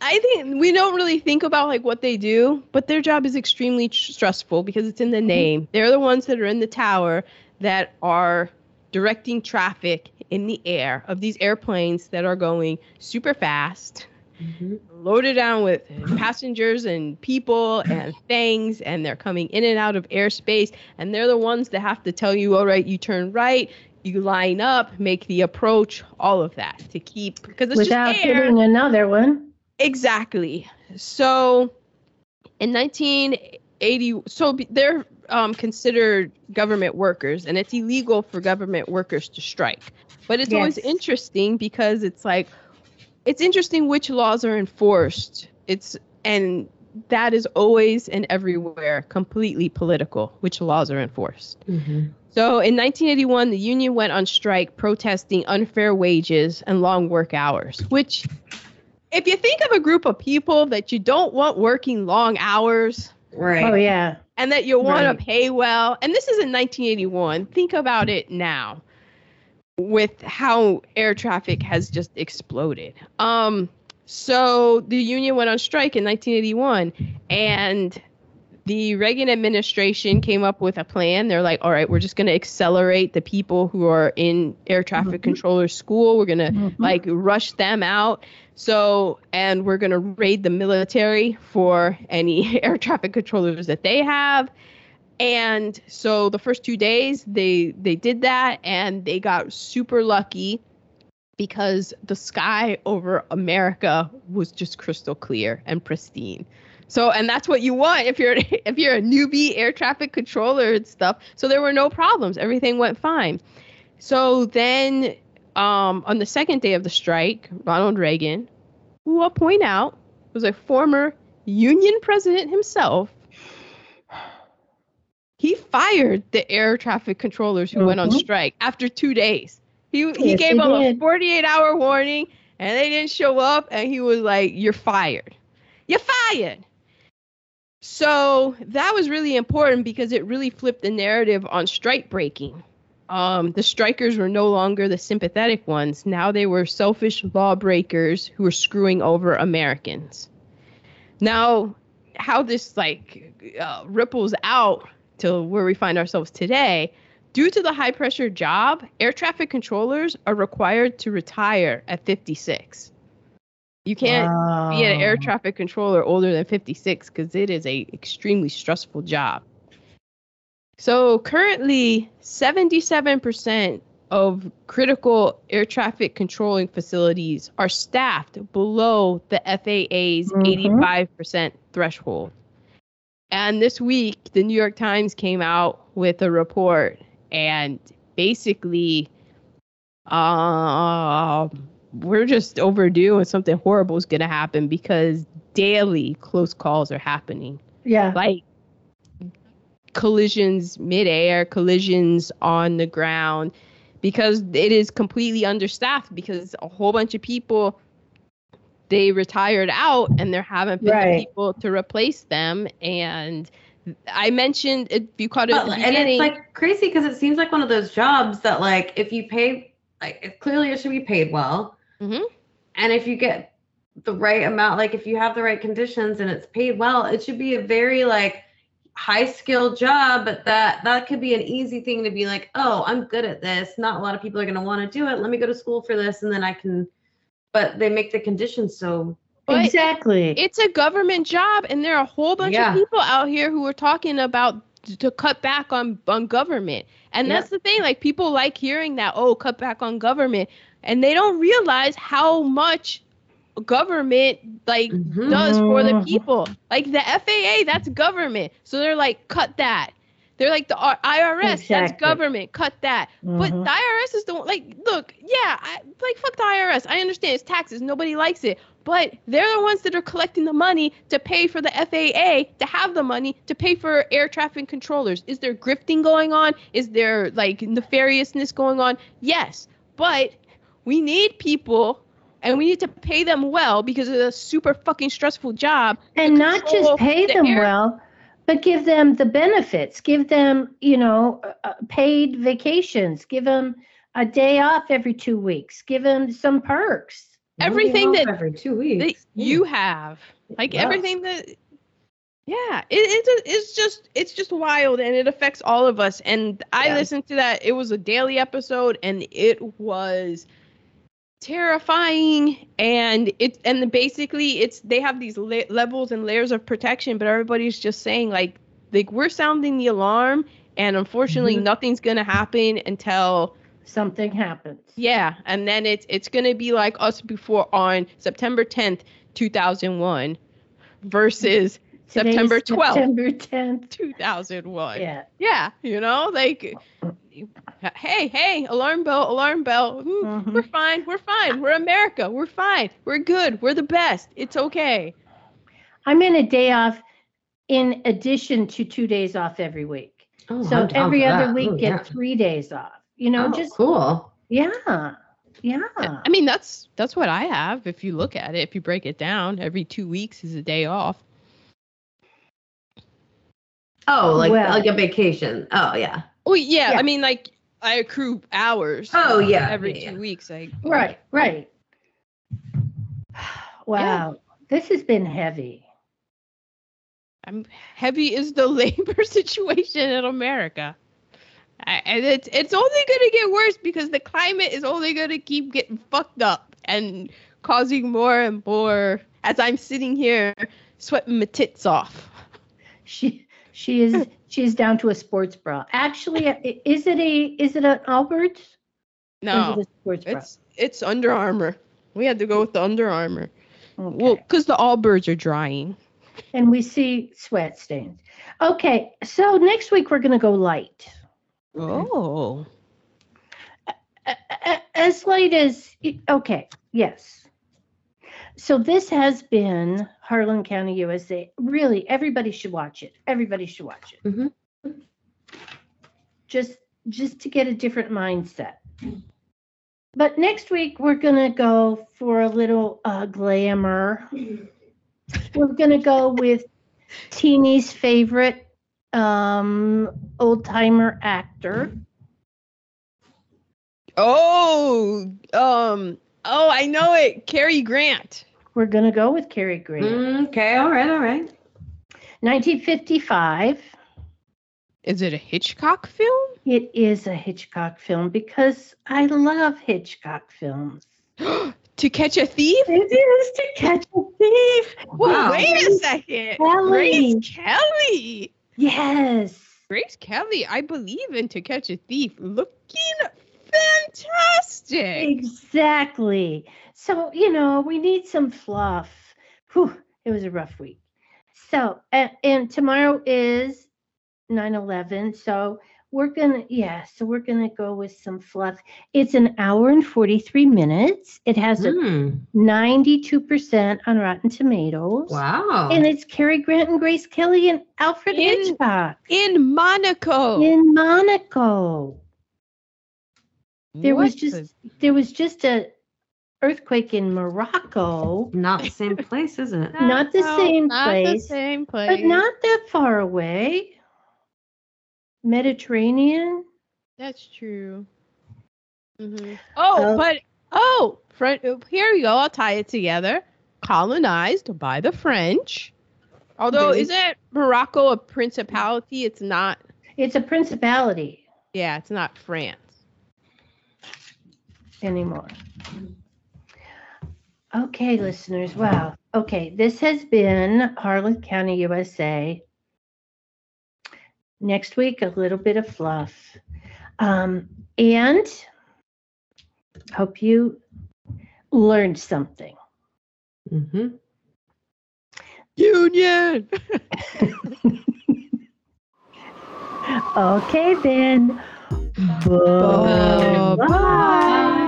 I think we don't really think about like what they do, but their job is extremely tr- stressful because it's in the name. They're the ones that are in the tower that are directing traffic in the air of these airplanes that are going super fast, Mhm. loaded down with passengers and people and things, and they're coming in and out of airspace. And they're the ones that have to tell you, all right, you turn right, you line up, make the approach, all of that to keep because it's Without just air. hitting another one. Exactly. So in 1980, so they're um, considered government workers, and it's illegal for government workers to strike. But it's always interesting because it's like, it's interesting which laws are enforced. It's and that is always and everywhere completely political. Which laws are enforced? Mhm. So in 1981, the union went on strike protesting unfair wages and long work hours, which, if you think of a group of people that you don't want working long hours Right. Oh yeah. and that you want Right. to pay well, and this is in 1981, think about it now with how air traffic has just exploded. Um, so the union went on strike in 1981, and the Reagan administration came up with a plan. They're like, all right, we're just going to accelerate the people who are in air traffic Mhm. controller school. We're going to Mhm. like rush them out. So, and we're going to raid the military for any air traffic controllers that they have. And so the first two days they they did that and they got super lucky because the sky over America was just crystal clear and pristine. So and that's what you want if you're if you're a newbie air traffic controller and stuff. So there were no problems. Everything went fine. So then um, on the second day of the strike, Ronald Reagan, who I'll point out was a former union president himself, he fired the air traffic controllers who went on Mhm. strike after two days. He he Yes, gave he them a 48 hour warning and they didn't show up and he was like, You're fired. You're fired. So that was really important because it really flipped the narrative on strike breaking. Um, the strikers were no longer the sympathetic ones. Now they were selfish lawbreakers who were screwing over Americans. Now, how this like uh, ripples out to where we find ourselves today, due to the high pressure job, air traffic controllers are required to retire at 56. You can't be an air traffic controller older than 56 because it is a extremely stressful job. So currently, 77% of critical air traffic controlling facilities are staffed below the FAA's Mhm. 85% threshold. And this week, the New York Times came out with a report, and basically, uh, we're just overdue, and something horrible is going to happen because daily close calls are happening. Yeah. Like collisions midair, collisions on the ground, because it is completely understaffed because a whole bunch of people they retired out and there haven't been Right. people to replace them and I mentioned if you caught it the and it's like crazy because it seems like one of those jobs that like if you pay like it, clearly it should be paid well Mhm. and if you get the right amount like if you have the right conditions and it's paid well it should be a very like high skilled job but that that could be an easy thing to be like oh i'm good at this not a lot of people are going to want to do it let me go to school for this and then i can but they make the conditions so But exactly. it's a government job and there are a whole bunch Yeah. of people out here who are talking about to cut back on on government and Yep. that's the thing like people like hearing that oh cut back on government and they don't realize how much government like Mhm. does for the Mhm. people like the FAA that's government so they're like cut that they're like the R- IRS that's government cut that but Mhm. the IRS is the one, like, look, yeah, I, like, fuck the IRS. I understand it's taxes. Nobody likes it. But they're the ones that are collecting the money to pay for the FAA, to have the money to pay for air traffic controllers. Is there grifting going on? Is there, like, nefariousness going on? Yes. But we need people and we need to pay them well because it's a super fucking stressful job. and not just pay the them air- well, but give them the benefits. Give them, you know, uh, uh, paid vacations. Give them a day off every two weeks. Give them some perks. Everything that- every two that weeks you have like Yeah. everything that yeah it, it's it's just it's just wild and it affects all of us and i Yeah. listened to that it was a daily episode and it was terrifying and it and basically it's they have these la- levels and layers of protection but everybody's just saying like like we're sounding the alarm and unfortunately Mhm. nothing's gonna happen until Something happens. yeah, and then it's it's gonna be like us before on September 10th, 2001, versus Today's September 12th, September 10th. 2001. Yeah. Yeah, you know, like, hey, hey, alarm bell, alarm bell. Hmm, Mhm. We're fine, we're fine. We're America, we're fine, we're good, we're the best. It's okay. I'm in a day off in addition to two days off every week. oh, so I'm every other that. week Oh, get yeah. three days off. You know, Oh, just cool yeah. Yeah. I mean, that's that's what I have. If you look at it, if you break it down, every two weeks is a day off. Oh like Well- like a vacation oh yeah Oh yeah, Yeah. I mean, like I accrue hours. Oh, yeah, every yeah, two yeah. weeks. I Right, right. Wow. This has been heavy. I'm heavy is the labor situation in America. I, and it's it's only gonna get worse because the climate is only gonna keep getting fucked up and causing more and more. As I'm sitting here sweating my tits off. She she is hmm. she is down to a sports bra. Actually, uh, is it a is it an Allbirds? No, it a sports bra? it's it's Under Armour. We had to go with the Under Armour. Okay. Well, because the Allbirds are drying. and we see sweat stains. Okay, so next week we're going to go light. Oh. A- a- As light as okay, yes. So this has been Harlan County, USA. Really, everybody should watch it. Everybody should watch it. Mhm. Just just to get a different mindset. But next week we're gonna go for a little uh, glamour. We're gonna go with Teeny's favorite um, old timer actor. Oh. Um. Oh, I know it. Cary Grant. We're gonna go with Cary Grant. okay all right all right 1955. Is it a Hitchcock film? It is a Hitchcock film because I love Hitchcock films. to catch a thief? It is to catch a thief. Well, Wow. wait a second. Kelly. Grace Kelly. Yes. Grace Kelly, I believe in To Catch a Thief. Looking fantastic. Exactly. So, you know, we need some fluff. Whew, it was a rough week. So, and, and tomorrow is 9 11. So, we're gonna, yeah, so we're gonna go with some fluff. It's an hour and 43 minutes. It has a Hmm. 92% on Rotten Tomatoes. Wow. And it's Cary Grant and Grace Kelly and Alfred In- Hitchcock In Monaco. in Monaco. There was just the- there was just a earthquake in Morocco, Not the same place, is it? not the No, same not the place, same place. but not that far away. Mediterranean. That's true. Mhm. Oh, Uh, but oh, French. Here we go. I'll tie it together. Colonized by the French. Although, Really? isn't Morocco a principality? It's not. It's a principality Yeah, it's not France. anymore. Okay, listeners. Wow. Okay, this has been Harlan County, USA. Next week, a little bit of fluff. Um, and hope you learned something. Mm-hmm. Union. Okay, then. Bye. Bye.